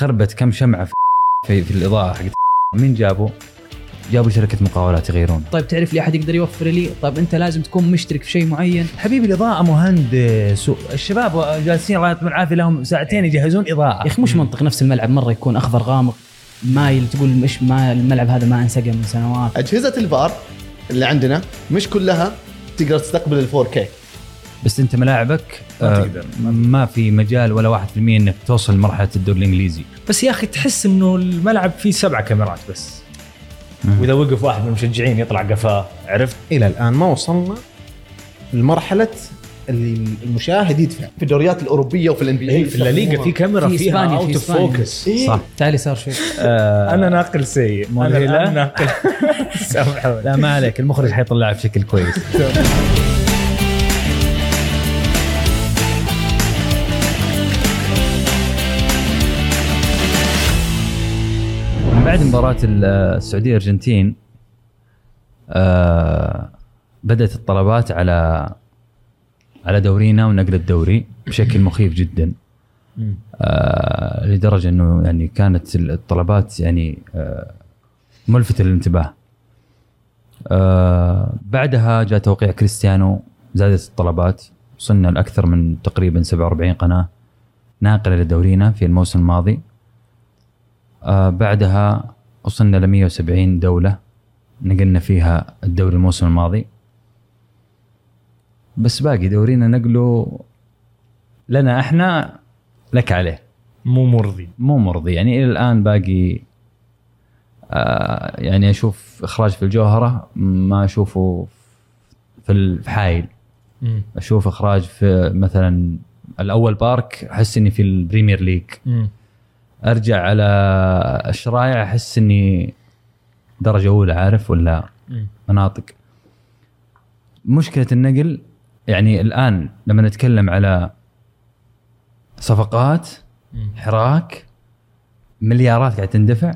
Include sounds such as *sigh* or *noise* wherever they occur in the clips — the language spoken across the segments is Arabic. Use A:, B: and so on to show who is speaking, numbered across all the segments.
A: خربت كم شمعة في في, في الإضاءة حقت *laughs* مين جابوا؟ جابوا شركة مقاولات يغيرون.
B: طيب تعرف لي أحد يقدر يوفر لي؟ طيب أنت لازم تكون مشترك في شيء معين.
A: حبيبي الإضاءة مهندس. الشباب جالسين الله يعطيهم العافية لهم ساعتين يجهزون إضاءة.
B: يا أخي مش منطق. نفس الملعب مرة يكون أخضر غامق مايل تقول مش ما الملعب هذا ما انسقم من سنوات.
C: أجهزة الفار اللي عندنا مش كلها تقدر تستقبل ال 4K
A: بس انت ملاعبك
D: ما
A: آه،
D: تقدر.
A: ما في مجال ولا 1% إنك توصل لمرحلة الدوري الإنجليزي.
D: بس يا أخي تحس إنه الملعب فيه سبع كاميرات بس. وإذا وقف واحد من المشجعين يطلع قفاه عرفت؟
E: إلى الآن ما وصلنا لمرحلة اللي المشاهد يدفع.
C: في الدوريات الأوروبية وفي ال
D: NBA، في الليغا في كاميرا
B: في
D: فيها
B: في
D: out
B: of.
D: focus
A: صح.
B: تعالي صار شيء
A: آه *laughs*
D: أنا ناقل سيء. أنا ناقل. *laughs* سامحوني.
A: لا ما عليك. المخرج حيطلعها بشكل كويس. *laughs* بعد مباراة السعودية الأرجنتين آه بدأت الطلبات على على دورينا ونقل الدوري بشكل مخيف جدا. آه لدرجة إنه يعني كانت الطلبات يعني آه ملفتة للانتباه آه بعدها جاء توقيع كريستيانو زادت الطلبات. وصلنا لأكثر من تقريبا 47 قناة ناقلة لدورينا في الموسم الماضي. آه بعدها وصلنا ل 170 دولة نقلنا فيها الدوري الموسم الماضي. بس باقي دورينا نقله لنا إحنا لك عليه.
D: مو مرضي.
A: مو مرضي. يعني إلى الآن باقي آه يعني أشوف إخراج في الجوهرة ما أشوفه في ال- في حايل. أشوف إخراج في مثلا الأول بارك أحس إني في Premier League. أرجع على الشرايع أحس إني درجة أولى عارف ولا مناطق. مشكلة النقل يعني الآن لما نتكلم على صفقات حراك مليارات قاعد تندفع.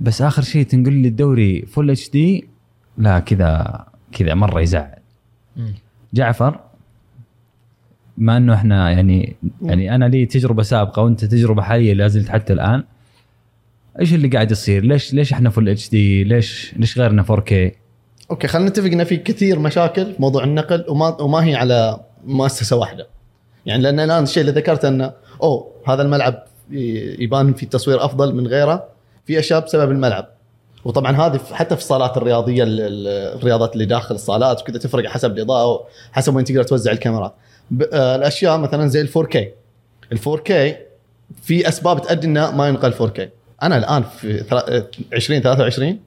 A: بس آخر شيء تنقل لي الدوري Full HD لا كذا كذا مرة يزعل. جعفر ما إنه إحنا يعني يعني أنا لي تجربة سابقة وأنت تجربة حالية لا زلت حتى الآن إيش اللي قاعد يصير؟ ليش ليش إحنا Full HD؟ ليش ليش غيرنا 4K؟
C: okay خلينا نتفق ان في كثير مشاكل في موضوع النقل وما وما هي على مؤسسة واحدة يعني لأن الآن الشيء اللي ذكرته إنه أوه هذا الملعب يبان في تصوير أفضل من غيره في أشياء بسبب الملعب وطبعا هذه حتى في الصالات الرياضية ال- ال- الرياضات اللي داخل الصالات وكذا تفرق حسب الإضاءة حسب وين تقدر توزع الكاميرات الأشياء مثلا زي ال 4K ال 4K في أسباب تؤدي إنه ما ينقل 4K أنا الآن في ثلا- آه، 2023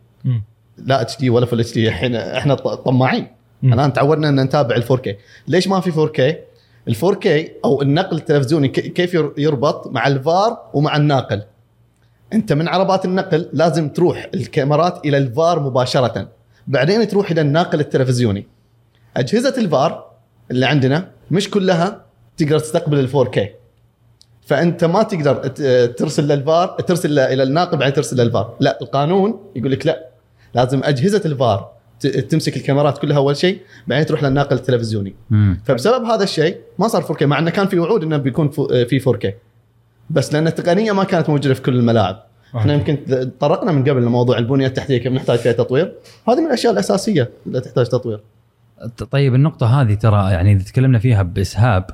C: لا HD ولا Full HD. الحين إحنا طماعين. الآن تعودنا إن نتابع ال 4K ليش ما في 4K ال 4K أو النقل التلفزيوني كيف ير- يربط مع الفار ومع الناقل؟ أنت من عربات النقل لازم تروح الكاميرات إلى الفار مباشرة. بعدين تروح إلى الناقل التلفزيوني. أجهزة الفار اللي عندنا مش كلها تقدر تستقبل ال 4K فأنت ما تقدر ترسل للفار ترسل إلى الناقل بعدين ترسل للفار لا القانون يقول لك لا. لازم أجهزة الفار تمسك الكاميرات كلها أول شيء بعدين تروح للناقل التلفزيوني.
A: مم.
C: فبسبب هذا الشيء ما صار 4K مع إنه كان في وعود إنه بيكون فو- في 4K بس لأن التقنية ما كانت موجودة في كل الملاعب. إحنا يمكن تطرقنا من قبل لموضوع البنية التحتية كيف نحتاج فيها تطوير. هذه من الأشياء الأساسية اللي تحتاج تطوير.
A: طيب النقطة هذه ترى يعني إذا تكلمنا فيها بإسهاب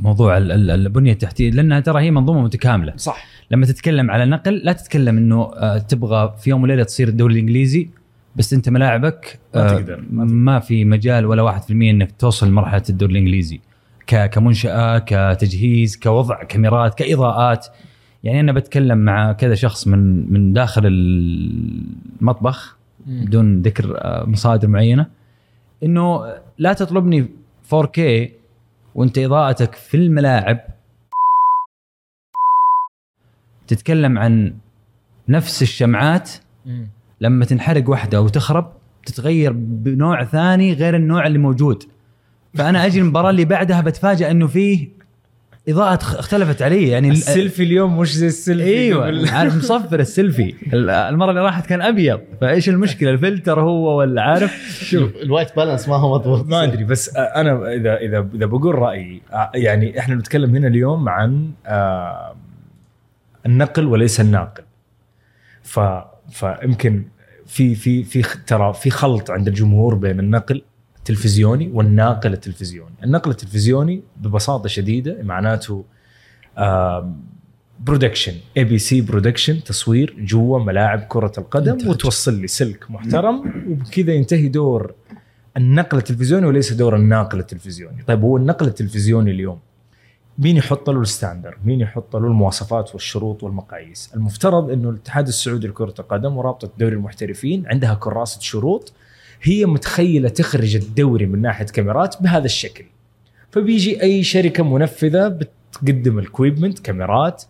A: موضوع ال- ال- البنية التحتية لأنها ترى هي منظومة متكاملة.
D: صح.
A: لما تتكلم على نقل لا تتكلم إنه آه، تبغى في يوم وليلة تصير الدوري الإنجليزي بس أنت ملاعبك
D: ما
A: آه،
D: تقدر، ما تقدر.
A: ما في مجال ولا 1% إنك توصل لمرحلة الدوري الإنجليزي. كمنشاه كتجهيز كوضع كاميرات كإضاءات. يعني أنا بتكلم مع كذا شخص من من داخل المطبخ بدون ذكر آه، مصادر معينة. إنه لا تطلبني 4K وإنت إضاءتك في الملاعب. تتكلم عن نفس الشمعات. لما تنحرق واحدة وتخرب تتغير بنوع ثاني غير النوع اللي موجود. فأنا أجي المباراة اللي بعدها بتفاجئ إنه فيه إضاءة اخ- اختلفت علي يعني ال-
D: السيلفي اليوم مش زي السيلفي.
A: أيوه
D: قبل.
A: عارف مصفر السيلفي. *laughs* ال- المرة اللي راحت كان أبيض فإيش المشكلة؟ الفلتر هو ولا عارف؟
C: شوف ال white balance ما هو مضبوط.
D: ما أدري بس أنا إذا إذا إذا بقول رأيي يعني إحنا نتكلم هنا اليوم عن النقل وليس الناقل. ف فيمكن في في في ترى في خلط عند الجمهور بين النقل التلفزيوني والناقل التلفزيوني. النقل التلفزيوني ببساطة شديدة معناته production اي بي سي production تصوير جوا ملاعب كرة القدم
C: إنتاج.
D: وتوصل لي سلك محترم وبكذا ينتهي دور النقل التلفزيوني وليس دور الناقل التلفزيوني. طيب هو النقل التلفزيوني اليوم مين يحط له ال standard؟ مين يحط له المواصفات والشروط والمقاييس؟ المفترض إنه الاتحاد السعودي لكرة القدم ورابطة دوري المحترفين عندها كراسة شروط هي متخيلة تخرج الدوري من ناحية كاميرات بهذا الشكل. فبيجي أي شركة منفذة بتقدم الكويبمنت كاميرات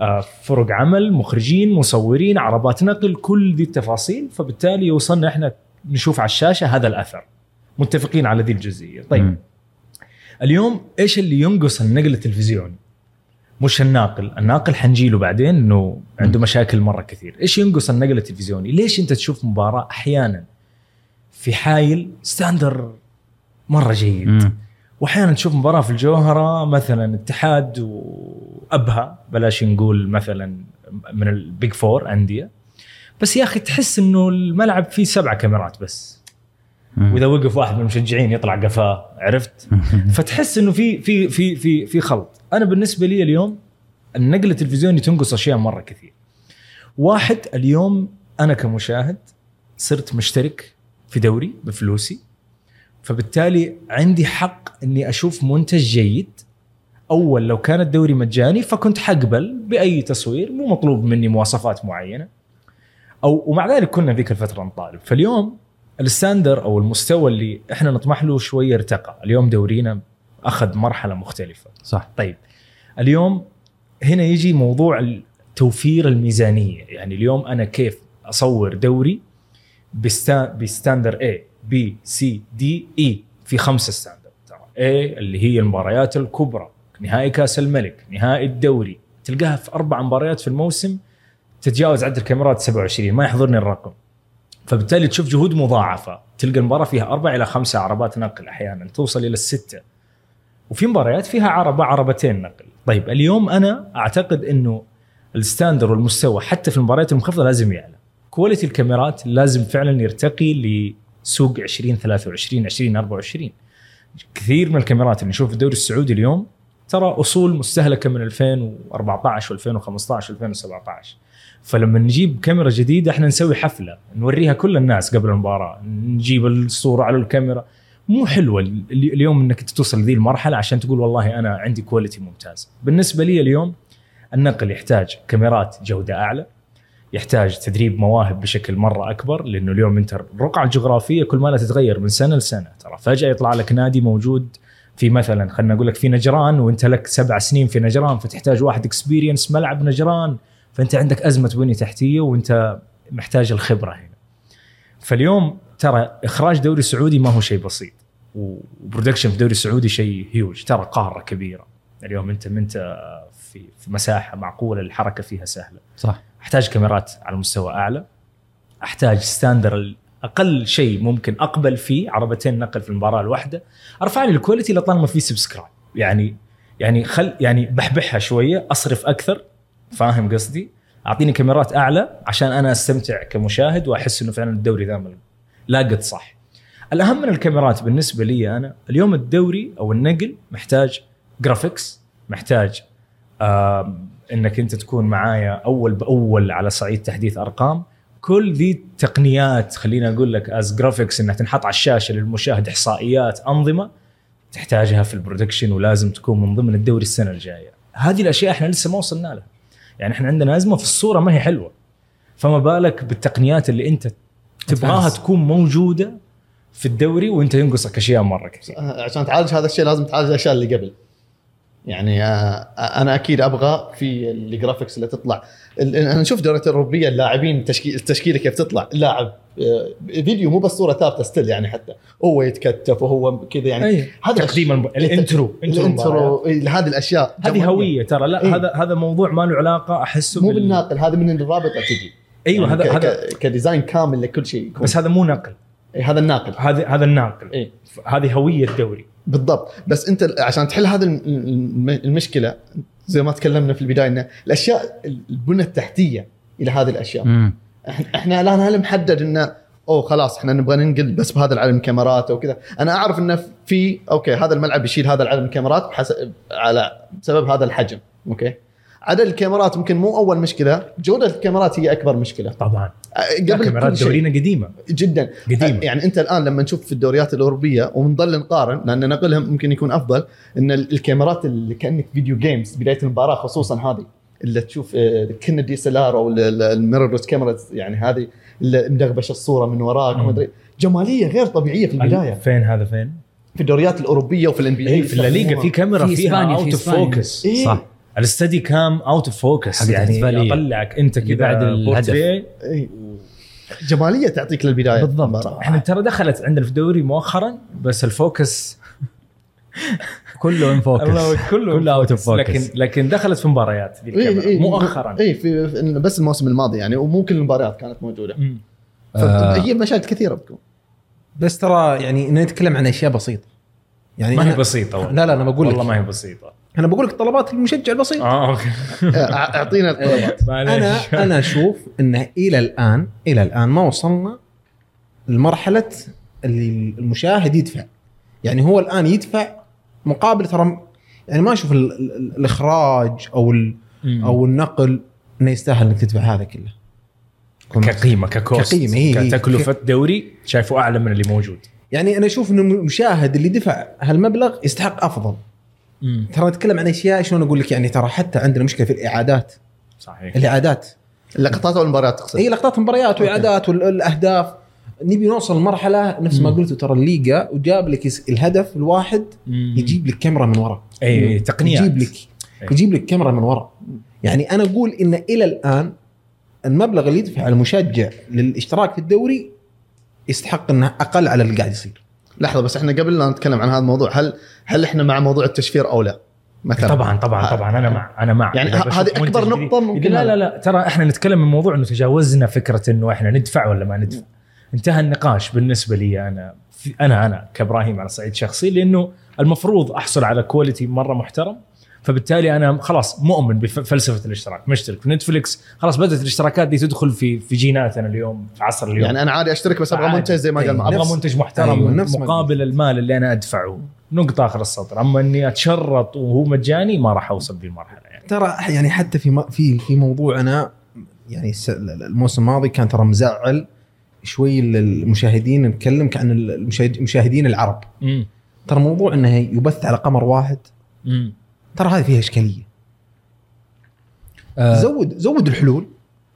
D: آه، فرق عمل مخرجين مصورين عربات نقل كل ذي التفاصيل. فبالتالي يوصلنا إحنا نشوف على الشاشة هذا الأثر. متفقين على ذي الجزئية. طيب.
A: مم.
D: اليوم إيش اللي ينقص النقل التلفزيوني مش الناقل. الناقل حنجيله بعدين إنه عنده مشاكل مرة كثير. إيش ينقص النقل التلفزيوني ليش أنت تشوف مباراة أحيانا في حايل standard مرة جيد.
A: مم.
D: وأحيانا تشوف مباراة في الجوهرة مثلا اتحاد وأبها بلاش نقول مثلا من ال big four انديه بس يا أخي تحس إنه الملعب فيه سبعة كاميرات بس.
A: مم.
D: وإذا وقف واحد من المشجعين يطلع قفاه عرفت؟ *laughs* فتحس إنه في في في في في خلط. أنا بالنسبة لي اليوم النقل التلفزيوني تنقص أشياء مرة كثير. واحد اليوم أنا كمشاهد صرت مشترك في دوري بفلوسي. فبالتالي عندي حق إني أشوف منتج جيد. أول لو كان الدوري مجاني فكنت حقبل بأي تصوير مو مطلوب مني مواصفات معينة. أو ومع ذلك كنا ذيك الفترة نطالب. فاليوم الستاندر أو المستوى اللي إحنا نطمح له شوية ارتقى. اليوم دورينا أخذ مرحلة مختلفة.
A: صح.
D: طيب. اليوم هنا يجي موضوع توفير الميزانية. يعني اليوم أنا كيف أصور دوري؟ ب standard A B C D E في خمسه standard ترى A اللي هي المباريات الكبرى نهائي كأس الملك نهائي الدوري تلقاها في أربع مباريات في الموسم تتجاوز عدد الكاميرات 27 ما يحضرني الرقم. فبالتالي تشوف جهود مضاعفة. تلقى المباراة فيها أربع إلى خمسة عربات نقل أحيانا توصل إلى الستة. وفي مباريات فيها عربة عربتين نقل. طيب اليوم أنا أعتقد إنه ال standard والمستوى حتى في المباريات المنخفضه لازم يعلى. quality الكاميرات لازم فعلا يرتقي لسوق 2023 2024 كثير من الكاميرات اللي نشوف في الدوري السعودي اليوم ترى أصول مستهلكة من 2014 و2015 و2017 فلما نجيب كاميرا جديدة إحنا نسوي حفلة نوريها كل الناس قبل المباراة نجيب الصورة على الكاميرا. مو حلوة ال- اليوم إنك توصل لذي المرحلة عشان تقول والله أنا عندي quality ممتاز. بالنسبة لي اليوم النقل يحتاج كاميرات جودة أعلى يحتاج تدريب مواهب بشكل مرة أكبر لأنه اليوم أنت الرقعه الجغرافية كل ما لا تتغير من سنة لسنة. ترى فجأة يطلع لك نادي موجود في مثلا خلينا نقول لك في نجران وأنت لك سبع سنين في نجران فتحتاج واحد experience ملعب نجران فأنت عندك أزمة بنية تحتية وأنت محتاج الخبرة هنا. فاليوم ترى إخراج دوري سعودي ما هو شيء بسيط و production في الدوري السعودي شيء هيوج ترى قارة كبيرة. اليوم انت أنت في مساحة معقولة الحركه فيها سهلة.
A: صح.
D: أحتاج كاميرات على مستوى أعلى أحتاج standard أقل شيء ممكن أقبل فيه عربتين نقل في المباراة الواحدة ارفع لي ال quality لطالما في subscribe يعني يعني خل يعني بحبحها شوية أصرف أكثر فاهم قصدي؟ أعطيني كاميرات أعلى عشان أنا أستمتع كمشاهد وأحس إنه فعلا الدوري ذا لاقط صح. الأهم من الكاميرات بالنسبة لي أنا اليوم الدوري أو النقل محتاج graphics محتاج آم، إنك أنت تكون معايا أول بأول على صعيد تحديث أرقام. كل ذي تقنيات خلينا أقول لك as graphics إنها تنحط على الشاشة للمشاهد إحصائيات أنظمة تحتاجها في ال production ولازم تكون من ضمن الدوري السنة الجاية. هذه الأشياء إحنا لسه ما وصلنا لها. يعني إحنا عندنا أزمة في الصورة ما هي حلوة. فما بالك بالتقنيات اللي أنت تبغاها. تكون موجودة في الدوري وأنت ينقصك أشياء مرة كثير
C: آه، عشان تعالج هذا الشيء لازم تعالج الأشياء اللي قبل. يعني آه، أنا أكيد أبغى في ال graphics اللي تطلع. أنا نشوف دوريات اوروبيه اللاعبين تشكيل التشكيلة كيف تطلع. اللاعب آه، فيديو مو بس صورة ثابتة still يعني حتى. هو يتكتف وهو كذا يعني. هذا
D: تقديم ال intro. ال
C: intro إيه، هذه الأشياء.
D: هذه. هوية ترى. لا
C: إيه.
D: هذا هذا موضوع ما له علاقة أحسه
C: مو
D: بال-
C: بالناقل هذا من الرابطة تجي.
D: أيوه
C: يعني
D: هذا هذا
C: كديزاين كامل لكل شيء يكون.
D: بس هذا مو نقل
C: إيه، هذا الناقل.
D: هذا هذا الناقل.
C: إيه.
D: هذه هوية دوري
C: بالضبط. بس انت عشان تحل هذه الم- الم- المشكلة زي ما تكلمنا في البداية ان الأشياء البنى التحتية إلى هذه الأشياء.
A: مم.
C: إحنا الان هل محدد إنه أوه خلاص إحنا نبغى ننقل بس بهذا العدد من الكاميرات أو كذا. أنا أعرف إنه في أوكي هذا الملعب يشيل هذا الكاميرات بحسب على بسبب هذا الحجم okay؟ عدد الكاميرات ممكن مو أول مشكلة جودة الكاميرات هي أكبر مشكلة.
D: طبعا.
C: أه، قبل
D: كاميرات
C: كل شيء.
D: دورينا قديمة.
C: جدا.
D: قديمة.
C: يعني أنت الآن لما نشوف في الدوريات الأوروبية وبنضل نقارن لأن نقلهم ممكن يكون أفضل إن الكاميرات اللي كأنك video games بداية المباراة خصوصا هذه اللي تشوف آه، كن ال DSLR أو ال mirrorless كاميرا يعني هذه اللي مدغبش الصورة من وراك. وما أدري. جمالية غير طبيعية في البداية.
D: فين هذا فين؟
C: في الدوريات الأوروبية وفي ال
D: NBA في الليغا في كاميرا
B: في
D: فيها
B: إسبانيا، في
D: out of
B: إسبانيا.
C: focus.
A: صح.
D: ال steadicam out of focus
A: حق
D: يعني. أطلعك
A: أنت
D: كذا
A: بعد الهدف.
C: إيه. جمالية تعطيك للبداية.
D: بالضبط. إحنا ترى دخلت عندنا في الدوري مؤخرا بس ال
A: focus *laughs* كله in
D: focus كله
A: كله out of focus
D: لكن لكن دخلت في مباريات
C: إيه
D: الكاميرا
C: إيه
D: مؤخرا.
C: اي في بس الموسم الماضي يعني ومو كل المباريات كانت
D: موجودة.
A: آه.
C: فهي مشاكل كثيرة بتكون.
E: بس ترى يعني نتكلم عن أشياء بسيطة. يعني
D: ما هي
E: أنا-
D: بسيطة. والله.
E: لا لا أنا بقول
D: والله
E: لك.
D: ما هي بسيطة.
E: أنا بقول لك طلبات المشجع البسيط
D: آه أوكي
C: آه، أعطينا الطلبات *laughs*
D: معليش.
E: أنا أنا أشوف إنه إلى الان إلى الآن ما وصلنا لمرحلة اللي المشاهد يدفع يعني هو الآن يدفع مقابل ترى يعني ما أشوف ال- ال- ال- الإخراج أو ال-. أو النقل إنه يستاهل إنك تدفع هذا كله
D: كقيمة ك cost
E: كقيمة، إيه، إيه.
D: كتكلفة دوري شايفه أعلى من اللي موجود
E: يعني أنا أشوف إنه المشاهد اللي دفع هالمبلغ يستحق أفضل ترى نتكلم عن أشياء شلون أقول لك يعني ترى حتى عندنا مشكلة في الإعادات.
D: صحيح.
E: الإعادات.
C: اللقطات أو المباريات تقصد؟
E: هي لقطات مباريات وإعادات والأهداف. نبي نوصل لمرحله نفس ما. قلت ترى الليجا وجاب لك الهدف الواحد يجيب لك كاميرا من ورا.
D: إي تقنيات.
E: يجيب لك
D: إيه.
E: يجيب لك كاميرا من ورا. يعني أنا أقول إن إلى الآن المبلغ اللي يدفع المشجع للاشتراك في الدوري يستحق إنه أقل على اللي قاعد يصير.
C: لحظة بس إحنا قبل لا نتكلم عن هذا الموضوع هل هل إحنا مع موضوع التشفير أو لا؟ مثلا
D: طبعا طبعا طبعا أنا مع أنا مع
C: يعني هذه نقطة
D: جديد.
C: ممكن
D: لا. لا لا ترى إحنا نتكلم من موضوع إنه تجاوزنا فكرة إنه إحنا ندفع ولا ما ندفع انتهى النقاش بالنسبة لي أنا أنا أنا كإبراهيم على صعيد شخصي لأنه المفروض أحصل على quality مرة محترم فبالتالي أنا خلاص مؤمن بفلسفة الاشتراك مشترك في نتفلكس خلاص بدأت الاشتراكات دي تدخل في في جيناتنا اليوم في عصر اليوم.
C: يعني أنا عادي أشترك بس
D: أبغى.
C: منتج زي ما قال معاذ.
E: أبغى
D: منتج محترم
E: أيوة،
D: مقابل المال اللي أنا أدفعه. نقطة آخر السطر. أما إني أتشرط وهو مجاني ما راح أوصل ذي المرحلة يعني.
E: ترى يعني حتى في م- في في موضوع أنا يعني الموسم الماضي كان ترى مزعل شوي المشاهدين نتكلم المشاهد- المشاهدين العرب. ترى موضوع إنه يبث على قمر واحد. ترى هذه فيها إشكالية.
A: آه،
E: زود زود الحلول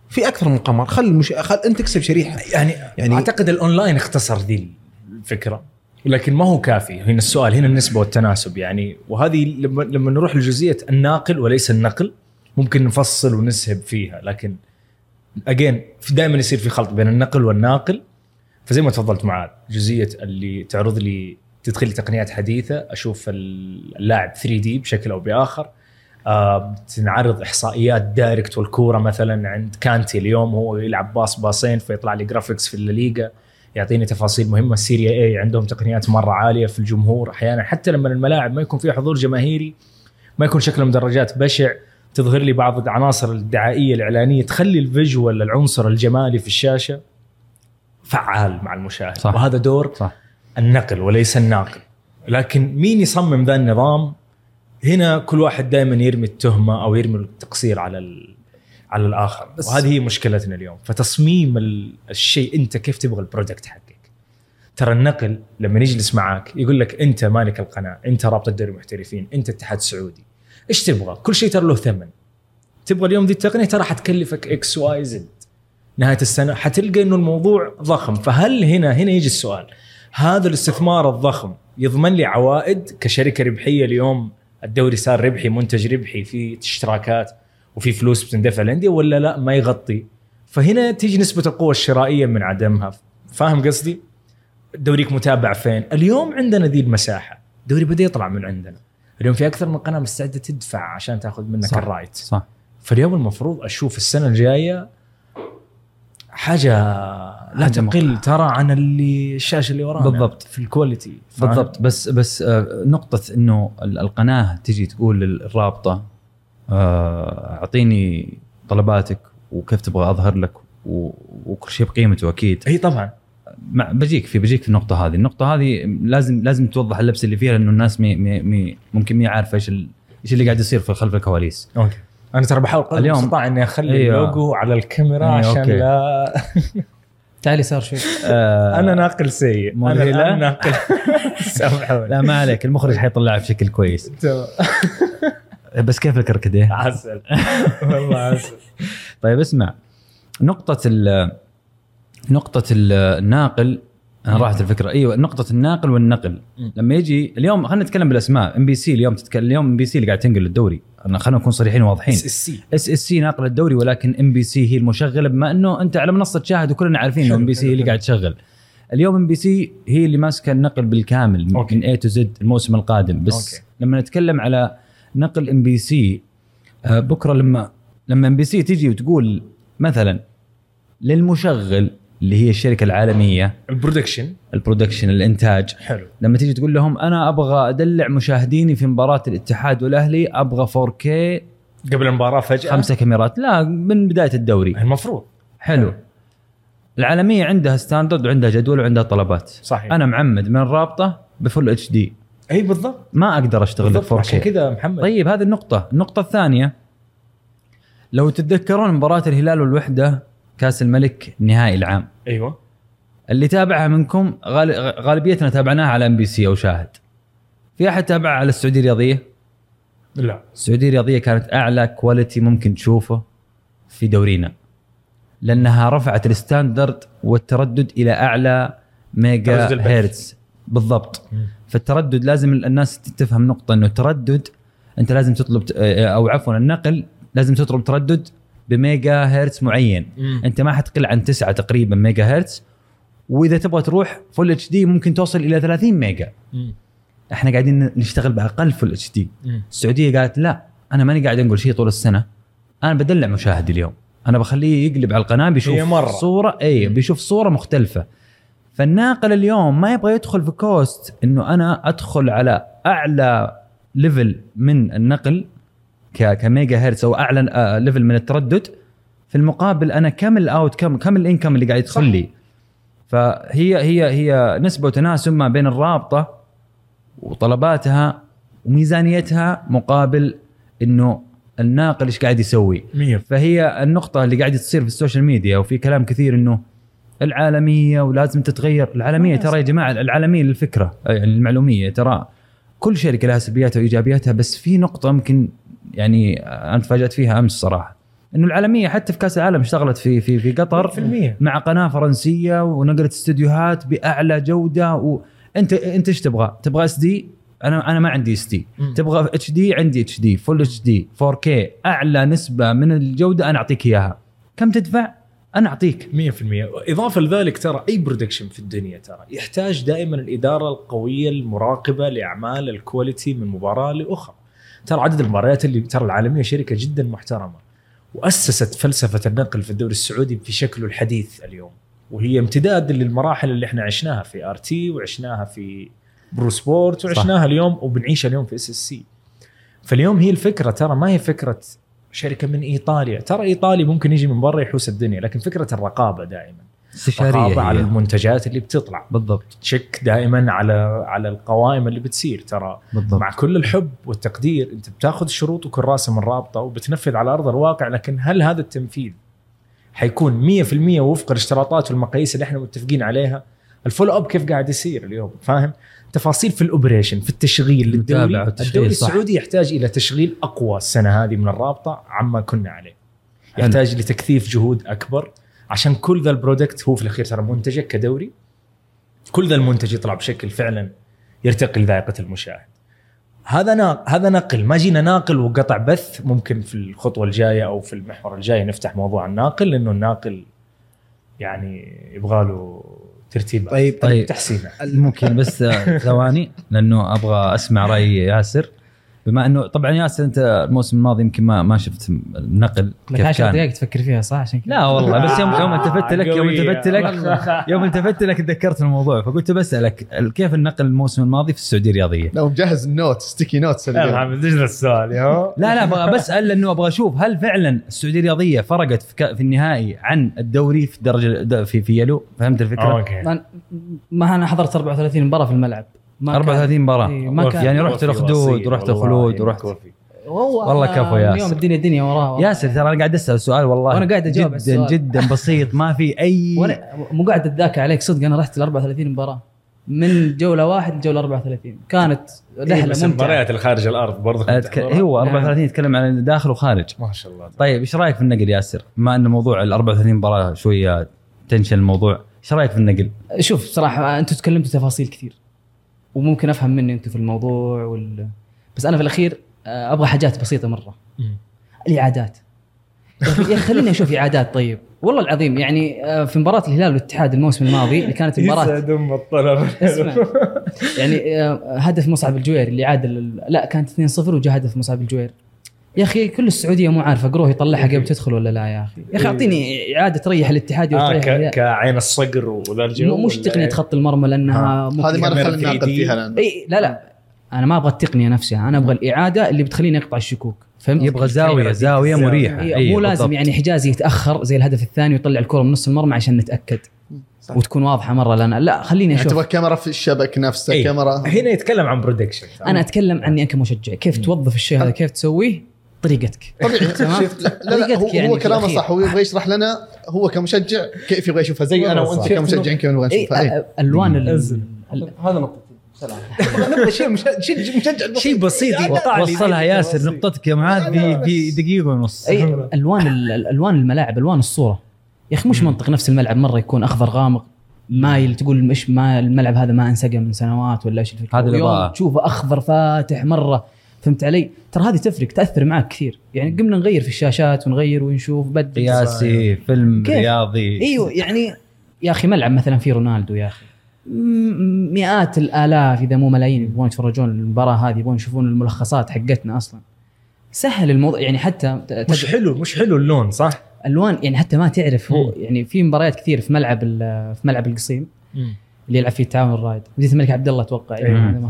E: في أكثر من قمر. خل, المش... خل أنت تكسب شريحة.
D: يعني,
E: يعني-
D: أعتقد الأونلاين اختصر ذي الفكرة لكن ما هو كافي. هنا السؤال هنا النسبة والتناسب يعني. وهذه لما لما نروح لجزئية الناقل وليس النقل ممكن نفصل ونسهب فيها. لكن again في دائما يصير في خلط بين النقل والناقل. فزي ما تفضلت معاذ جزئية اللي تعرض لي تدخل لي تقنيات حديثة أشوف اللاعب 3D بشكل أو بآخر. آه، تنعرض إحصائيات direct والكورة مثلا عند كانتي اليوم هو يلعب pass باصين فيطلع لي graphics في الليغا يعطيني تفاصيل مهمة. السيريا A عندهم تقنيات مرة عالية في الجمهور أحيانا حتى لما الملاعب ما يكون فيها حضور جماهيري ما يكون شكل المدرجات بشع تظهر لي بعض العناصر الدعائية الإعلانية تخلي ال visual العنصر الجمالي في الشاشة فعال مع المشاهد.
A: صح.
D: وهذا دور
A: صح.
D: النقل وليس الناقل. لكن مين يصمم ذا النظام؟ هنا كل واحد دائما يرمي التهمة أو يرمي التقصير على ال... على الآخر.
A: بس-
D: وهذه هي مشكلتنا اليوم. فتصميم ال- الشيء أنت كيف تبغى ال product حقك؟ ترى النقل لما يجلس معاك يقول لك أنت مالك القناة أنت رابطه دوري المحترفين أنت اتحاد سعودي. إيش تبغى؟ كل شيء ترى له ثمن. تبغى اليوم ذي التقنية ترى حتكلفك X Y Z نهاية السنة حتلقى إنه الموضوع ضخم. فهل هنا هنا يجي السؤال. هذا الاستثمار الضخم يضمن لي عوائد كشركة ربحية اليوم. الدوري صار ربحي منتج ربحي في اشتراكات وفي فلوس بتندفع للانديه ولا لا؟ ما يغطي. فهنا تيجي نسبة القوة الشرائية من عدمها. فاهم قصدي؟ دوريك متابع فين؟ اليوم عندنا ذي المساحة. الدوري بدأ يطلع من عندنا. اليوم في أكثر من قناة مستعدة تدفع عشان تأخذ منك
A: صح.
D: الرأيت.
A: صح.
D: فاليوم المفروض أشوف السنة الجاية حاجة لا تقل ترى عن اللي الشاشه اللي ورانا
A: بالضبط.
D: في ال quality؟
A: بالضبط بس بس آه، نقطة إنه ال- القناة تجي تقول للرابطة آه، أعطيني طلباتك وكيف تبغى أظهر لك وكل شيء بقيمته أكيد
D: إي طبعا
A: مع بجيك في بجيك في النقطة هذه، النقطة هذه لازم لازم توضح اللبس اللي فيها لأنه الناس مي مي مي ممكن مي عارفة إيش إيش اللي قاعد يصير في خلف الكواليس.
D: okay أنا ترى بحاول قدر
A: اليوم-
D: المستطاع إني أخلي
A: أيوة.
D: اللوجو على الكاميرا
A: أيوة،
D: عشان
A: أوكي.
D: لا *laughs*
B: تعالي صار شوي.
A: آه،
D: أنا ناقل سيء.
A: أنا؟
D: الآن ناقل. *laughs* سامحوني.
A: لا ما عليك. المخرج حيطلعها بشكل كويس.
D: تمام. *laughs*
A: بس كيف الكركديه؟
D: عسل. والله عسل. *laughs*
A: طيب اسمع. نقطة ال نقطة ال- الناقل راحت الفكرة إيوه نقطة الناقل والنقل. لما يجي اليوم خلينا نتكلم بالأسماء ام بي سي اليوم تتكلم اليوم ام بي سي اللي قاعد تنقل الدوري خلينا نكون صريحين وواضحين
D: اس اس سي
A: اس اس سي ناقل الدوري ولكن MBC هي المشغلة بما إنه أنت على منصة شاهد وكلنا عارفين إنه
D: MBC
A: هي اللي. قاعد تشغل اليوم MBC هي اللي ماسكة النقل بالكامل
D: okay.
A: من A to Z الموسم القادم بس
D: okay.
A: لما نتكلم على نقل MBC بكرة لما لما MBC تيجي وتقول مثلا للمشغل اللي هي الشركة العالمية.
D: البرودكشن.
A: البرودكشن الإنتاج.
D: حلو.
A: لما تيجي تقول لهم أنا أبغى أدلع مشاهديني في مباراة الاتحاد والأهلي أبغى 4K
D: قبل المباراة فجأة؟
A: خمسة كاميرات. لا من بداية الدوري.
D: المفروض.
A: حلو. العالمية عندها standard وعندها جدول وعندها طلبات.
D: صحيح.
A: أنا معمد من الرابطه ب full HD.
D: إي بالضبط.
A: ما أقدر أشتغل
D: بالضبط.
A: ب 4K
D: عشان كذا محمد.
A: طيب هذه النقطة. النقطة الثانية لو تتذكرون مباراة الهلال والوحدة كاس الملك نهائي العام.
D: أيوه.
A: اللي تابعها منكم غال- غالبيتنا تابعناها على MBC أو شاهد. في أحد تابعها على السعودية الرياضية؟
D: لا.
A: السعودية الرياضية كانت أعلى quality ممكن تشوفه في دورينا. لأنها رفعت ال standard والتردد إلى
D: أعلى mega.
A: hertz. بالضبط.
D: مم.
A: فالتردد لازم الناس تفهم نقطة إنه التردد أنت لازم تطلب أو عفوا النقل لازم تطلب تردد بميجا هيرتز معين.
D: مم.
A: أنت ما حتقل عن تسعة تقريبا ميجا هيرتز وإذا تبغى تروح full HD ممكن توصل إلى 30 mega.
D: مم.
A: إحنا قاعدين نشتغل بأقل full
D: HD.
A: السعودية قالت لا أنا ماني قاعد أنقل شيء طول السنة. أنا بدلع مشاهدي اليوم. أنا بخليه يقلب على القناة بيشوف
D: هي مرة.
A: صورة اي بيشوف صورة مختلفة. فالناقل اليوم ما يبغى يدخل في cost إنه أنا أدخل على أعلى level من النقل. كميجا هرتز أو اعلى آه، level من التردد في المقابل أنا كم ال outcome كم ال income اللي قاعد يدخل لي. فهي هي هي نسبة وتناسب ما بين الرابطة وطلباتها وميزانيتها مقابل إنه الناقل إيش قاعد يسوي.
D: مية.
A: فهي النقطة اللي قاعدة تصير في ال social media وفي كلام كثير إنه العالمية ولازم تتغير، العالمية ترى يا جماعة العالمية للفكرة يعني المعلومية ترى كل شركة لها سلبياتها وإيجابياتها بس في نقطة يمكن يعني أنا تفاجأت فيها أمس صراحة. إنه العالمية حتى في كأس العالم اشتغلت في في في قطر
D: في المية
A: مع قناة فرنسية ونقلت استديوهات بأعلى جودة وانت انت إيش تبغى؟ تبغى SD؟ أنا أنا ما عندي
D: SD.
A: تبغى اتش دي عندي اتش دي فول اتش دي 4 كي أعلى نسبة من الجودة أنا أعطيك إياها. كم تدفع؟ أنا أعطيك.
D: 100% إضافة لذلك ترى أي production في الدنيا ترى يحتاج دائما الإدارة القوية المراقبة لأعمال ال quality من مباراة لأخرى. ترى عدد المباريات اللي ترى العالمية شركة جدا محترمة وأسست فلسفة النقل في الدوري السعودي في شكله الحديث اليوم وهي امتداد للمراحل اللي إحنا عشناها في ART وعشناها في Pro Sport وعشناها اليوم وبنعيشها اليوم في SSC. فاليوم هي الفكرة ترى ما هي فكرة شركة من إيطاليا ترى إيطالي ممكن يجي من برا يحوس الدنيا لكن فكرة الرقابة دائما. استشارية على. المنتجات اللي بتطلع.
A: بالضبط.
D: check دائما على على القوائم اللي بتصير. ترى
A: بالضبط.
D: مع كل الحب والتقدير أنت بتاخذ شروط وكراسه من رابطة وبتنفذ على أرض الواقع لكن هل هذا التنفيذ حيكون 100% وفق الاشتراطات والمقاييس اللي إحنا متفقين عليها؟ ال follow up كيف قاعد يصير اليوم؟ فاهم؟ تفاصيل في ال operation في التشغيل
A: والتشغيل،
D: الدوري. السعودي يحتاج إلى تشغيل أقوى السنة هذه من الرابطة عما كنا عليه. يحتاج لتكثيف جهود أكبر. عشان كل ذا ال product هو في الأخير ترى منتجك كدوري. كل ذا المنتج يطلع بشكل فعلا يرتقي لذائقة المشاهد. هذا. هذا نقل ما جينا ناقل وقطع بث ممكن في الخطوة الجاية أو في المحور الجاي نفتح موضوع الناقل لأنه الناقل يعني يبغى له ترتيب
E: طيب
A: طيب.
D: تحسينه.
A: ممكن بس آه، ثواني لأنه أبغى أسمع رأي ياسر. بما انه طبعا ياسر أنت الموسم الماضي يمكن ما ما شفت النقل
B: لك
A: كيف
B: 10
A: كان.
B: دقائق تفكر فيها صح؟ عشان كذا.
A: لا والله بس يوم يوم *laughs* التفت لك يوم. التفت لك *laughs* يوم التفت لك تذكرت الموضوع فقلت بسألك كيف النقل الموسم الماضي في السعودية الرياضية؟
C: لو مجهز النوت ستيكي نوتس
D: لا محمد إيش ذا السؤال يا
A: لا لا أبغى بسال لأنه أبغى أشوف هل فعلا السعودية الرياضية فرقت في, ك- في النهائي عن الدوري في الدرجه د- في في يلو؟ فهمت الفكرة؟
D: أوكي.
B: ما- ما أنا حضرت 34 مباراة في الملعب. ما كان-
A: 34 مباراة
B: إيه، ما
A: يعني رحت الأخدود ورحت الخلود ورحت والله كفو ياسر.
B: اليوم الدنيا الدنيا وراه
A: ياسر ترى أنا قاعد أسأل سؤال والله
B: وأنا قاعد أجاوب على
A: جدا
B: السؤال.
A: جدا بسيط ما في اي *laughs*
B: وأنا مو قاعد اتذاكى عليك صدق أنا رحت ال 34 مباراة من جولة واحد لجولة 34 كانت
D: رحله
B: رحلة
D: بس
B: ممتعة
D: المباريات اللي خارج الأرض برضه
A: أتك... هو
B: نعم.
A: 34 يتكلم عن داخل وخارج
D: ما شاء الله
A: طيب إيش رأيك في النقل ياسر؟ بما إن موضوع ال 34 مباراة شوية تنشن الموضوع إيش رأيك في النقل؟
B: شوف صراحة أنتم تكلمتوا تفاصيل كثير وممكن أفهم مني أنتم في الموضوع وال... بس أنا في الأخير آه، أبغى حاجات بسيطة
D: مرة.
B: الإعادات. يا خليني أشوف إعادات طيب. والله العظيم يعني آه، في مباراة الهلال والاتحاد الموسم الماضي اللي كانت مباراه
D: يسعد ام الطلب
B: يعني آه، هدف مصعب الجوير اللي عاد لا كانت 2-0 وجاء هدف مصعب الجوير يا أخي كل السعودية مو عارفة قروه يطلعها قبل تدخل ولا لا يا أخي يا أخي أعطيني إعادة تريح الاتحاد
D: آه ك-. كعين الصقر وذا الجو
B: مو- مش تقنية
D: إيه؟
B: خط المرمى لأنها
D: آه.
C: هذه ما
D: 3D.
C: فيها لأن
B: إي لا لا أنا ما أبغى التقنية نفسها أنا أبغى الإعادة اللي بتخليني أقطع الشكوك فهمت؟
A: يبغى زاوية
D: زاوية.
A: مريحة
B: إيه، مو لازم
A: بالضبط.
B: يعني حجازي يتأخر زي الهدف الثاني ويطلع الكرة من نص المرمى عشان نتأكد
C: صح.
B: وتكون واضحة مرة لنا لا خليني
C: يعني
B: أشوف
C: تبغى كاميرا في الشبك نفسه
D: إيه.
C: كاميرا
D: هنا يتكلم عن برودكشن
B: أنا أتكلم عني أنت كمشجع كيف توظف الشيء هذا كيف تسويه طريقتك.
C: طبيعي. *laughs*
B: تمام؟
C: لا لا, لا هو,
B: طريقتك يعني
C: هو كلامه. صح هو يبغى يشرح لنا هو كمشجع كيف يبغى يشوفها؟ زي أنا
D: وأنت.
C: كمشجعين كيف نبغى نشوفها؟ اي
B: أ- ألوان
E: هذا نقطتي سلام. *laughs* نبغى شيء مش- شيء مشجع
D: شيء بسيط.
A: وصلها
D: ذي.
A: ياسر نقطتك يا معاذ دقيقة ونص.
B: اي ألوان ال- ال- ألوان الملاعب ألوان الصورة. يا أخي مش منطق نفس الملعب مرة يكون أخضر غامق مايل تقول مش ما الملعب هذا ما انسقى من سنوات ولا
A: إيش
B: الفكرة
A: الإضاءة.
B: تشوفه أخضر فاتح مرة. فهمت علي؟ ترى هذه تفرق تأثر معك كثير يعني قمنا نغير في الشاشات ونغير ونشوف بدل
A: قياسي فيلم
B: كيف؟
A: رياضي
B: أيوه يعني يا أخي ملعب مثلا فيه رونالدو يا أخي مئات الآلاف إذا مو ملايين يبغون يتفرجون المباراة هذه يبغون يشوفون الملخصات حقتنا أصلا سهل الموضوع يعني حتى
D: مش حلو مش حلو اللون صح؟
B: الوان يعني حتى ما تعرف هو. يعني في مباريات كثير في ملعب في ملعب القصيم اللي يلعب فيه التعاون الرائد مدينة الملك عبد الله
D: أتوقع
B: يعني ما.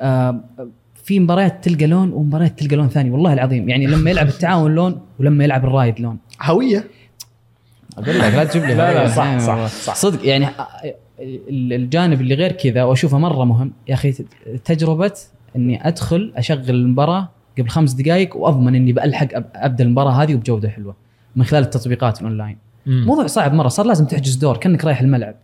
B: آه في مباريات تلقى لون ومباريات تلقى لون ثاني والله العظيم. يعني لما يلعب التعاون لون ولما يلعب الرايد لون.
C: هوية؟
B: أقول لك لا تجيب لي
D: لا، لا،. صح، صح، صح.
B: صدق يعني ال- الجانب اللي غير كذا وأشوفه مرة مهم. يا أخي تجربة إني أدخل أشغل المباراة قبل خمس دقائق وأضمن إني بلحق أب- أبدأ المباراة هذه وبجوده حلوة من خلال التطبيقات الأونلاين. موضوع صعب مرة. صار لازم تحجز دور كأنك رايح الملعب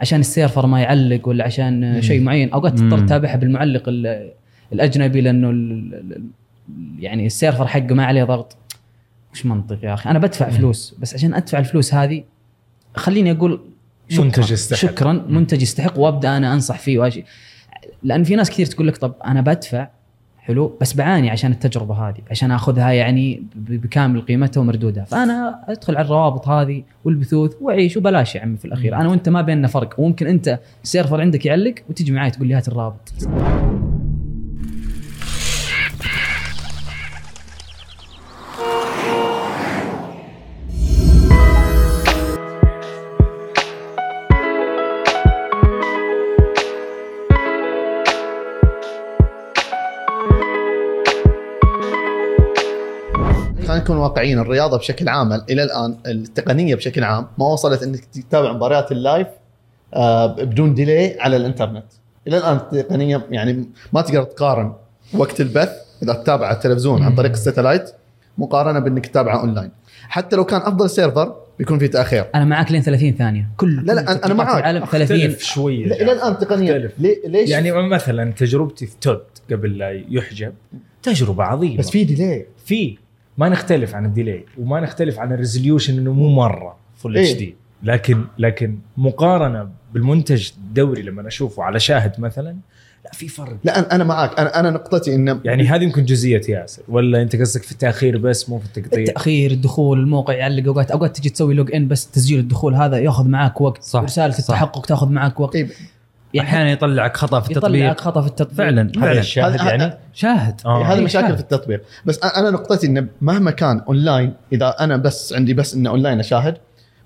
B: عشان ال server ما يعلق ولا عشان شيء معين. أوقات تضطر. تتابعها بالمعلق ال- الأجنبي لأنه يعني ال server حقه ما عليه ضغط. مش منطق يا أخي. أنا بدفع فلوس بس عشان أدفع الفلوس هذه خليني أقول شكرا.
D: منتج يستحق.
B: شكرا. منتج يستحق وأبدأ أنا أنصح فيه وأشي. لأن في ناس كثير تقول لك طب أنا بدفع حلو بس بعاني عشان التجربة هذه عشان آخذها يعني بكامل قيمتها ومردودها فأنا أدخل على الروابط هذه والبثوث وأعيش وبلاش يا عمي في الأخير. أنا وأنت ما بيننا فرق. وممكن أنت السيرفر عندك يعلق وتجي معي تقول لي هات الرابط
C: نكون واقعيين الرياضة بشكل عام إلى الآن التقنية بشكل عام ما وصلت إنك تتابع مباريات ال live آه، بدون delay على الإنترنت. إلى الآن التقنية يعني ما تقدر تقارن وقت البث إذا تتابع على التلفزيون عن طريق ال satellite مقارنة بإنك تتابعه أونلاين. حتى لو كان أفضل server بيكون في تأخير.
B: أنا معك لين 30 ثانية. كل
C: لا، لا، أنا معاك.
B: العالم 30
D: أختلف شوية
C: لا، إلى الآن تقنيا
D: مختلف.
C: ليه- ليش؟
D: يعني مثلا تجربتي في تود قبل لا يحجب تجربة عظيمة.
C: بس في delay
D: في. ما نختلف عن ال delay وما نختلف عن ال resolution إنه مو مرة
C: إيه.
D: HD لكن لكن مقارنة بالمنتج الدوري لما أشوفه على شاهد مثلا لا في فرق.
C: لا أنا- أنا معك أنا أنا نقطتي انه
D: يعني هذه يمكن جزئية ياسر. ولا أنت قصدك في التأخير بس مو في التقطيع؟
B: التأخير الدخول الموقع يعلق اوقات أوقات تجي تسوي log in بس تسجيل الدخول هذا ياخذ معك وقت.
A: صح، رسالة.
B: التحقق تاخذ معك وقت.
C: إيه،
B: يعني
A: أحيانا يطلعك خطأ في التطبيق.
B: يطلعك خطأ في التطبيق.
A: فعلا
D: هذا
A: فعلا.
D: الشاهد
C: هذا-
D: يعني.
A: شاهد.
C: هذه
B: إيه،
C: مشاكل. في التطبيق. بس أنا نقطتي انه مهما كان اونلاين إذا أنا بس عندي بس إنه اونلاين أشاهد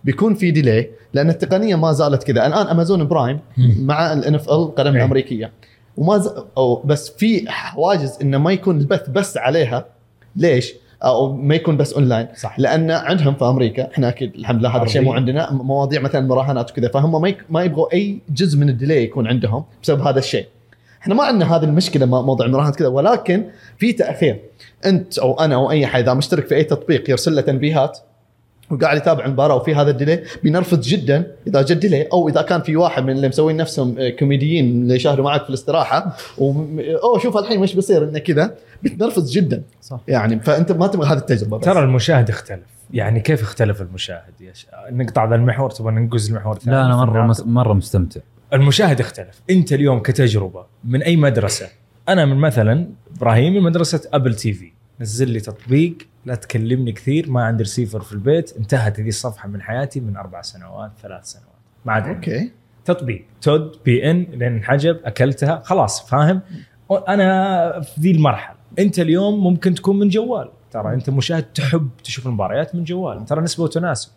C: بيكون في delay لأن التقنية ما زالت كذا. الآن Amazon Prime مع ال NFL
D: إيه.
C: الامريكيه وما ز... أو بس في حواجز إنه ما يكون البث بس عليها. ليش؟ أو ما يكون بس اونلاين
D: صح
C: لأن عندهم في أمريكا إحنا أكيد الحمد لله هذا الشيء مو. عندنا مواضيع مثلا مراهنات وكذا فهم ما. ما يبغوا أي جزء من ال delay يكون عندهم بسبب هذا الشيء إحنا ما عندنا هذه المشكلة موضوع المراهنات كذا ولكن في تأخير أنت أو أنا أو أي حد إذا مشترك في أي تطبيق يرسل له تنبيهات وقاعد يتابع المباراه وفي هذا ال delay. بينرفز جدا إذا جا delay أو إذا كان في واحد من اللي مسوين نفسهم آه، كوميديين اللي يشاهدوا معك في الاستراحة. و أوه شوف الحين مش بيصير؟ إنه كذا. بتنرفز جدا.
B: صح.
C: يعني فانت ما تبغى هذه التجربة بس.
D: ترى المشاهد اختلف يعني كيف اختلف المشاهد؟ يا ش... نقطع ذا المحور تبغى ننقز المحور الثاني
A: لا أنا
D: مرة.
A: مس... مرة مستمتع.
D: المشاهد اختلف أنت اليوم كتجربة من أي مدرسة؟ أنا من مثلا إبراهيم من مدرسة Apple TV. نزل لي تطبيق لا تكلمني كثير ما عندي ريسيفر في البيت انتهت هذه الصفحة من حياتي من أربع سنوات ثلاث سنوات. ما عاد.
C: okay.
D: تطبيق. TOD beIN لين انحجب أكلتها خلاص فاهم؟ أنا في ذي المرحلة. أنت اليوم ممكن تكون من جوال. ترى أنت مشاهد تحب تشوف المباريات من جوال. ترى نسبة وتناسب.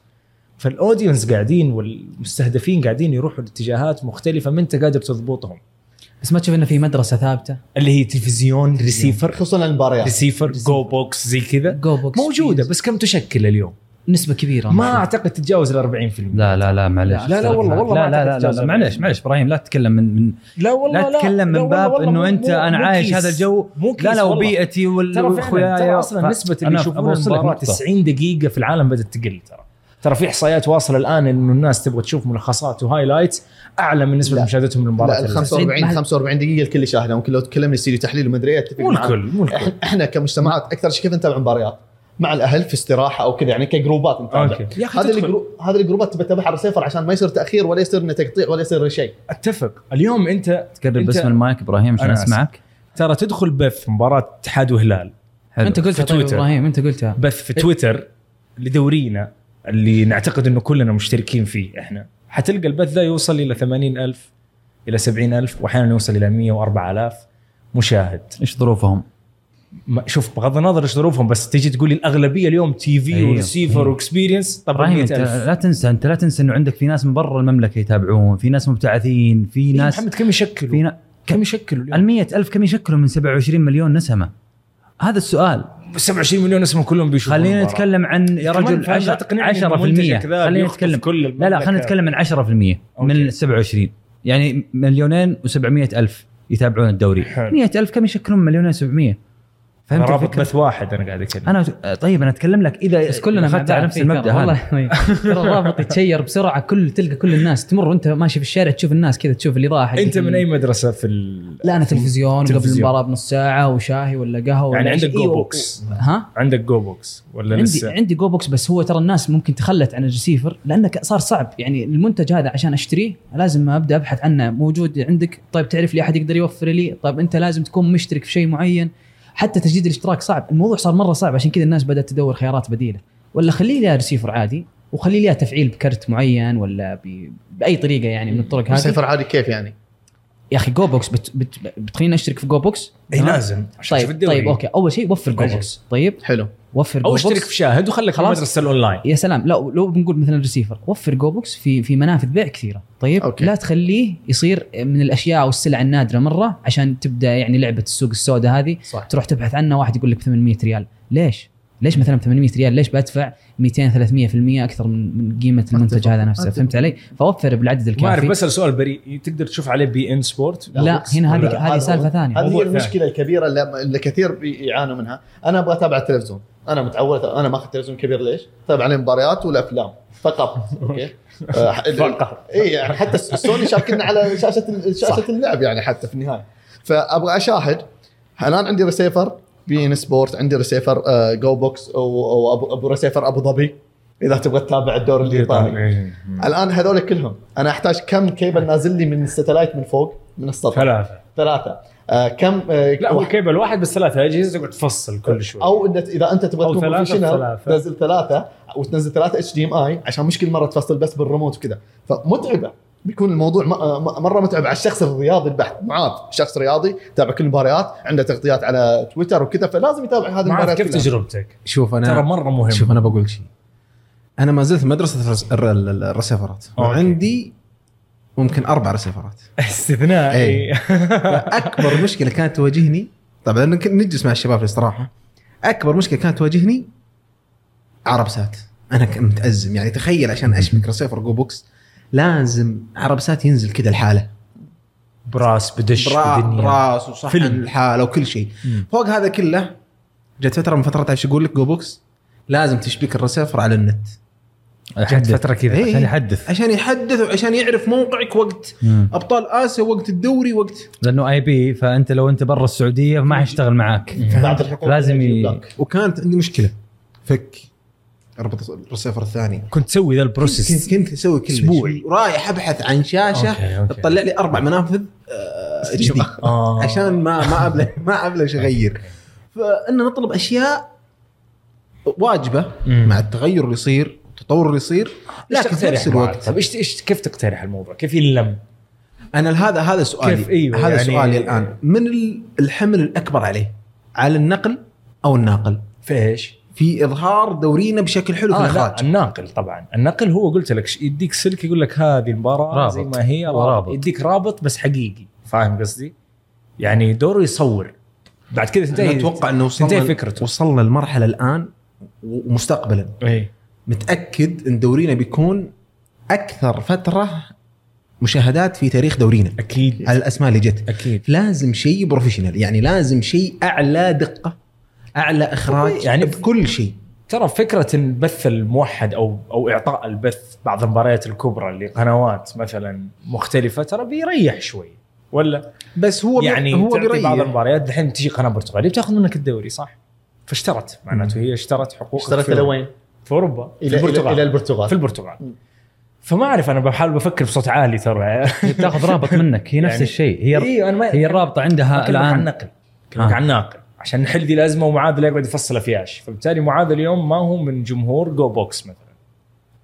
D: فال audience قاعدين والمستهدفين قاعدين يروحوا لاتجاهات مختلفة ما أنت قادر تضبطهم.
B: بس ما تشوف إنه في مدرسة ثابتة؟
D: اللي هي تلفزيون ريسيفر.
C: خصوصا المباريات.
D: receiver GOBX زي كذا.
B: GOBX
D: موجودة بس كم تشكل اليوم؟
B: نسبة كبيرة.
D: ما أعتقد تتجاوز ال 40%
A: لا لا لا معلش
D: لا، لا، والله- والله
A: لا
D: ما
A: لا لا, لا,
D: تتجاوز
A: لا معلش معلش إبراهيم لا تتكلم من, من
D: لا والله
A: لا تتكلم من باب
D: إنه
A: أنت
D: أنا
A: عايش. هذا الجو.
D: مو case
A: لا لا. وبيئتي وال-
D: ترى فعلا
A: واخوياي
D: ترى أصلا نسبة اللي يشوفون
A: نقطة.
D: 90 دقيقة في العالم بدأت تقل ترى. ترى في احصائيات واصلة الآن إنه الناس تبغى تشوف ملخصات و highlights أعلى من نسبة
C: لا.
D: مشاهدتهم
C: لا
D: للمباراه
C: ال
D: ال
C: 45
B: ما-
C: 45 دقيقة الكل يشاهدها ممكن لو تكلمني يصير تحليل ومدري إيه أتفق
D: مو
C: معك.
D: الكل مو الكل
C: إحنا- إحنا كمجتمعات أكثر شيء كيف نتابع مباريات مع الأهل في استراحة أو كذا يعني كجروبات نتابع.
D: يا أخي
C: هذه الجروبات تبى تتابعها على الريسيفر عشان ما يصير تأخير ولا يصير إنه تقطيع ولا يصير شيء
D: أتفق اليوم انت
A: تقرب
D: أنت-
A: باسم المايك إبراهيم عشان. أسمعك
D: ترى تدخل بث مباراة اتحاد وهلال
A: حلو.
B: أنت قلتها
D: في تويتر.
B: إبراهيم أنت قلتها
D: بث في تويتر لدورينا اللي نعتقد إنه كلنا مشتركين فيه إحنا حتلقى البث ذا يوصل إلى 80 ألف إلى 70 ألف وأحيانا يوصل إلى 104 آلاف مشاهد
A: إيش ظروفهم؟
D: ما- شوف بغض النظر إيش ظروفهم بس تيجي تقول لي الأغلبية اليوم TV
A: أيوه.
D: وريسيفر
A: أيوه.
D: و experience طب
A: إبراهيم أنت
D: 100000
A: لا تنسى أنت لا تنسى إنه عندك في ناس من برا المملكة يتابعون في ناس مبتعثين في
D: إيه
A: ناس
D: محمد كم يشكلوا
A: في نا...
D: كم يشكلوا اليوم؟
A: ال 100000 كم يشكلوا من 27 مليون نسمة؟ هذا السؤال
D: 27 مليون نسمة كلهم بيشوفون
A: خلينا. نتكلم عن يا رجل
D: فلا
A: 10
D: تقنعني إن
A: 10%
D: منتجك ذا
A: خلينا نتكلم
D: كل
A: لا لا خلينا. نتكلم عن 10% من
D: okay.
A: ال 27 يعني مليونين و700 ألف يتابعون الدوري
D: حلو.
A: 100 ألف كم يشكلون مليونين و700
D: أنا
A: فهمت
D: رابط؟ بث واحد أنا قاعد أتكلم
A: أنا طيب أنا أتكلم لك إذا
B: بس كلنا
A: اخذت على نفس
B: فيه
A: المبدأ
B: والله ترى الرابط يتشير بسرعة كل تلقى كل الناس تمر وأنت ماشي في الشارع تشوف الناس كذا تشوف اللي ضاحك
D: أنت من أي مدرسة في ال...
B: لا أنا تلفزيون قبل. المباراة بنص ساعة وشاي ولا قهوة
D: يعني عندك. GOBX.
B: ها
D: عندك GOBX ولا
B: عندي
D: لسه
B: عندي GOBX بس هو ترى الناس ممكن تخلت عن الريسيفر لأنه ك- صار صعب يعني المنتج هذا عشان أشتريه لازم أبدأ أبحث عنه موجود عندك طيب تعرف لي أحد يقدر يوفر لي طيب أنت لازم تكون مشترك في شيء معين حتى تجديد الاشتراك صعب. الموضوع صار مرة صعب عشان كذا الناس بدأت تدور خيارات بديلة. ولا خلي لي ريسيفر عادي وخلي لي تفعيل بكرت معين ولا ب... بأي طريقة يعني من الطرق هذه.
C: ريسيفر عادي كيف يعني؟
B: يا أخي GOBX بت... بت... بتخليني اشترك في
D: GOBX
B: إي؟
D: لازم. عشان
B: طيب طيب okay. أول شيء وفر GOBX طيب؟
C: حلو.
B: وفر أو
D: اشترك في شاهد وخليك في
B: خلاص.
D: مدرسه الأونلاين.
B: يا سلام. لا لو بنقول مثلا الريسيفر وفر GOBX في في منافذ بيع كثيرة. طيب؟ okay. لا تخليه يصير من الأشياء والسلع النادرة مرة عشان تبدأ يعني لعبة السوق السوداء هذه.
C: صح.
B: تروح تبحث عنها واحد يقول لك ب 800 ريال. ليش؟ ليش مثلا ب 800 ريال ليش بدفع 200 300% أكثر من من قيمة المنتج. هذا نفسه. فهمت علي؟ فوفر بالعدد
D: ما أعرف
B: الكافي
D: بسال سؤال بريء تقدر تشوف عليه beIN Sport؟
B: لا هنا هذه
C: هذا-
B: هذه سالفة
C: هو.
B: ثانية.
C: هذه هي المشكلة الكبيرة اللي, اللي كثير بيعانوا منها. أنا أبغى أتابع التلفزيون. أنا متعود أنا ماخذ تلفزيون كبير ليش؟ أتابع عليه مباريات والأفلام. فقط. *laughs* okay؟ *laughs*
D: فقط.
C: اي يعني حتى السوني شاركنا على شاشة *laughs* شاشة اللعب يعني حتى في النهاية. فأبغى أشاهد. الآن عندي receiver beIN Sport عندي ريسيفر آه، GOBX أو أو ابو, أبو ريسيفر أبو ظبي إذا تبغى تتابع الايطالي
D: إيه.
C: الآن هذول كلهم أنا أحتاج كم كيبل نازل لي من ال satellite من فوق؟ من السطح.
D: ثلاثة.
C: ثلاثة. آه كم آه
D: لا هو كيبل واحد بس ثلاثة اجهزه تقعد تفصل كل شوي.
C: أو إذا أنت تبغى تكون
D: professional.
C: تنزل ثلاثة وتنزل ثلاثة HDMI عشان مش كل مرة تفصل بس بالريموت وكذا. فمتعبة. بيكون الموضوع م- مرة متعب على الشخص الرياضي البحت. معاذ شخص رياضي يتابع كل المباريات عنده تغطيات على تويتر وكذا فلازم يتابع هذه المباريات
D: كيف. تجربتك؟
E: شوف أنا
D: ترى مرة مهم.
E: شوف أنا بقول شيء. أنا ما زلت مدرسة الرس- الر- ال- ال- الرسيفرات. وعندي ممكن أربع رسيفرات.
D: استثنائي.
E: إيه. أكبر مشكلة كانت تواجهني طبعا نجلس مع الشباب في الاستراحة. أكبر مشكلة كانت تواجهني عربسات. أنا كنت متازم يعني تخيل عشان اشبك receiver GOBX. لازم عربسات ينزل كذا الحالة.
D: براس بدش
E: برا
D: بدنيا.
E: براس وصحن
D: فيلم.
E: الحالة وكل شيء. فوق هذا كله جت فترة من فترات إيش أقول لك؟ GOBX لازم تشبيك الرسيفر على النت.
D: جت فترة كذا
E: إيه.
A: عشان يحدث.
E: عشان يحدث وعشان يعرف موقعك وقت
A: مم.
E: أبطال آسيا وقت الدوري وقت
A: لأنه IP فأنت لو أنت برا السعودية ما حيشتغل معاك.
C: بعض الحقوق
A: لازم ي-.
E: وكانت عندي مشكلة. فك. اربط الرسيفر الثاني
D: كنت تسوي ذا
E: ال
D: process
E: كنت أسوي كل
D: أسبوعي.
E: شيء ورايح أبحث عن
D: شاشة.
E: تطلع لي أربع منافذ HD
D: آه.
E: عشان ما ما ابلش *laughs* ما أبلش أغير فان نطلب أشياء واجبة
D: مم.
E: مع التغير اللي يصير التطور اللي يصير لكن في نفس؟ الوقت
D: طيب إيش إيش كيف تقترح الموضوع؟ كيف ينلم؟
E: أنا هذا هذا سؤالي
D: كيف؟ أيوة،
E: هذا
D: يعني-
E: سؤالي الآن من ال- الحمل الأكبر عليه؟ على النقل أو الناقل؟
D: في إيش؟
E: في إظهار دورينا بشكل حلو في
D: آه لا
E: الاخراج
D: الناقل طبعا. النقل هو قلت لك ش- يديك سلك يقول لك هذه المباراة
A: رابط.
D: زي ما هي
A: هو رابط.
D: يديك رابط بس حقيقي فاهم قصدي؟ يعني دوره يصور. بعد كذا
E: أنا
D: تنتهي
E: أتوقع
D: إنه
E: وصلنا
D: فكرته.
E: وصلنا المرحله الآن ومستقبلا.
D: اي
E: متأكد إن دورينا بيكون أكثر فترة مشاهدات في تاريخ دورينا.
D: أكيد.
E: على الأسماء اللي جت.
D: أكيد.
E: لازم شيء بروفيشنال يعني لازم شيء أعلى دقة أعلى إخراج.
D: يعني
E: بكل شيء.
D: ترى فكرة البث الموحد أو أو إعطاء البث بعض المباريات الكبرى لقنوات مثلا مختلفة ترى بيريح شوي. ولا؟
E: بس هو
D: يعني
E: هو
D: تعطي بعض
E: بيريح.
D: المباريات دحين تجي قناة برتغالية بتاخذ منك الدوري صح؟ فاشترت معناته هي اشترت حقوق
C: اشتركت لوين؟
D: في أوروبا في
C: إلى إلى
D: البرتغال.
C: إلى البرتغال.
D: في البرتغال. فما أعرف أنا بحاول بفكر بصوت عالي ترى.
A: بتاخذ رابط منك هي نفس
D: يعني-
A: الشيء. هي
D: أيوه أنا ما
A: هي الرابطه عندها
D: اكلمك عن
A: الآن.
D: نقل. اكلمك
A: آه.
D: عن ناقل. عشان نحل دي الأزمة ومعاذ لا يقعد يفصل افياش فبالتالي معاذ اليوم ما هو من جمهور جو بوكس مثلا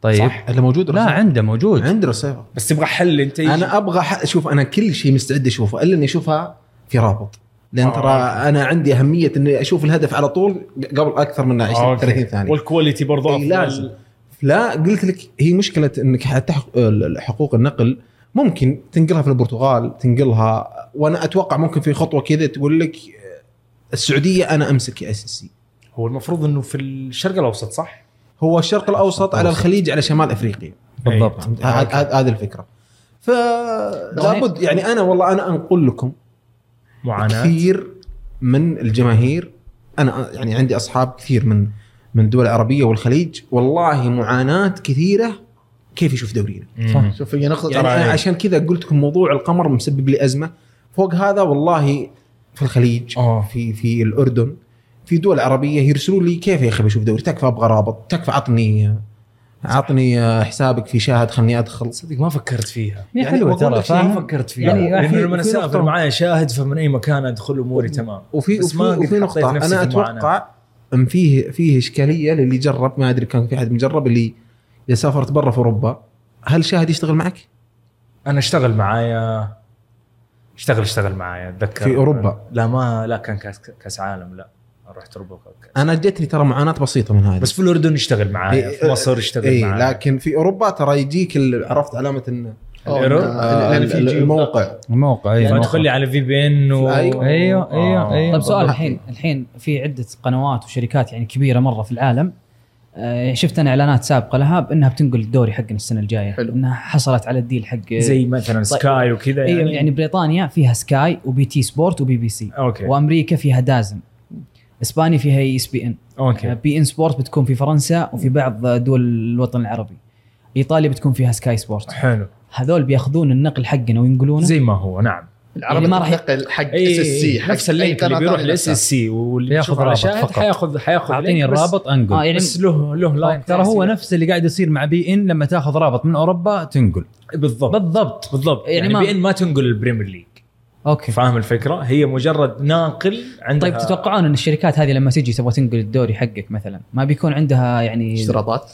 A: طيب
D: صح.
E: اللي موجود
A: لا
E: رسائل.
A: عنده موجود
E: عنده رسائل
D: بس تبغى حل أنت يجي.
E: أنا أبغى ح- شوف أنا كل شيء مستعد أشوفه إلا إني أشوفها في رابط لأن
D: آه.
E: ترى أنا عندي أهمية إني أشوف الهدف على طول قبل أكثر من 20
D: okay.
E: 30 ثانية
D: وال quality برضو
E: إي
D: أفضل
E: لازم. لا قلت لك هي مشكلة إنك حتى حقوق النقل ممكن تنقلها في البرتغال تنقلها وأنا أتوقع ممكن في خطوة كذا تقول لك السعودية أنا أمسك SSC.
D: هو المفروض إنه في الشرق الأوسط صح؟
E: هو الشرق الأوسط على الخليج على شمال أفريقيا.
A: بالضبط.
E: هذه الفكرة. فلابد يعني أنا والله أنا أنقل لكم
D: معاناة.
E: كثير من الجماهير. أنا يعني عندي أصحاب كثير من من الدول العربيه والخليج. والله معاناة كثيرة كيف يشوف دورينا.
D: مم.
C: شوف هي نقطة
E: يعني أنا عشان كذا قلت لكم موضوع القمر مسبب لي أزمة. فوق هذا والله في الخليج
D: آه.
E: في في الأردن في دول عربية يرسلوا لي كيف يا أخي بشوف دوري؟ تكفى أبغى رابط تكفى عطني عطني حسابك في شاهد خلني أدخل.
D: صدق ما فكرت فيها.
E: يعني حلوة
A: ترى فاهم؟
D: فكرت فيها.
A: يعني في-
D: لما اسافر معايا شاهد فمن أي مكان أدخل أموري تمام.
E: وفي
D: بس
E: وفي,
D: ما
E: وفي
D: في المعاناة.
E: أتوقع أن فيه فيه إشكالية للي جرب ما أدري كان في أحد مجرب اللي إذا سافرت برا في أوروبا هل شاهد يشتغل معك؟
D: أنا أشتغل معايا. اشتغل اشتغل معايا أتذكر
E: في أوروبا؟
D: لا ما لا كان كاس كاس عالم لا رحت أوروبا كاس.
E: أنا جتني ترى معاناة بسيطة من هذه
D: بس في الأردن اشتغل معايا
E: إيه،
D: في مصر اشتغل
E: إيه
D: معايا
E: لكن في أوروبا ترى يجيك عرفت علامة إن
C: ال error؟ آه،
E: الموقع
A: الموقع اي
E: يعني
D: فادخل لي على VPN و...
E: أيوة.
A: أيوه أيوه أيوه
B: طيب سؤال. الحين الحين في عدة قنوات وشركات يعني كبيرة مرة في العالم آه، شفت أنا إعلانات سابقة لها بأنها بتنقل الدوري حقنا السنة الجاية.
C: حلو.
B: إنها حصلت على ال deal حق
D: زي مثلا Sky وكذا
B: يعني,
D: يعني,
B: يعني بريطانيا فيها Sky و BT Sport و BBC.
D: okay.
B: وأمريكا فيها DAZN. إسبانيا فيها
D: ESPN
B: okay. beIN Sport بتكون في فرنسا وفي بعض دول الوطن العربي. إيطاليا بتكون فيها Sky Sport
D: حلو.
B: هذول بياخذون النقل حقنا وينقلونه.
D: زي ما هو نعم.
C: العربي
B: يعني ما راح ي-
C: تنقل حق SSC
D: نفس ال link اللي بيروح ل SSC واللي
A: ياخذ رابط
D: شاهد
A: فقط.
D: حياخذ حياخذ أعطيني
A: الرابط أنقل.
B: آه يعني
D: بس له له line
A: ترى هو. نفس اللي قاعد يصير مع beIN لما تاخذ رابط من أوروبا تنقل.
D: بالضبط.
A: بالضبط.
D: بالضبط.
B: يعني
D: يعني,
B: ما-
D: beIN ما تنقل ال Premier
B: League. okay.
D: فاهم الفكرة؟ هي مجرد ناقل عندها
B: طيب تتوقعون إن الشركات هذه لما تيجي تبغى تنقل الدوري حقك مثلا ما بيكون عندها يعني
C: اشتراطات؟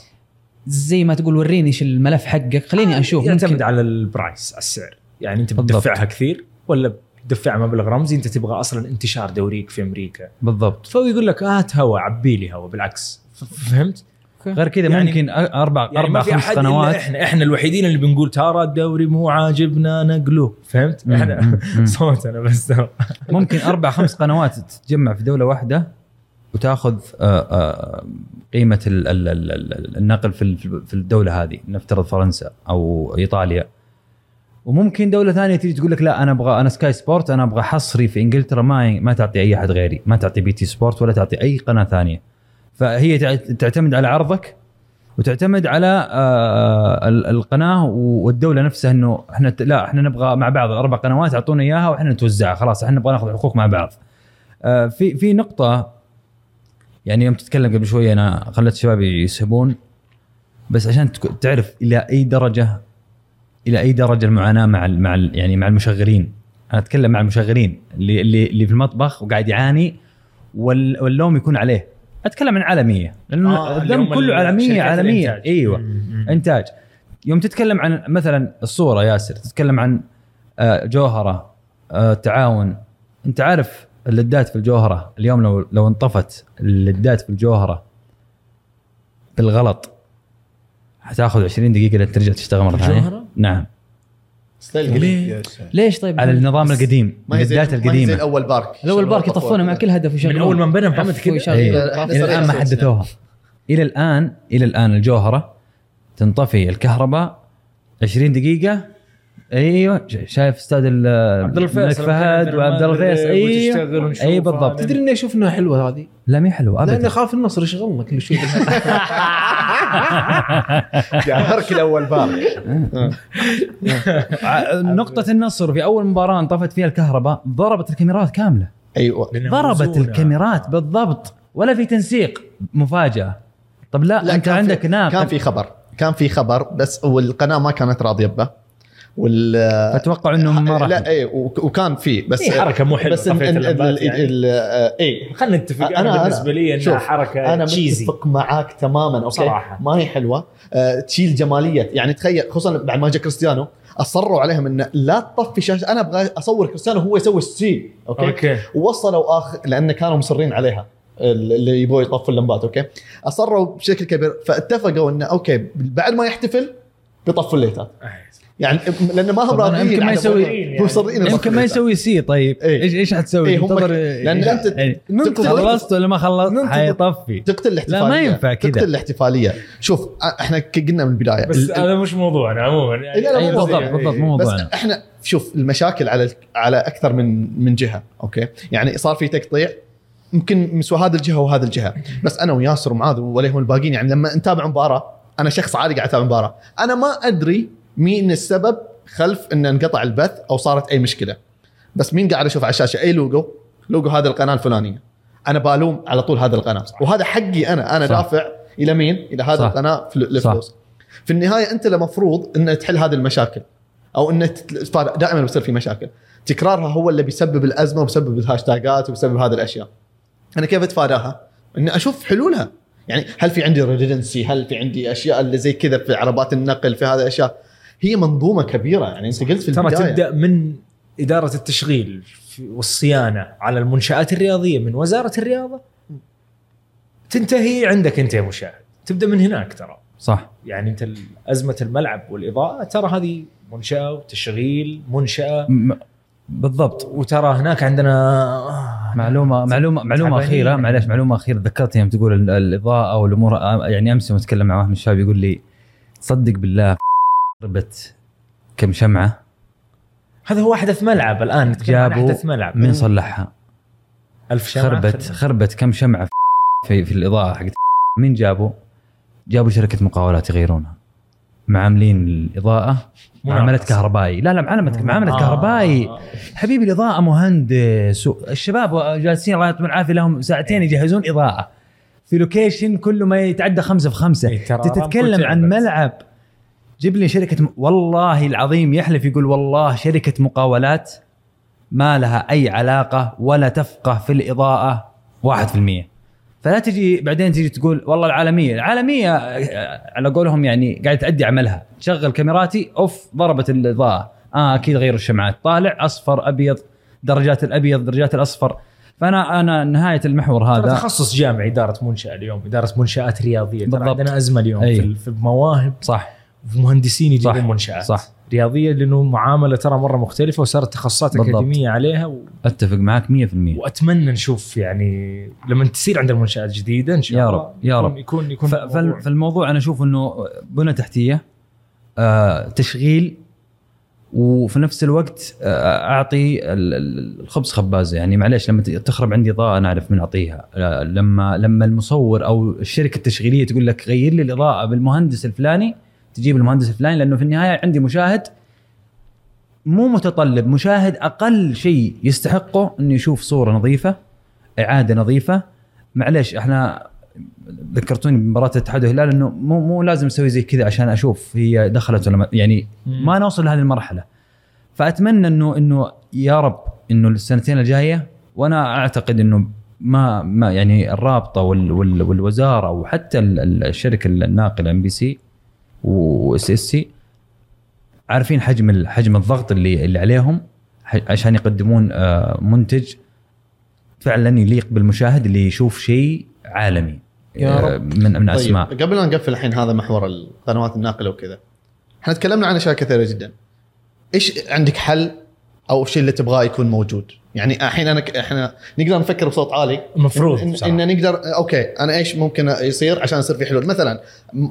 B: زي ما تقول وريني إيش الملف حقك خليني أشوف
D: يعتمد على ال price على السعر. يعني
A: أنت.
D: بتدفعها كثير. ولا بتدفع مبلغ رمزي انت تبغى أصلا انتشار دوريك في أمريكا.
A: بالضبط.
D: فهو يقول لك هات هوا عبي لي هوا بالعكس. فهمت؟
A: غير كذا
D: يعني-
A: ممكن أربع
D: يعني أربع
A: خمس قنوات
D: إحنا إحنا الوحيدين اللي بنقول ترى الدوري مو عاجبنا نقله فهمت؟
A: مم،
D: إحنا
A: مم،. *laughs*
D: صوتنا بس.
A: ممكن أربع خمس قنوات تتجمع في دولة واحدة وتاخذ آه، آه، قيمة ال- ال- ال- ال- النقل في ال- في الدولة هذه نفترض فرنسا أو إيطاليا. وممكن دولة ثانية تيجي تقول لك لا أنا أبغى أنا Sky Sport أنا أبغى حصري في إنجلترا ما ما تعطي أي أحد غيري ما تعطي BT Sport ولا تعطي أي قناة ثانية فهي تع- تعتمد على عرضك وتعتمد على آه، ال- القناة والدولة نفسها إنه إحنا لا إحنا نبغى مع بعض أربع قنوات أعطونا إياها وإحنا نتوزعها خلاص إحنا نبغى ناخذ حقوق مع بعض. آه، في في نقطة يعني يوم تتكلم قبل شوية أنا خليت الشباب يسحبون بس عشان تعرف إلى أي درجة إلى أي درجة المعاناة مع ال مع ال يعني مع المشغلين. أنا أتكلم مع المشغلين اللي اللي, اللي في المطبخ وقاعد يعاني وال- واللوم يكون عليه. أتكلم عن عالمية. لأنه
D: آه،
A: كله
D: عالمية
A: عالمية.
D: الإنتاج.
A: أيوه.
D: مم.
A: إنتاج. يوم تتكلم عن مثلا الصورة ياسر تتكلم عن آه، جوهرة آه، تعاون أنت عارف اللدات في الجوهرة. اليوم لو لو انطفت اللدات في الجوهرة بالغلط حتاخذ 20 دقيقة لين ترجع تشتغل مرة
D: ثانية؟
A: نعم.
C: ليه؟
B: ليش طيب؟
A: على النظام القديم
C: ما هي زي
A: القديمة.
C: الأول بارك.
B: الأول بارك يطفونه مع كل هدف يشغلون
D: من أول ما انبنى محمد كذا.
A: إيه. إلى الآن ما حدثوها. إلى الان إلى الآن الجوهرة تنطفي الكهرباء 20 دقيقة. أيوه شايف أستاذ ال-
D: عبد
A: الملك
D: الفيصل
A: فهد وعبد الله الفيصل
D: وتشتغل أيوه.
A: أي بالضبط.
E: تدري إني أشوف إنها حلوة هذه؟
A: لا مي حلو
E: لاني
A: ابدا.
E: اخاف النصر يشغلنا كل شوي. *laughs* *laughs*
C: بارك الأول بارك. *laughs*
A: نقطة النصر في أول مباراة انطفت فيها الكهرباء ضربت الكاميرات كاملة.
D: أيوه.
A: ضربت
D: موزونة.
A: الكاميرات بالضبط ولا في تنسيق مفاجأة. طب لا, لا أنت
C: كان
A: عندك
C: في
A: ناقد.
C: كان في خبر. كان في خبر بس والقناة ما كانت راضية به. وال
A: فتوقع إنهم ما راح
C: لا اي وك- وكان في بس
D: هي حركة مو حلوة
C: بس ال-
D: طفيت
C: ال-
D: اللمبات
C: ال-
D: يعني.
C: ال- اي
D: خلينا نتفق.
C: أنا-
D: أنا
C: أنا-
D: بالنسبة لي
C: إنها
D: حركة
C: أنا
D: تشيزي
C: متفق معاك تماما أوكي؟
D: صراحة.
C: ما هي حلوة. أه تشيل جمالية. يعني تخيل خصوصا بعد ما جاء كريستيانو أصروا عليهم انه لا تطفي شاشة. أنا أبغى أصور كريستيانو وهو يسوي السي okay,
D: okay.
C: ووصلوا آخر لأن كانوا مصرين عليها اللي يبغوا يطفوا اللمبات okay؟ أصروا بشكل كبير فاتفقوا انه okay بعد ما يحتفل بيطفوا الليتات. يعني لأن ما هم راضيين
A: يمكن ما يسوي-
D: يعني.
C: مصرين
A: يمكن ما. يسوي سي طيب
C: إيه.
A: إيش إيش حتسوي؟
C: إيه، هم
A: تنتظر
C: ك- لأن أنت
A: يعني
C: ننتظر-
A: خلصت ولا ما خلصت؟ حيطفي
C: تقتل الاحتفاليه
A: لا، ما ينفع كذا.
C: تقتل الاحتفالية شوف إحنا قلنا من البداية
D: بس هذا مش موضوعنا عموما يعني
C: لا، لا،
A: بالضبط
C: موضوع.
A: بالضبط مو
C: بس
A: موضوعنا
C: إحنا شوف المشاكل على على أكثر من من جهة okay يعني صار في تقطيع يمكن مسوى هذه الجهة وهذه الجهة بس أنا وياسر ومعاذ وعليهم الباقيين يعني لما نتابع مباراة أنا شخص عادي قاعد أتابع مباراة أنا ما أدري مين السبب خلف إن انقطع البث أو صارت أي مشكلة؟ بس مين قاعد أشوف على الشاشة؟ اي logo؟ logo هذه القناة الفلانية. أنا بالوم على طول هذه القناة. وهذا حقي أنا. أنا
A: صح.
C: دافع إلى مين؟ إلى هذه
A: صح.
C: القناة فل- الفلوس. في النهاية أنت المفروض إن تحل هذه المشاكل أو إن تت- دائما بيصير في مشاكل. تكرارها هو اللي بيسبب الأزمة وبيسبب الهاشتاجات وبيسبب هذه الأشياء. أنا كيف أتفاداها؟ اني أشوف حلولها. يعني هل في عندي redundancy هل في عندي أشياء اللي زي كذا في عربات النقل في هذه الأشياء؟ هي منظومة كبيرة. يعني أنت قلت في
D: ترى
C: البداية.
D: تبدأ من إدارة التشغيل والصيانة على المنشآت الرياضية من وزارة الرياضة. تنتهي عندك أنت يا مشاهد تبدأ من هناك ترى.
A: صح.
D: يعني أنت أزمة الملعب والإضاءة ترى هذه منشأة وتشغيل منشأة.
A: م- بالضبط.
D: وترى هناك عندنا
A: معلومة معلومة معلومة
D: تعبانين.
A: أخيرة. معلش معلومة أخيرة. ذكرتني يوم تقول ال- الإضاءة والامور يعني أمس يوم أتكلم مع واحد من الشباب يقول لي تصدق بالله. ربت كم شمعة؟
D: هذا هو أحدث ملعب الآن
A: جابوا
D: أحدث ملعب.
A: مين صلحها؟
D: ألف شمعة.
A: خربت
D: في-
A: خربت كم شمعة في في الإضاءة حقت مين جابوا؟ جابوا شركة مقاولات يغيرونها. معاملين الإضاءة
D: معاملة.
A: كهربائي. لا لا معامله معاملة
D: آه.
A: كهربائي حبيبي الإضاءة مهندس. الشباب جالسين الله يعطيهم العافية لهم ساعتين يجهزون إضاءة. في لوكيشن كله ما يتعدى خمسة في خمسة.
D: إيه،
A: تتكلم عن. ملعب جيب لي شركة م... والله العظيم يحلف يقول والله شركة مقاولات ما لها أي علاقة ولا تفقه في الإضاءة. 1% فلا تجي بعدين تجي تقول والله العالمية العالمية آه، على قولهم يعني قاعدة تأدي عملها. تشغل كاميراتي أوف ضربت الإضاءة. آه أكيد غير الشمعات. طالع أصفر أبيض درجات الأبيض درجات الأصفر. فأنا أنا نهاية المحور هذا.
D: تخصص جامعي إدارة منشأة اليوم إدارة منشآت رياضية.
A: بالضبط.
D: عندنا أزمة اليوم
A: أي.
D: في ال- في المواهب.
A: صح.
D: مهندسين يجيبون. منشآت
A: صح.
D: رياضية لأنه معاملة ترى مرة مختلفة وصارت تخصصات
A: بالضبط.
D: أكاديمية عليها و...
A: أتفق معك 100%
D: وأتمنى نشوف يعني لما تصير عندنا منشآت جديدة إن شاء
A: يا
D: الله
A: رب، يا
D: يكون-
A: رب.
D: يكون يكون
A: ف-
D: الموضوع-
A: فال- فالموضوع أنا أشوف إنه بنى تحتية آه تشغيل وفي نفس الوقت آه أعطي ال- ال- الخبز خبازة يعني معليش لما تخرب عندي إضاءة أنا أعرف من أعطيها آه لما لما المصور أو الشركة التشغيلية تقول لك غير لي الإضاءة بالمهندس الفلاني تجيب المهندس الفلاني لأنه في النهاية عندي مشاهد مو متطلب. مشاهد أقل شيء يستحقه إنه يشوف صورة نظيفة إعادة نظيفة. معليش إحنا ذكرتوني بمباراة الاتحاد والهلال إنه مو مو لازم أسوي زي كذا عشان أشوف هي دخلت ولا يعني. ما نوصل لهذه المرحلة. فأتمنى إنه إنه يا رب إنه السنتين الجاية وأنا أعتقد إنه ما ما يعني الرابطة وال وال والوزارة وحتى ال- ال- الشركة الناقلة MBC و SSC عارفين حجم حجم الضغط اللي اللي عليهم؟ عشان يقدمون آه، منتج فعلا يليق بالمشاهد اللي يشوف شيء عالمي
E: يا
A: آه،
E: رب.
A: من من
C: طيب
A: أسماء.
C: قبل لا نقفل الحين هذا محور القنوات الناقله وكذا إحنا تكلمنا عن أشياء كثيرة جدا. إيش عندك حل أو الشيء اللي تبغاه يكون موجود؟ يعني الحين أنا إحنا نقدر نفكر بصوت عالي
D: المفروض
C: إن. إن نقدر okay أنا إيش ممكن يصير عشان يصير في حلول مثلا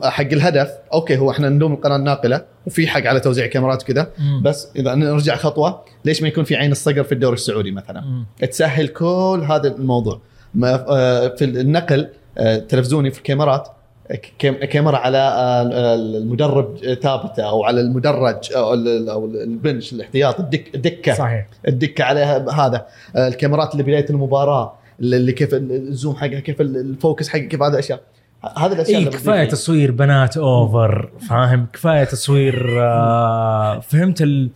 C: حق الهدف okay هو إحنا ندوم القناة الناقلة وفي حق على توزيع كاميرات وكذا. بس إذا نرجع خطوة ليش ما يكون في عين الصقر في الدوري السعودي مثلا
D: مم.
C: تسهل كل هذا الموضوع آه، في النقل آه، تلفزيوني في الكاميرات كام- كاميرا على آه، المدرب ثابتة أو على المدرج أو ال bench الاحتياط الدك الدكة.
D: صحيح.
C: الدكة عليها هذا. آه، الكاميرات اللي بداية المباراة اللي كيف ال zoom حقها كيف ال focus حقها كيف هذه الاشياء هذه
D: الأشياء
C: اللي
D: كفاية
C: بتضيف.
D: تصوير بنات over فاهم؟ كفاية تصوير آه فهمت ال...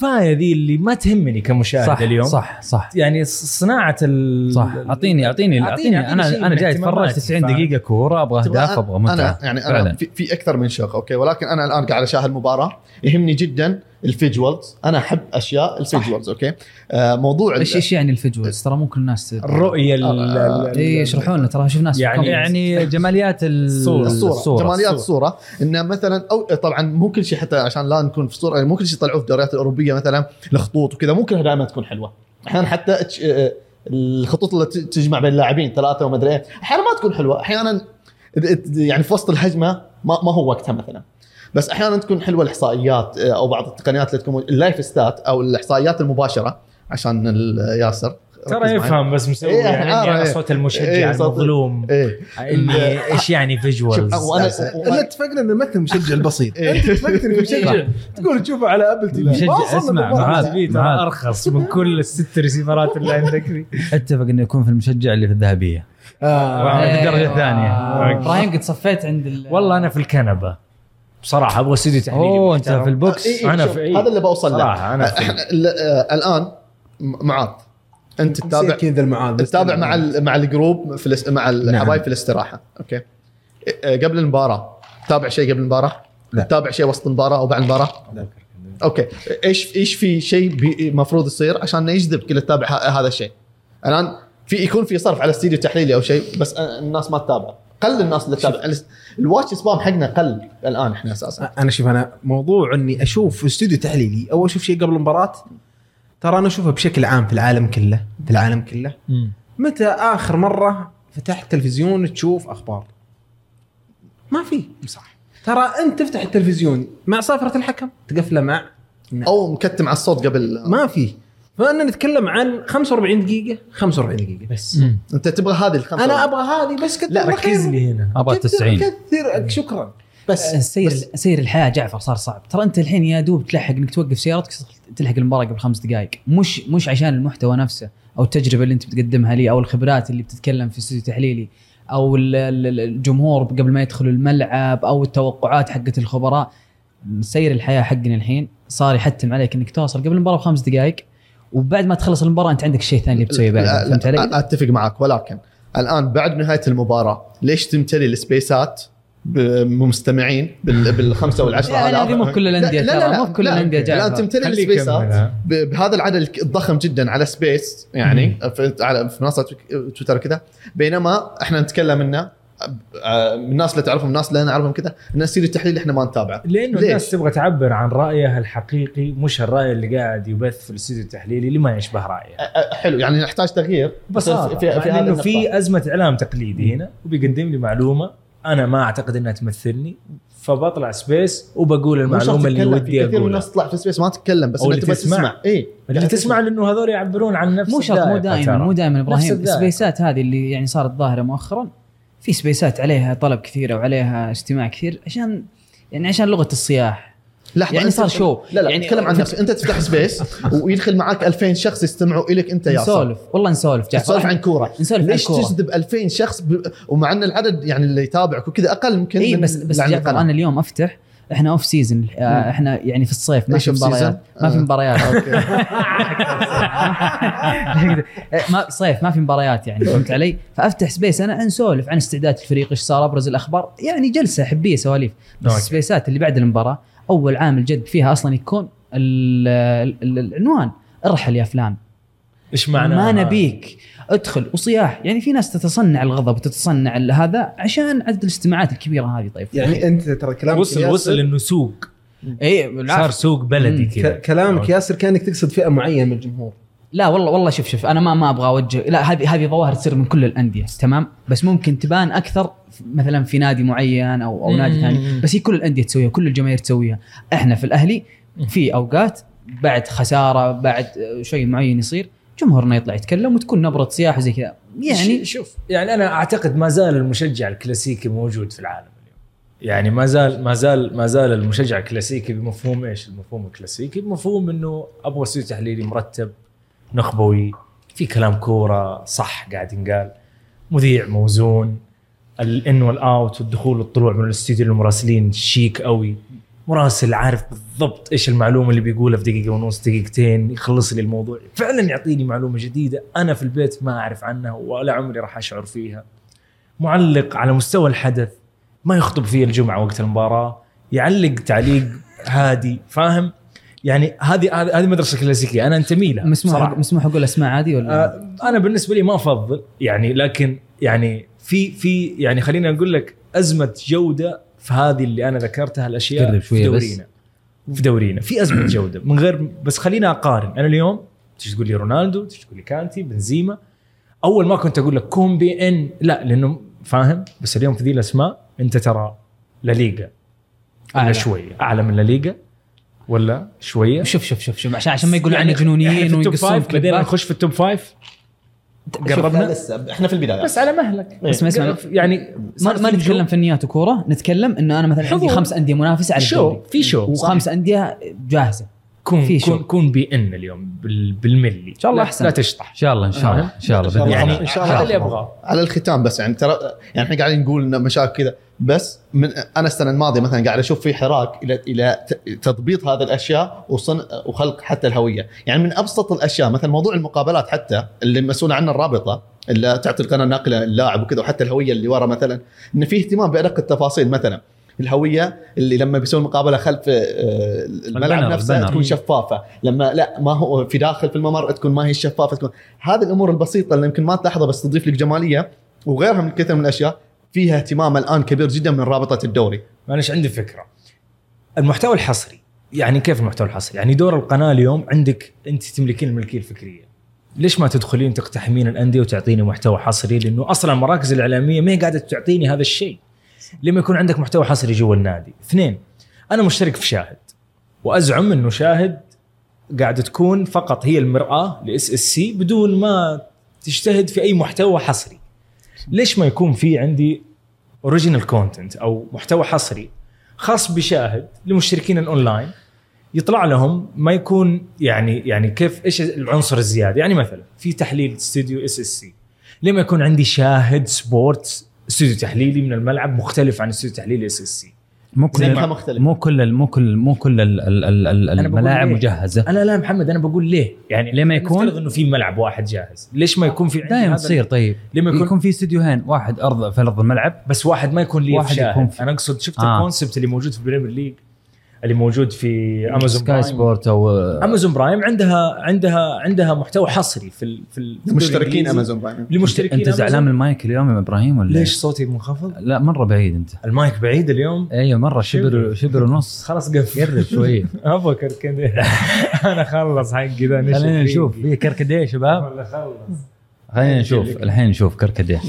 D: كفاية ذي اللي ما تهمني كمشاهد
A: صح
D: اليوم.
A: صح صح.
D: يعني صناعة ال...
A: صح. اعطيني اعطيني
D: أعطيني- أعطيني. أعطيني
A: أنا
D: أنا
A: جاي أتفرج
D: اهتماماتي،
A: 90
D: فاهم؟
A: دقيقة كورة
C: أبغى
A: اهداف
C: أنا-
A: أبغى متعة.
C: أنا يعني أنا
A: فعلا.
C: في, في أكثر من شق. okay ولكن أنا الآن قاعد أشاهد المباراه يهمني جدا. ال visuals أنا أحب أشياء ال visuals okay؟ آه موضوع
B: إيش إيش يعني ال visuals ترى مو كل الناس
D: الرؤية ال- ال-
B: اي يشرحوا لنا ترى أشوف ناس
D: يعني-.
A: يعني *laughs* جماليات ال-
D: الصورة.
C: الصورة.
A: الصورة.
C: جماليات الصورة. إن مثلا أو طبعا مو كل شيء حتى عشان لا نكون في الصورة مو كل شيء يطلعوه في الدوريات الأوروبية مثلا الخطوط وكذا مو كلها دائما تكون حلوة. أحيانا حتى آه، الخطوط اللي ت- تجمع بين اللاعبين ثلاثة وما أدري إيه أحيانا ما تكون حلوة. أحيانا يعني في وسط الهجمة ما, ما هو وقتها مثلا. بس أحيانا تكون حلوة الإحصائيات آه، أو بعض التقنيات اللي تكون اللايف ستات أو الإحصائيات المباشرة عشان ال- ياسر
D: ترى. يفهم بس مسوي
C: إيه،
D: يعني إني أنا
C: إيه.
D: صوت المشجع
C: إيه، صوت-
D: المظلوم
C: إيه
D: اني إيش يعني visuals
C: شوف، وأنا-
E: إلا اتفقنا إنه مثل مشجع البسيط
C: إيه.
E: أنت اتفقت انك مشجع تقول تشوفه على Apple TV
A: مشجع، اسمع،. معاذ.
D: أرخص من كل الست ريسيفرات اللي عندك
A: أتفق إنه يكون في المشجع اللي في الذهبية
E: آه.
A: في الدرجة
B: إيه،
A: الثانية.
B: آه، إبراهيم قد صفيت عند ال-
D: والله أنا في الكنبة بصراحة أبغى استوديو تحليلي
A: أوه
D: أنت.
A: في ال box
C: إيه، إيه،
D: أنا
C: شوف،
D: في إيه.
C: هذا اللي بوصل له
D: صراحة أنا في
C: آه، الآن معاذ أنت تتابع
E: كذا المعاذ
C: تتابع مع ال- مع الجروب في الاس- مع الحبايب
E: نعم.
C: في الاستراحة okay آه، قبل المباراة تتابع شيء قبل المباراة
E: لا.
C: تتابع شيء وسط المباراة أو بعد المباراة
E: لا.
C: okay إيش إيش في شيء بي- المفروض يصير عشان يجذب كل تتابع هذا الشيء الآن في يكون في صرف على استديو تحليلي أو شيء بس الناس ما تتابع قل الناس اللي تتابع. ال- ال watch span حقنا قل الآن إحنا أساسا.
E: أنا شوف أنا موضوع إني أشوف استوديو تحليلي أو أشوف شيء قبل المباراة ترى أنا اشوفها بشكل عام في العالم كله في العالم كله. متى آخر مرة فتحت تلفزيون تشوف أخبار؟ ما في. صح. ترى أنت تفتح التلفزيون مع صافره الحكم تقفله مع
C: أو مكتم على الصوت قبل.
E: ما في. فأنا نتكلم عن 45 دقيقة. 45 دقيقة بس.
C: أنت تبغى هذه الخمسه
E: أنا أبغى هذه بس كتر
D: لا ركز. لي هنا.
A: أبغى
E: كثر
A: 90
E: كثر شكرا. بس
B: سير
E: بس.
B: سير الحياة جعفر صار صعب. ترى أنت الحين يا دوب تلحق إنك توقف سيارتك تلحق المباراة قبل خمس دقائق. مش مش عشان المحتوى نفسه أو التجربة اللي أنت بتقدمها لي أو الخبرات اللي بتتكلم في استوديو تحليلي أو ال- ال- الجمهور قبل ما يدخلوا الملعب أو التوقعات حقت الخبراء. سير الحياة حقنا الحين. صار يحتم عليك إنك توصل قبل المباراة بخمس دقائق. وبعد ما تخلص المباراة أنت عندك شيء ثاني اللي بتسويه بعد فهمت علي؟
C: أتفق معك ولكن الآن بعد نهاية المباراة ليش تمتلي السبيسات بمستمعين بال- بالخمسة
B: والعشرة
C: آلاف؟
B: هذه مو بكل الأندية
C: لا- لا- لا-
B: مو بكل
C: لا.
B: الأندية جايبها.
C: الان تمتلي
D: خليه
C: السبيسات بهذا العدد الضخم جدا على space يعني في على في منصة تويتر كذا بينما إحنا نتكلم إنه الناس اللي تعرفهم الناس اللي أنا أعرفهم كذا الناس يصير التحليل إحنا ما نتابعه
D: لأنه
C: ليش؟
D: الناس تبغى تعبر عن رأيها الحقيقي مش الرأي اللي قاعد يبث في الاستوديو التحليلي اللي ما يشبه
C: رأيه حلو يعني نحتاج تغيير
D: ببساطه
C: في, في, في
D: يعني
C: هذا
D: إنه في. أزمة إعلام تقليدي هنا وبيقدم لي معلومة أنا ما أعتقد إنها تمثلني فبطلع space وبقول المعلومة اللي ودي
C: في كثير من
D: أقولها
C: الناس تطلع في space ما تتكلم بس تبغى
D: تسمع.
C: تسمع اي
D: اللي تسمع لأنه هذول يعبرون عن نفس
B: مو شرط مو دائما. مو دائما
D: إبراهيم.
B: السبيسات هذه اللي يعني صارت ظاهرة مؤخرا في سبيسات عليها طلب كثير وعليها استماع كثير عشان يعني عشان لغة الصياح
C: لحظة
B: يعني صار show.
C: لا لا
B: يعني
C: يعني تكلم عن نفسك أنت تفتح space ويدخل معك 2000 شخص يستمعوا الك أنت يا
B: نسولف والله نسولف جعفر
C: تسولف عن كورة *laughs*
B: نسولف عن
C: ليش
B: كورة.
C: تجذب 2000 شخص ب... ومع أن العدد يعني اللي يتابعك وكذا أقل يمكن إي
B: بس بس. أنا اليوم أفتح إحنا off season إحنا يعني في الصيف ما في؟ مباريات ما في
C: آه.
B: مباريات *laughs* ما *laughs* صيف ما في مباريات يعني فهمت علي؟ فأفتح space أنا نسولف عن استعداد الفريق إيش صار أبرز الأخبار يعني جلسة حبية سواليف بس. السبيسات اللي بعد المباراة أول عامل جد فيها أصلا يكون ال- ال- العنوان ارحل يا فلان
D: إيش معنى
B: ما نبيك. ادخل وصياح. يعني في ناس تتصنع الغضب وتتصنع ال- هذا عشان عدد الاستماعات الكبيرة هذه طيب.
E: يعني أنت ترى كلامك
D: وصل
E: ياسر-
D: وصل إنه سوق.
B: اي
D: صار سوق بلدي. كذا.
E: كلامك ياسر كأنك تقصد فئة معينة من الجمهور.
B: لا والله والله شوف شوف أنا ما ما أبغى اوجه لا هذه هذه ظواهر تصير من كل الأندية تمام؟ بس ممكن تبان أكثر مثلا في نادي معين أو أو نادي. ثاني بس هي كل الأندية تسويها كل الجماهير تسويها. إحنا في الأهلي في أوقات بعد خسارة بعد شيء معين يصير جمهورنا يطلع يتكلم وتكون نبرة صياح زي كذا. يعني
D: شوف يعني أنا أعتقد ما زال المشجع الكلاسيكي موجود في العالم اليوم. يعني ما زال ما زال ما زال المشجع الكلاسيكي بمفهوم إيش؟ المفهوم الكلاسيكي بمفهوم إنه أبغى استوديو تحليلي مرتب نخبوي في كلام كورة صح قاعد ينقال مذيع موزون ال in وال out والدخول والطلوع من الاستوديو للمراسلين شيك قوي مراسل عارف بالضبط إيش المعلومة اللي بيقولها في دقيقة ونص دقيقتين يخلص لي الموضوع. فعلا يعطيني معلومة جديدة. أنا في البيت ما أعرف عنها ولا عمري راح أشعر فيها. معلق على مستوى الحدث ما يخطب فيه الجمعة وقت المباراة. يعلق تعليق هادي فاهم؟ يعني هذه هذه مدرسة كلاسيكية. أنا انتمي لها
B: مسموح. مسموح أقول أسماء عادي ولا؟
D: آه، أنا بالنسبة لي ما أفضل يعني لكن يعني في في يعني خلينا نقول لك أزمة جودة في هذه اللي أنا ذكرتها
A: الأشياء
D: في
A: بس.
D: دورينا. في دورينا. في أزمة *clears throat* جودة. من غير بس خلينا أقارن. أنا اليوم تيجي تقول لي رونالدو تيجي تقول لي كانتي بنزيما. أول ما كنت أقول لك كومبي إن لا لأنه فاهم بس اليوم في ذي الأسماء أنت ترى لا ليغا.
B: أعلى.
D: شوية. أعلى من لا ليغا. ولا شوية.
B: شوف شوف شوف شوف. عشان عشان ما يقولوا
D: يعني
B: عننا جنونيين
D: إحنا في التوب
B: ويقصون
D: بعدين. نخش في التوب فايف قربنا
C: لسه إحنا في البداية.
D: بس على مهلك.
B: اسمع اسمع
D: يعني
B: ما, ما نتكلم فنيات وكورة نتكلم انه أنا مثلا عندي. خمس أندية منافسة على
D: شو؟
B: الدوري.
D: في شو؟
B: وخمس أندية جاهزة.
D: كون
B: في.
D: كون كون بي إن اليوم بال- بالملي. إن
B: شاء الله
D: لا,
B: أحسن.
D: لا تشطح.
A: إن شاء الله إن شاء الله إن شاء الله.
D: يعني
E: إن شاء الله.
D: هذا اللي ابغاه
C: على الختام بس يعني ترى يعني إحنا قاعدين نقول ان مشاكل كذا. بس من أنا السنة الماضية مثلا قاعد أشوف في حراك إلى إلى ت- تضبيط هذه الأشياء وصن وخلق حتى الهوية، يعني من أبسط الأشياء مثلا موضوع المقابلات حتى اللي مسؤوله عنها الرابطة اللي تعطي القناة الناقلة اللاعب وكذا وحتى الهوية اللي ورا مثلا إن في اهتمام بأدق التفاصيل مثلا. الهوية اللي لما بيسوي مقابلة خلف آه، الملعب
A: البنر،
C: نفسه
A: البنر.
C: تكون شفافة لما لا ما هو في داخل في الممر تكون ما هي شفافة تكون هذه الأمور البسيطة اللي يمكن ما تلاحظها بس تضيف لك جمالية وغيرها من كثير من الأشياء فيها اهتمام الآن كبير جدا من رابطة الدوري
D: معلش عندي فكرة المحتوى الحصري يعني كيف المحتوى الحصري؟ يعني دور القناة اليوم عندك أنت تملكين الملكية الفكرية ليش ما تدخلين تقتحمين الأندية وتعطيني محتوى حصري؟ لأنه أصلا المراكز الإعلامية ما هي قاعدة تعطيني هذا الشيء. لما يكون عندك محتوى حصري جوا النادي. اثنين أنا مشترك في شاهد وأزعم إنه شاهد قاعدة تكون فقط هي المرآة ل SSC بدون ما تجتهد في أي محتوى حصري. ليش ما يكون في عندي original content أو محتوى حصري خاص بشاهد لمشتركين الأونلاين يطلع لهم ما يكون يعني يعني كيف إيش العنصر الزيادة يعني مثلا في تحليل استوديو SSC لما يكون عندي شاهد سبورتس استوديو تحليلي من الملعب مختلف عن استوديو تحليلي SSC
A: مو كل
C: مختلف.
A: مو كل ال- مو كل مو كل الملاعب
D: ليه؟
A: مجهزة.
D: لا لا محمد أنا بقول ليه؟ يعني
A: ليه ما يكون؟
D: نفترض إنه في ملعب واحد جاهز. ليش ما يكون في
A: دائما تصير طيب.
D: لما يكون,
A: يكون في استديوهين واحد ارض في أرض الملعب.
D: بس واحد ما يكون ليه
A: واحد
D: في
A: يكون في-
D: أنا أقصد شفت
A: آه.
D: ال concept اللي موجود في البريمير ليج اللي موجود في امازون
A: سكاي
D: برايم
A: سبورت أو
D: امازون برايم عندها عندها عندها محتوى حصري في ال- في ال- في الدوري
C: مشتركين
D: الإنجليزي.
C: امازون برايم
D: لمشتركين
A: أنت زعلان من. المايك اليوم يا إبراهيم ولا
D: ليش صوتي منخفض؟
A: لا مرة بعيد أنت.
D: المايك بعيد اليوم؟
A: أيوه مرة شبر
D: شبر.
A: ونص. *laughs*
D: خلاص قفل.
A: قرب شوية *laughs*
D: أبغى كركديه. *laughs* أنا خلص حقي ذا
A: خلينا. نشوف. في كركديه يا شباب؟
D: ولا خلص.
A: خلينا نشوف. الحين نشوف كركديه.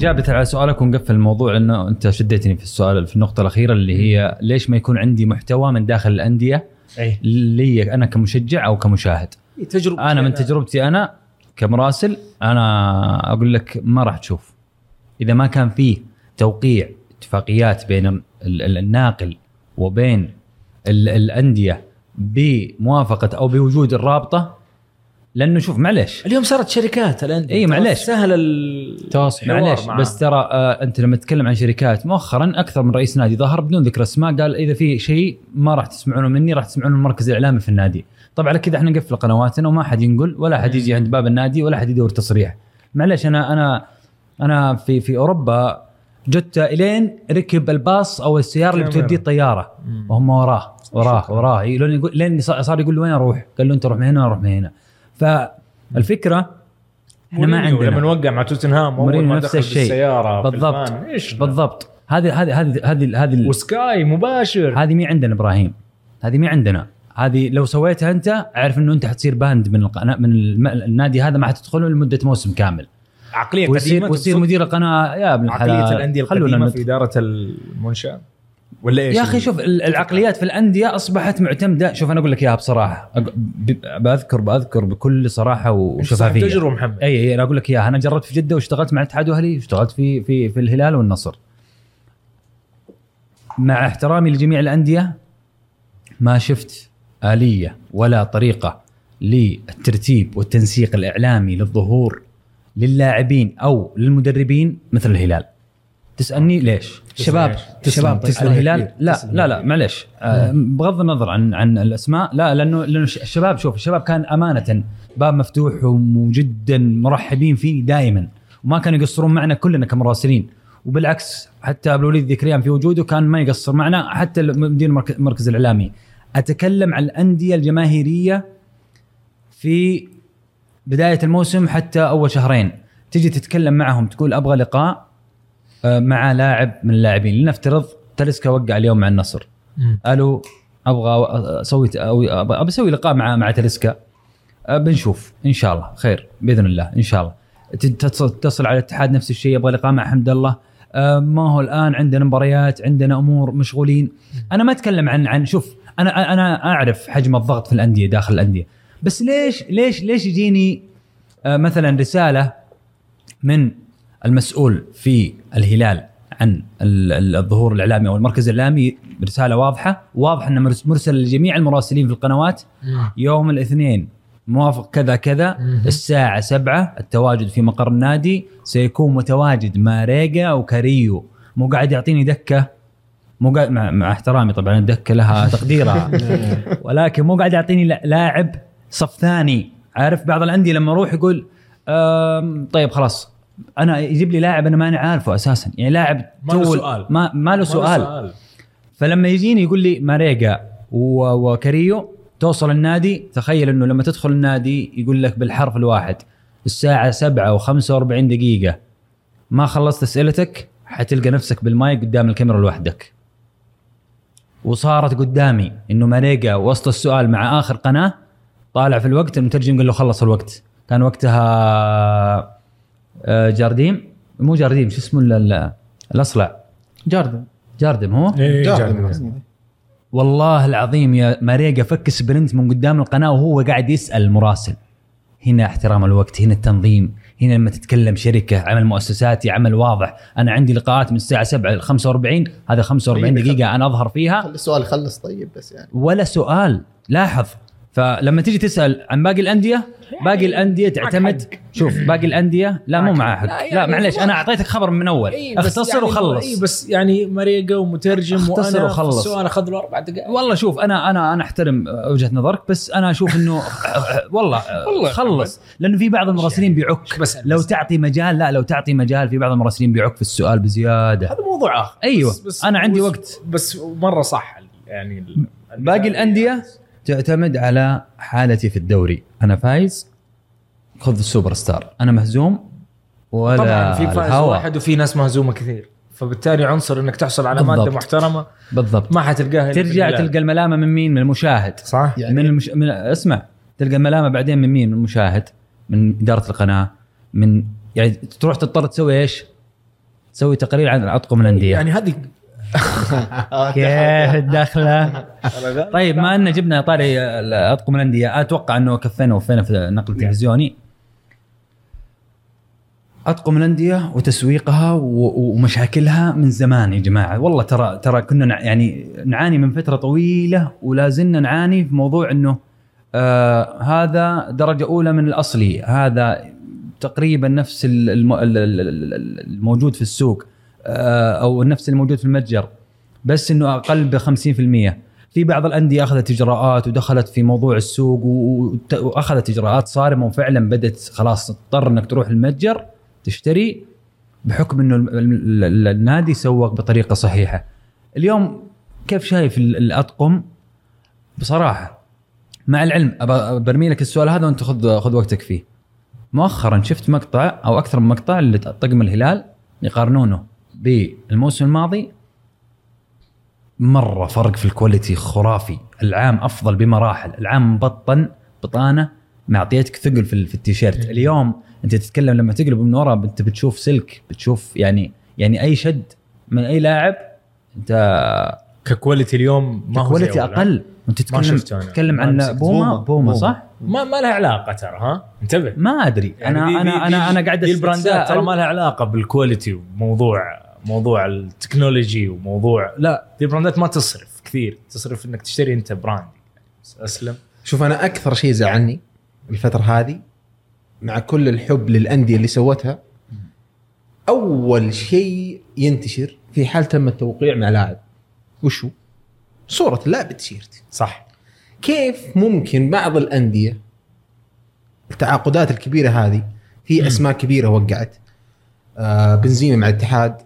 A: جابت على سؤالك ونقفل الموضوع لأنه أنت شديتني في السؤال في النقطة الأخيرة اللي هي ليش ما يكون عندي محتوى من داخل الأندية
D: أي.
A: لي أنا كمشجع أو كمشاهد؟
D: تجربه
A: أنا من تجربتي أنا كمراسل أنا أقول لك ما راح تشوف. إذا ما كان فيه توقيع اتفاقيات بين ال- ال- الناقل وبين ال- الأندية بموافقة أو بوجود الرابطة لأنه شوف معلش
D: اليوم صارت شركات الانديه
A: إي،
D: ترى
A: معليش.
D: سهل التواصل
A: معلش بس ترى آه أنت لما تتكلم عن شركات مؤخرا أكثر من رئيس نادي ظهر بدون ذكر أسماء قال إذا في شيء ما راح تسمعونه مني راح تسمعونه من المركز الإعلامي في النادي. طبعا على كذا إحنا نقفل قنواتنا وما حد ينقل ولا حد يجي عند باب النادي ولا حد يدور تصريح. معلش أنا أنا أنا في في أوروبا جوتا إلين ركب الباص أو السيارة اللي. بتوديه الطيارة. وهم وراه وراه وراه. لين يقول لين صار يقول له وين أروح؟ قال له أنت روح من هنا وأنا أروح من هنا. فالفكرة إحنا ما عندنا.
D: لما وقع مع توتنهام
A: أول
D: ما
A: نفس الشيء.
D: بالسيارة في
A: بالضبط.
D: إيش
A: بالضبط. هذه هذه هذه هذه هذه
D: وسكاي مباشر.
A: هذه مي عندنا إبراهيم. هذه مي عندنا. هذه لو سويتها أنت أعرف إنه أنت حتصير banned من القناه من النادي هذا ما حتدخله لمدة موسم كامل.
D: عقلية
A: ويصير
D: قديمة
A: ويصير؟ مدير القناة. يا ابن الحلال.
D: عقليه الانديه
A: القديمة
D: في إدارة المنشاه ولا إيش
A: يا أخي شوف ال- العقليات في الأندية أصبحت معتمدة. شوف أنا أقول لك إياها بصراحة. بذكر بذكر بكل صراحة
D: شفافيه
A: وشفافية.
D: تجربة محمد؟
A: اي أي أنا أقول لك إياها. أنا جربت في جدة واشتغلت مع الاتحاد واهلي واشتغلت في في في الهلال والنصر. مع احترامي لجميع الأندية ما شفت آلية ولا طريقة للترتيب والتنسيق الإعلامي للظهور للاعبين أو للمدربين مثل الهلال. تسألني ليش؟
B: شباب شباب طيب.
A: الهلال؟ لا لا لا معلش آه، بغض النظر عن عن الأسماء لا لأنه لأنه الش- الشباب شوف الشباب كان أمانة باب مفتوح وجدا مرحبين فيه دائما وما كانوا يقصرون معنا كلنا كمراسلين. وبالعكس حتى أبو الوليد ذكريان في وجوده كان ما يقصر معنا حتى مدير المرك- المركز الإعلامي. أتكلم عن الأندية الجماهيرية في بداية الموسم حتى أول شهرين. تجي تتكلم معهم تقول أبغى لقاء مع لاعب من اللاعبين. لنفترض تلسكا وقع اليوم مع النصر. قالوا أبغى أسوي أو- أبغى أسوي لقاء مع مع تلسكا آه، بنشوف. إن شاء الله. خير. بإذن الله. إن شاء الله. تتصل على الاتحاد نفس الشيء. أبغى لقاء مع حمد الله. آه، ما هو الآن؟ عندنا مباريات عندنا أمور مشغولين. أنا ما أتكلم عن عن شوف أنا أنا أعرف حجم الضغط في الأندية داخل الأندية. بس ليش ليش ليش يجيني آه، مثلا رسالة من المسؤول في الهلال عن ال- ال- الظهور الإعلامي أو المركز الإعلامي رسالة واضحة واضح أنه مرس- مرسل لجميع المراسلين في القنوات يوم الاثنين. موافق كذا كذا الساعة سبعة التواجد في مقر النادي سيكون متواجد ماريجا وكاريو. مو قاعد يعطيني دكة مو قاعد مع, مع احترامي طبعا الدكة لها *laughs* تقديرها. ولكن مو قاعد يعطيني لا- لاعب صف ثاني. عارف بعض الأندية لما أروح يقول طيب خلاص أنا يجيب لي لاعب أنا ماني عارفه أساسا. يعني لاعب
D: ما له سؤال.
A: ما, ما له سؤال.
D: سؤال.
A: فلما يجيني يقول لي ماريجا وكاريو توصل النادي تخيل إنه لما تدخل النادي يقول لك بالحرف الواحد الساعة سبعة و45 دقيقة. ما خلصت أسئلتك؟ حتلقى نفسك بالمايك قدام الكاميرا لوحدك. وصارت قدامي إنه ماريجا وسط السؤال مع آخر قناة طالع في الوقت المترجم قال له خلص الوقت. كان وقتها جارديم. مو جارديم شو اسمه ال- ال- الأصلع.
B: جاردن.
A: جاردم هو؟
D: إيه،
E: جاردن.
D: جاردن.
A: والله العظيم يا ماريجا فك sprint من قدام القناة وهو قاعد يسأل المراسل هنا احترام الوقت هنا التنظيم هنا لما تتكلم شركة عمل مؤسساتي عمل واضح. أنا عندي لقاءات من الساعة 7 ل 45 هذا 45
C: طيب،
A: دقيقة أنا أظهر فيها.
C: السؤال يخلص طيب بس يعني.
A: ولا سؤال لاحظ. فلما تيجي تسأل عن باقي الأندية باقي الأندية تعتمد شوف باقي الأندية لا مو معاه حق.
D: لا،
A: لا
D: يعني
A: معلش أنا أعطيتك خبر من أول.
D: إيه بس
A: اختصر
D: يعني
A: وخلص.
D: اي بس يعني مريقة ومترجم
A: اختصر
D: وأنا
A: وخلص.
D: السؤال أخذ له أربع دقائق.
A: والله شوف أنا أنا أنا أحترم وجهة نظرك بس أنا أشوف إنه *laughs* والله
D: والله
A: خلص. لأنه في بعض المراسلين بيعك.
D: بس
A: لو تعطي مجال لا لو تعطي مجال في بعض المراسلين بيعك في السؤال بزيادة.
D: هذا موضوع آخر.
A: أيوة، أنا عندي
D: بس-
A: وقت.
D: بس مرة صح يعني
A: باقي الأندية؟ تعتمد على حالتي في الدوري. أنا فايز خذ السوبر ستار أنا مهزوم ولا
D: طبعا في فائز
A: الهوا.
D: واحد وفي ناس مهزومة كثير. فبالتالي عنصر إنك تحصل على
A: بالضبط.
D: ماده محترمة
A: بالضبط.
D: ما حتلقاها
A: ترجع. تلقى الملامة من مين؟ من المشاهد.
D: صح.
C: يعني
A: من, المش... من اسمع. تلقى الملامة بعدين من مين؟ من المشاهد من إدارة القناة من يعني تروح تضطر تسوي إيش؟ تسوي تقرير عن اطقم الأندية.
D: يعني هذه
A: كيف الدخلة؟ طيب ما ان جبنا طاري أطقم الأندية. أتوقع أنه كفينا وفينا في النقل التلفزيوني أطقم الأندية وتسويقها ومشاكلها من زمان يا جماعة. والله ترى ترى كنا يعني نعاني من فترة طويلة ولا زلنا نعاني في موضوع أنه آه هذا درجة أولى من الاصلي هذا تقريبا نفس ال- الم- ال- ال- ال- الموجود في السوق. أو نفس الموجود في المتجر بس إنه أقل ب 50% في بعض الأندية أخذت إجراءات ودخلت في موضوع السوق وأخذت إجراءات صارمة وفعلا بدأت خلاص تضطر إنك تروح المتجر تشتري بحكم إنه ال- ال- ال- النادي سوق بطريقة صحيحة. اليوم كيف شايف ال- الأطقم؟ بصراحة مع العلم برمي لك السؤال هذا وأنت خذ خذ وقتك فيه. مؤخرا شفت مقطع أو أكثر من مقطع لطقم الهلال يقارنونه بالموسم الماضي مرة فرق في الكواليتي خرافي العام أفضل بمراحل العام مبطن بطانة معطيتك ثقل في, ال- في التيشيرت اليوم أنت تتكلم لما تقلب من ورا انت بتشوف سلك بتشوف يعني يعني أي شد من أي لاعب أنت
D: ك quality اليوم ما هو quality؟
A: أقل وانت
D: ما
A: تتكلم. تتكلم
D: ما
A: عن. بوما
C: بوما.
A: بوما
C: بوما.
A: صح؟
D: ما ما لها علاقة ترى ها انتبه
A: ما أدري
D: يعني
A: أنا
D: دي- دي-
A: أنا
D: دي-
A: أنا أنا قاعد
D: دي البراندات ترى. ما لها علاقة بال quality وموضوع موضوع ال technology وموضوع لا دي البراندات ما تصرف كثير. تصرف إنك تشتري أنت brand. أسلم.
E: شوف أنا أكثر شيء زعلني الفترة هذه مع كل الحب للأندية اللي سوتها أول شيء ينتشر في حال تم التوقيع مع لاعب. وشو؟ صورة اللاعب بالتيشيرت
D: صح.
E: كيف ممكن بعض الأندية التعاقدات الكبيرة هذه في أسماء كبيرة وقعت. آه بنزيما مع الاتحاد.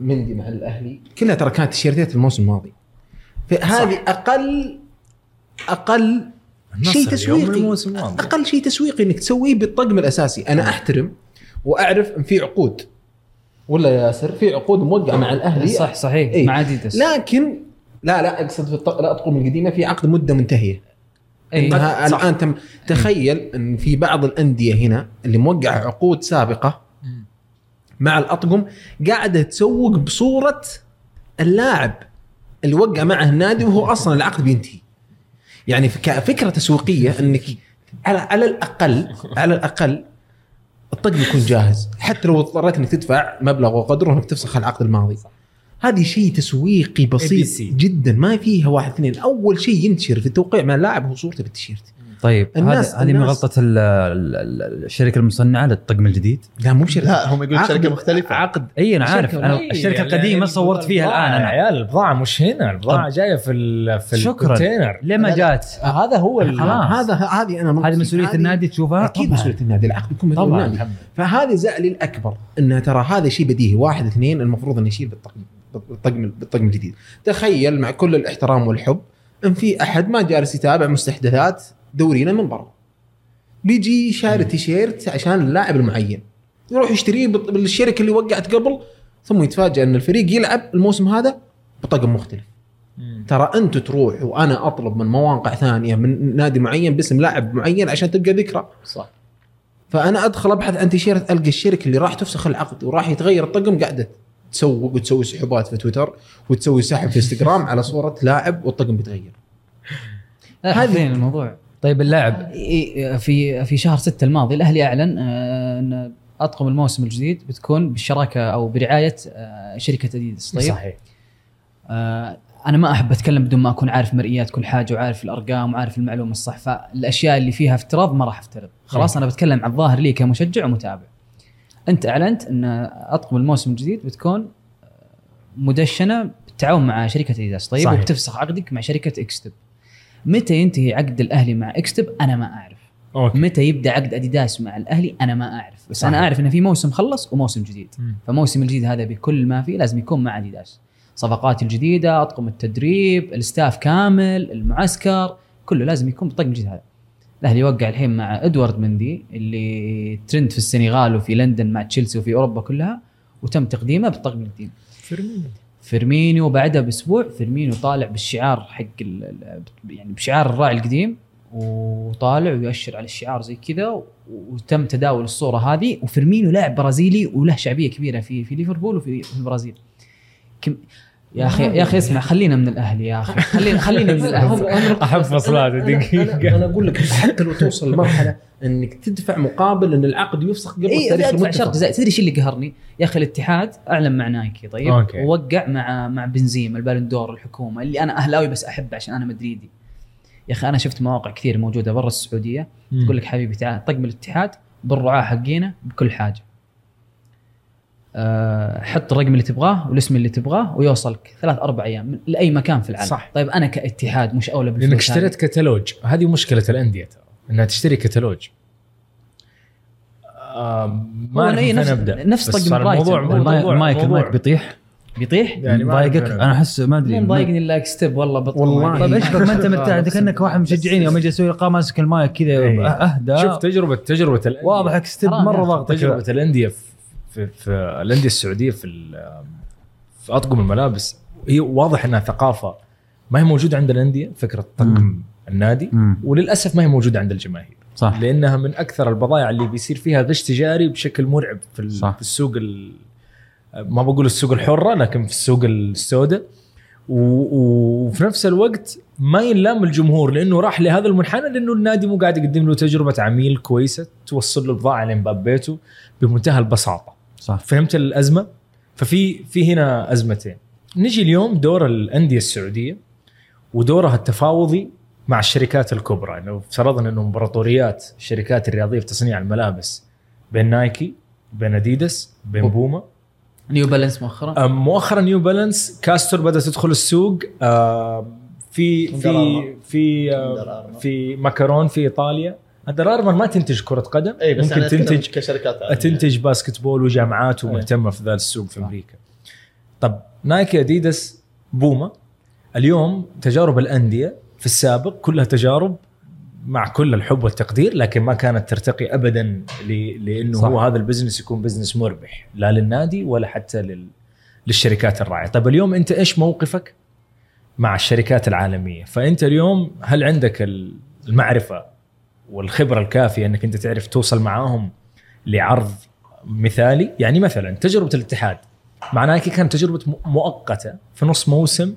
E: مندي مع الأهلي. كلها ترى كانت تيشيرتات الموسم الماضي. فهذه أقل أقل شيء تسويقي. أقل شيء تسويقي إنك تسويه بالطقم الأساسي. أنا أحترم وأعرف إن في عقود. ولا يا ياسر في عقود موقعة مع الأهلي.
B: صح صحيح.
E: إيه.
B: مع أديداس.
E: لكن لا لا أقصد في الط- الاطقم القديمة في عقد مدة منتهية.
B: إيه.
D: إنها.
E: الآن تم تخيل إن في بعض الأندية هنا اللي موقعة عقود سابقة مع الأطقم قاعدة تسوق بصورة اللاعب اللي وقع معه النادي وهو أصلا العقد بينتهي. يعني كفكرة تسويقية إنك على على الاقل على الأقل الطقم يكون جاهز. حتى لو اضطريت إنك تدفع مبلغ وقدره إنك تفسخ العقد الماضي. هذه شيء تسويقي بسيط
D: ABC.
E: جدا. ما فيها واحد اثنين. أول شيء ينتشر في التوقيع مع اللاعب هو صورته بالتيشيرت.
A: طيب هذه هذه من غلطة ال- ال- ال- الشركة المصنعة للطقم الجديد.
E: لا مو بشركه
C: لا هم يقولون شركة مختلفة.
E: عقد
A: إي أنا عارف.
E: الشركة-
D: أنا
A: الشركة
D: يعني
A: القديمة صورت فيها الآن
D: يا
A: أنا
D: عيال البضاعة مش هنا. البضاعة جاية في ال في
A: شكرا.
D: الكونتينر
A: ليه ما. جات؟
D: هذا هو.
E: هذا هذه أنا
A: هذه مسؤولية النادي تشوفها؟ أكيد.
E: مسؤولية النادي. العقد يكون مسؤوليه
D: طبعا.
E: النادي. فهذه زعلي الأكبر انها ترى هذا شيء بديهي. واحد اثنين المفروض إنه يشيل بالطقم بالطقم بالطقم الجديد. تخيل مع كل الاحترام والحب إن في أحد ما جالس يتابع مستحدثات دورينا من برا. بيجي شاري تيشيرت عشان اللاعب المعين. يروح يشتريه بالشركة اللي وقعت قبل ثم يتفاجئ إن الفريق يلعب الموسم هذا بطقم مختلف. ترى أنت تروح وأنا أطلب من مواقع ثانية من نادي معين باسم لاعب معين عشان تبقى ذكرى.
D: صح.
E: فأنا أدخل أبحث عن تيشيرت ألقى الشركة اللي راح تفسخ العقد وراح يتغير الطقم قاعدة تسوق وتسوي سحوبات في تويتر وتسوي سحب في إنستغرام على صورة لاعب والطقم بيتغير. *laughs* هذه-
B: هذه الموضوع.
A: طيب اللاعب
B: إيه، في في شهر 6 الماضي الأهلي أعلن آه، أن أطقم الموسم الجديد بتكون بالشراكة أو برعاية آه، شركة أديداس. طيب؟
D: صحيح.
B: آه، أنا ما أحب أتكلم بدون ما أكون عارف مرئيات كل حاجة وعارف الأرقام وعارف المعلومة الصح فالاشياء اللي فيها افتراض ما راح أفترض. خلاص أنا بتكلم عن الظاهر لي كمشجع ومتابع. أنت أعلنت أن أطقم الموسم الجديد بتكون آه، مدشنة بالتعاون مع شركة أديداس. طيب؟
D: صحيح.
B: وبتفسخ عقدك مع شركة اكستب متى ينتهي عقد الأهلي مع إكستب؟ أنا ما أعرف.
D: أوكي.
B: متى يبدأ عقد أديداس مع الأهلي؟ أنا ما أعرف. بس
D: صحيح.
B: أنا أعرف انه في موسم خلص وموسم جديد.
D: مم.
B: فموسم الجديد هذا بكل ما فيه لازم يكون مع أديداس. صفقات الجديدة أطقم التدريب ال staff كامل المعسكر كله لازم يكون بالطقم الجديد هذا. الأهلي يوقع الحين مع إدوارد مندي اللي ترند في السنغال وفي لندن مع تشيلسي وفي أوروبا كلها وتم تقديمه بالطقم الجديد
D: فيرمينيو
B: فيرمينيو بعدها بأسبوع فيرمينيو طالع بالشعار حق يعني بشعار الراعي القديم وطالع ويؤشر على الشعار زي كذا و- وتم تداول الصورة هذه. وفيرمينيو لاعب برازيلي وله شعبية كبيرة في في ليفربول وفي في البرازيل. كم يا أخي يا أخي اسمع خلينا من الأهلي يا أخي خلينا خلينا من الأهلي.
D: أحب فصلات
E: أنا, أنا,
D: دقيقة.
E: أنا أقول لك حتى لو توصل لمرحلة انك تدفع مقابل ان العقد يفسخ قبل
B: اي
E: التاريخ
B: ادفع شرط
E: المتفق
B: جزائي تدري إيش اللي قهرني؟ يا أخي الاتحاد أعلن مع نايكي طيب؟
D: أوكي.
B: ووقع مع مع بنزيما البالون دور الحكومة اللي أنا أهلاوي بس أحبه عشان أنا مدريدي. يا أخي أنا شفت مواقع كثير موجودة برا السعودية تقول لك حبيبي تعال طقم الاتحاد بالرعاة حقينا بكل حاجة. أه حط الرقم اللي تبغاه والاسم اللي تبغاه ويوصلك ثلاث أربع أيام من لأي مكان في العالم.
D: صح.
B: طيب أنا كاتحاد مش أولى بالفلوس
D: لانك. اشتريت كتالوج. هذه مشكلة الأندية ترى. إنها تشتري كتالوج آم، ما أعرف
B: إيه، نفس-
D: نبدا
B: نفس طقم
D: الموضوع
B: برايتون.
D: موضوع
A: المايك المايك بيطيح
B: بيطيح
D: يعني
A: مضايقك
D: أنا.
A: أنا احس ما أدري
B: مو مضايقني الا ستيب والله بطل
E: والله.
A: طيب إيش ما أنت *laughs* مرتاح كانك واحد مشجعين يوم يجي يسوي لقاء ماسك المايك كذا
D: إيه.
A: اهدى
D: شوف تجربه تجربة الانديه
A: واضح ستيب مرة.
D: ضاغطة
A: تجربة.
D: الأندية في, في, في الأندية السعودية في ال- في أطقم الملابس هي واضح إنها ثقافة ما هي موجودة عند الأندية فكرة طقم. النادي
A: مم.
D: وللأسف ما هي موجودة عند الجماهير.
A: صح.
D: لأنها من أكثر البضائع اللي بيصير فيها غش تجاري بشكل مرعب في,
A: صح.
D: في السوق ال- ما بقول السوق الحرة لكن في السوق السوداء. و- وفي نفس الوقت ما ينلام الجمهور لأنه راح لهذا المنحنى لأنه النادي مو قاعد يقدم له تجربة عميل كويسة توصل له البضاعه لين باب بيته بمنتهى البساطة.
A: صح.
D: فهمت الأزمة؟ ففي في هنا أزمتين. نجي اليوم دور الأندية السعودية ودورها التفاوضي مع الشركات الكبرى. انه افترضنا إنه امبراطوريات الشركات الرياضية في تصنيع الملابس بين نايكي بين أديداس بين. بوما.
B: نيو بالانس مؤخرا؟
D: مؤخرا نيو بالانس كاستور بدأت تدخل السوق. في في في. في ماكرون في إيطاليا. اندر ارمر ما تنتج كرة قدم.
C: اي بس
D: ممكن تنتج
C: كشركات.
D: تنتج basketball وجامعات ومهتمة في ذا السوق في أمريكا. طب نايكي أديداس بوما. اليوم تجارب الأندية في السابق كلها تجارب مع كل الحب والتقدير لكن ما كانت ترتقي ابدا لأنه
A: صح.
D: هو هذا البزنس يكون بزنس مربح لا للنادي ولا حتى لل للشركات الراعية، طيب اليوم أنت إيش موقفك مع الشركات العالمية؟ فأنت اليوم هل عندك ال- المعرفة والخبرة الكافية أنك أنت تعرف توصل معاهم لعرض مثالي يعني مثلا تجربة الاتحاد مع نايكي كانت تجربة مؤقتة في نص موسم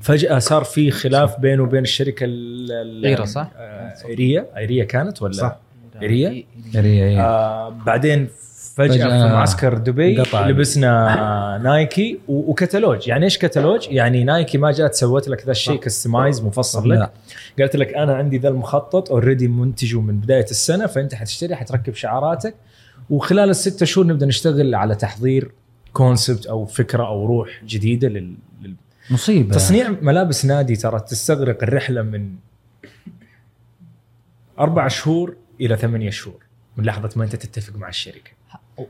D: فجأة صار في خلاف بينه وبين الشركة ال- ال-
B: إيرا صح؟
D: آه، إيريا إيريا كانت ولا
E: صح.
D: إيريا؟
A: إيه إيه.
D: آه بعدين فجأة,
A: فجأة
D: في معسكر دبي
A: قطع.
D: لبسنا نايكي و- وكتالوج يعني إيش كتالوج يعني نايكي ما جات سوت لك ذا الشيء customize مفصل لك. قالت لك أنا عندي ذا المخطط already منتجه من بداية السنة فأنت حتشتري حتركب شعاراتك وخلال الستة شهور نبدأ نشتغل على تحضير concept أو فكرة أو روح جديدة لل... لل...
A: مصيبة.
D: تصنيع ملابس نادي ترى تستغرق الرحلة من أربع شهور إلى ثمانية شهور من لحظة ما أنت تتفق مع الشركة.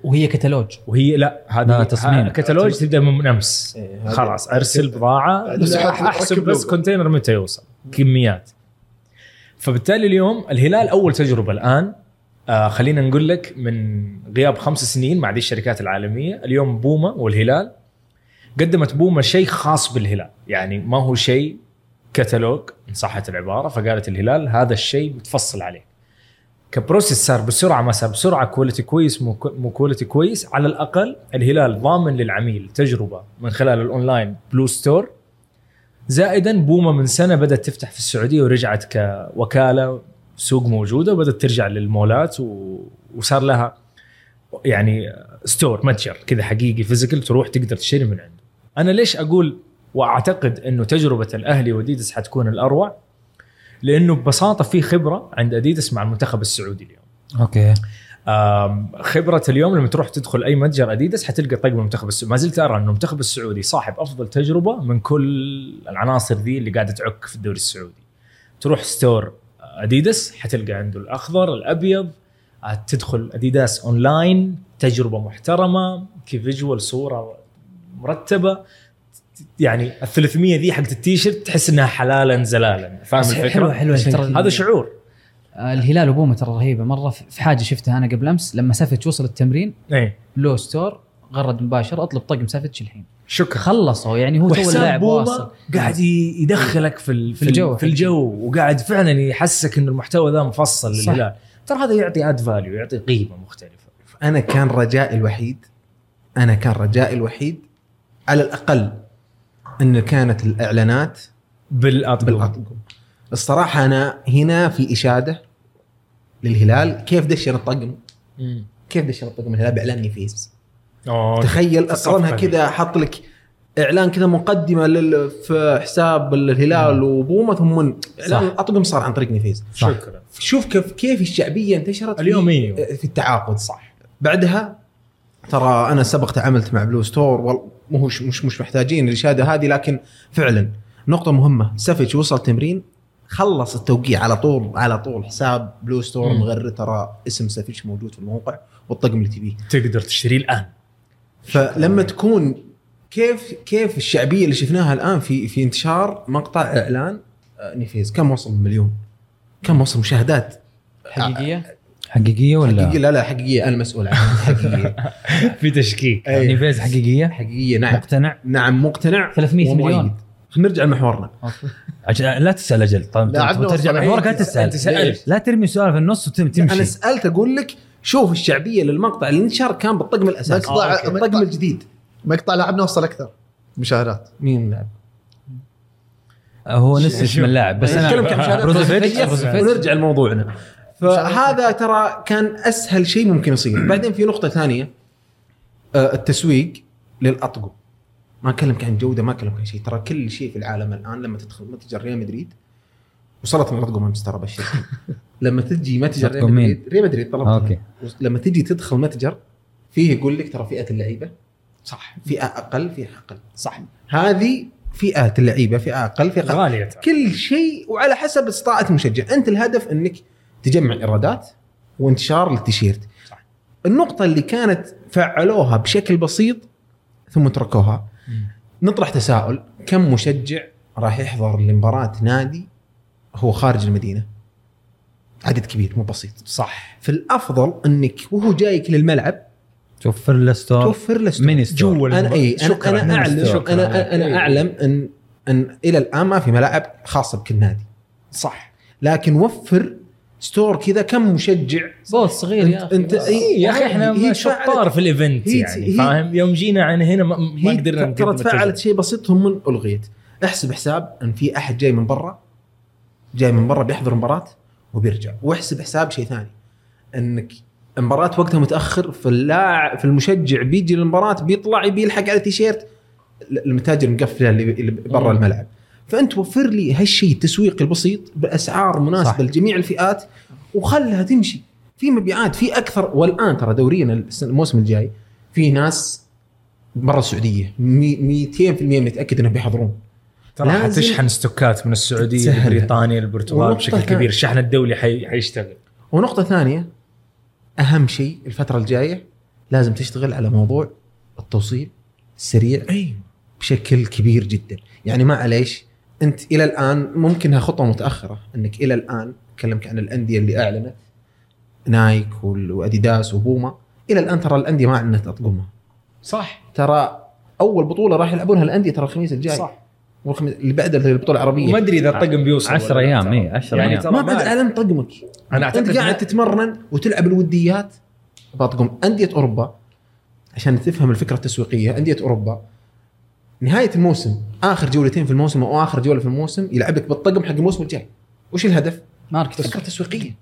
B: وهي كتالوج.
D: وهي لا هذه
A: لا، تصميم.
D: كتالوج تبدأ من أمس.
E: إيه،
D: خلاص
C: أرسل
D: بضاعة
C: أحسب
D: بس. container متى يوصل. كميات. فبالتالي اليوم الهلال أول تجربة الآن. آه خلينا نقول لك من غياب خمس سنين مع دي الشركات العالمية اليوم بوما والهلال قدمت بوما شيء خاص بالهلال. يعني ما هو شيء كتالوج ان صحت العبارة فقالت الهلال هذا الشيء متفصل عليه ك process صار بسرعة ما صار بسرعة quality كويس مو كو- مو quality كويس. على الأقل الهلال ضامن للعميل تجربة من خلال الأونلاين بلو ستور زائدا بوما من سنة بدأت تفتح في السعودية ورجعت كوكالة سوق موجودة وبدأت ترجع للمولات و... وصار لها يعني store متجر كذا حقيقي physical تروح تقدر تشتري من عنده. أنا ليش أقول وأعتقد إنه تجربة الأهلي واديدس حتكون الأروع؟ لأنه ببساطة في خبرة عند اديدس مع المنتخب السعودي اليوم.
A: أوكي.
D: آم، خبرة اليوم لما تروح تدخل أي متجر اديدس حتلقى طقم المنتخب السعودي. ما زلت أرى إنه المنتخب السعودي صاحب أفضل تجربة من كل العناصر ذي اللي قاعدة تعك في الدوري السعودي. تروح store اديدس حتلقى عنده الأخضر الأبيض. آه، تدخل اديداس اونلاين تجربة محترمة ك visual صورة مرتبة. يعني ال 300 ذي حقت التيشيرت تحس إنها حلالا زلالا. فاهم الفكرة؟
B: حلوة حلوة ترى
D: هذا شعور.
B: آه، الهلال وبوما ترى رهيبة. مرة في في حاجة شفتها أنا قبل أمس لما سافيتش وصل التمرين
D: إيه.
B: لو ستور غرد مباشر أطلب طقم سافيتش الحين.
D: شكرا.
B: خلصوا يعني هو تو اللاعب واصل.
D: قاعد ي- يدخلك في ال- في الجو. في الجو وقاعد فعلا يحسسك إن المحتوى ذا مفصل
B: صح.
D: للهلال. ترى هذا يعطي added value يعطي قيمة مختلفة.
E: أنا كان رجائي الوحيد أنا كان رجائي الوحيد على الأقل إن كانت الإعلانات
D: بالأطقم.
E: بالأطقم. الصراحة أنا هنا في إشادة للهلال كيف دشن الطقم. كيف دشن الطقم؟ الهلال بإعلان نفيس.
D: أوه.
E: تخيل اقرنها كذا حط لك إعلان كذا مقدمة لل... في حساب الهلال وبوما ثم إعلان الاطقم صار عن طريق نفيس.
D: شكرا.
E: شوف كيف كيف الشعبية انتشرت
D: اليوم
E: في. في التعاقد صح. بعدها ترى أنا سبق تعاملت مع بلو ستور مو مش مش مش محتاجين الاشاده هذه لكن فعلا نقطة مهمة. سافيتش وصل تمرين خلص التوقيع على طول على طول. حساب بلو ستور. مغرد ترى اسم سافيتش موجود في الموقع والطقم اللي تبيه
D: تقدر تشتريه الآن.
E: فلما تكون كيف كيف الشعبية اللي شفناها الآن في في انتشار مقطع إعلان آه، نفيز كم وصل مليون؟ كم وصل مشاهدات؟
B: حقيقية؟
A: حقيقية ولا؟
E: حقيقية لا لا حقيقية أنا مسؤول عنها. *laughs* حقيقية. *laughs*
D: في تشكيك.
A: نيفيز حقيقية؟
E: حقيقية نعم.
A: مقتنع؟
E: نعم مقتنع.
B: 300
E: ومؤيد.
B: مليون.
E: خلينا نرجع لمحورنا.
A: لا تسأل أجل. طيب
C: لا،
A: ترجع محورك لا
E: تسأل.
A: لا ترمي سؤال في النص
E: أنا
A: وتمشي
E: سألت أقول لك شوف الشعبية للمقطع اللي انتشر كان بالطقم الأساسي.
C: مقطع-
E: آه،. الطقم الجديد.
C: مقطع لاعبنا وصل أكثر. مشاهدات.
E: مين لاعب؟
A: هو نسي اسم اللاعب بس أنا
E: نتكلم ونرجع لموضوعنا. فهذا ترى كان أسهل شيء ممكن يصير. بعدين في نقطة ثانية. آه، التسويق للأطقم. ما اكلمك عن جودة ما اكلمك عن شيء. ترى كل شيء في العالم الآن لما تدخل متجر ريال مدريد وصلت من الاطقم امس ترى بشر *laughs* لما تجي متجر ريال؟ مدريد ريال مدريد طلبتها
A: أوكي.
E: لما تجي تدخل متجر فيه يقول لك ترى فئة اللعيبة. صح. فئة أقل فئة أقل. صح. هذه فئة اللعيبة فئة أقل فئة أقل.
D: غالية.
E: كل شيء وعلى حسب استطاعة المشجع. أنت الهدف أنك تجمع إيرادات وانتشار للتيشيرت.
D: صح.
E: النقطة اللي كانت فعلوها بشكل بسيط ثم تركوها. نطرح تساؤل. كم مشجع راح يحضر لمباراة نادي هو خارج المدينة. عدد كبير مو بسيط.
D: صح.
E: فالافضل إنك وهو جايك للملعب.
A: توفر له store
E: توفر له store.
A: mini store
D: جوا
E: أنا اي أنا
D: شكراً.
E: أنا اعلم
A: شكراً.
E: أنا أنا أعلم ان إن إلى الآن ما في ملاعب خاصه بكل نادي.
D: صح.
E: لكن وفر store كذا كم مشجع.
B: booth صغير يا أخي.
E: انت
B: بس.
E: إي،
D: يا أخي
E: إحنا
D: شطار في ال
E: event
D: يعني فاهم؟ يوم جينا عن هنا ما, قدرنا
E: ترى تفعلت. شيء بسيط ثم ألغيت. احسب حساب إن في أحد جاي من برا. جاي من برا بيحضر مباراة وبيرجع. واحسب حساب شيء ثاني. إنك المباراة وقتها متأخر فاللاعب في المشجع بيجي للمباراة بيطلع يبي يلحق على تيشيرت المتاجر مقفلة اللي برا. الملعب. فأنت وفر لي هالشيء التسويقي البسيط باسعار مناسبة
A: صح.
E: لجميع الفئات وخلها تمشي. في مبيعات في أكثر والآن ترى دورينا الموسم الجاي في ناس برا السعودية مي- 200% متاكد إنهم بيحضرون.
D: ترى حتشحن ستوكات من
E: السعودية.
D: لبريطانيا للبرتغال بشكل. كبير. الشحن الدولي حي... حيشتغل.
E: ونقطة ثانية أهم شيء الفترة الجاية لازم تشتغل على موضوع التوصيل السريع
D: أيوه
E: بشكل كبير جدا. يعني معليش أنت إلى الآن ممكنها خطوة متأخرة أنك إلى الآن اكلمك عن الأندية اللي أعلنت نايك وأديداس وبوما إلى الآن ترى الأندية ما اعلنت اطقمها
D: صح.
E: ترى أول بطولة راح يلعبونها الأندية ترى الخميس الجاي.
D: صح.
E: والخميس اللي بعد البطولة العربية.
D: وما أدري إذا الطقم بيوصل
A: 10
D: ولا لا
A: أيام،
D: ترى.
A: إيه، 10
D: يعني
A: أيام.
D: ترى
E: ما بعد اعلنت طقمك.
D: أنا أعتقد
E: أنت قاعد تتمرن وتلعب الوديات. بطقم أندية أوروبا عشان تفهم الفكرة التسويقية. أندية أوروبا نهاية الموسم آخر جولتين في الموسم أو آخر جولة في الموسم يلعبك بالطقم حق الموسم الجاي. وش الهدف؟
B: ماركتنج
E: فكرة تسويقية.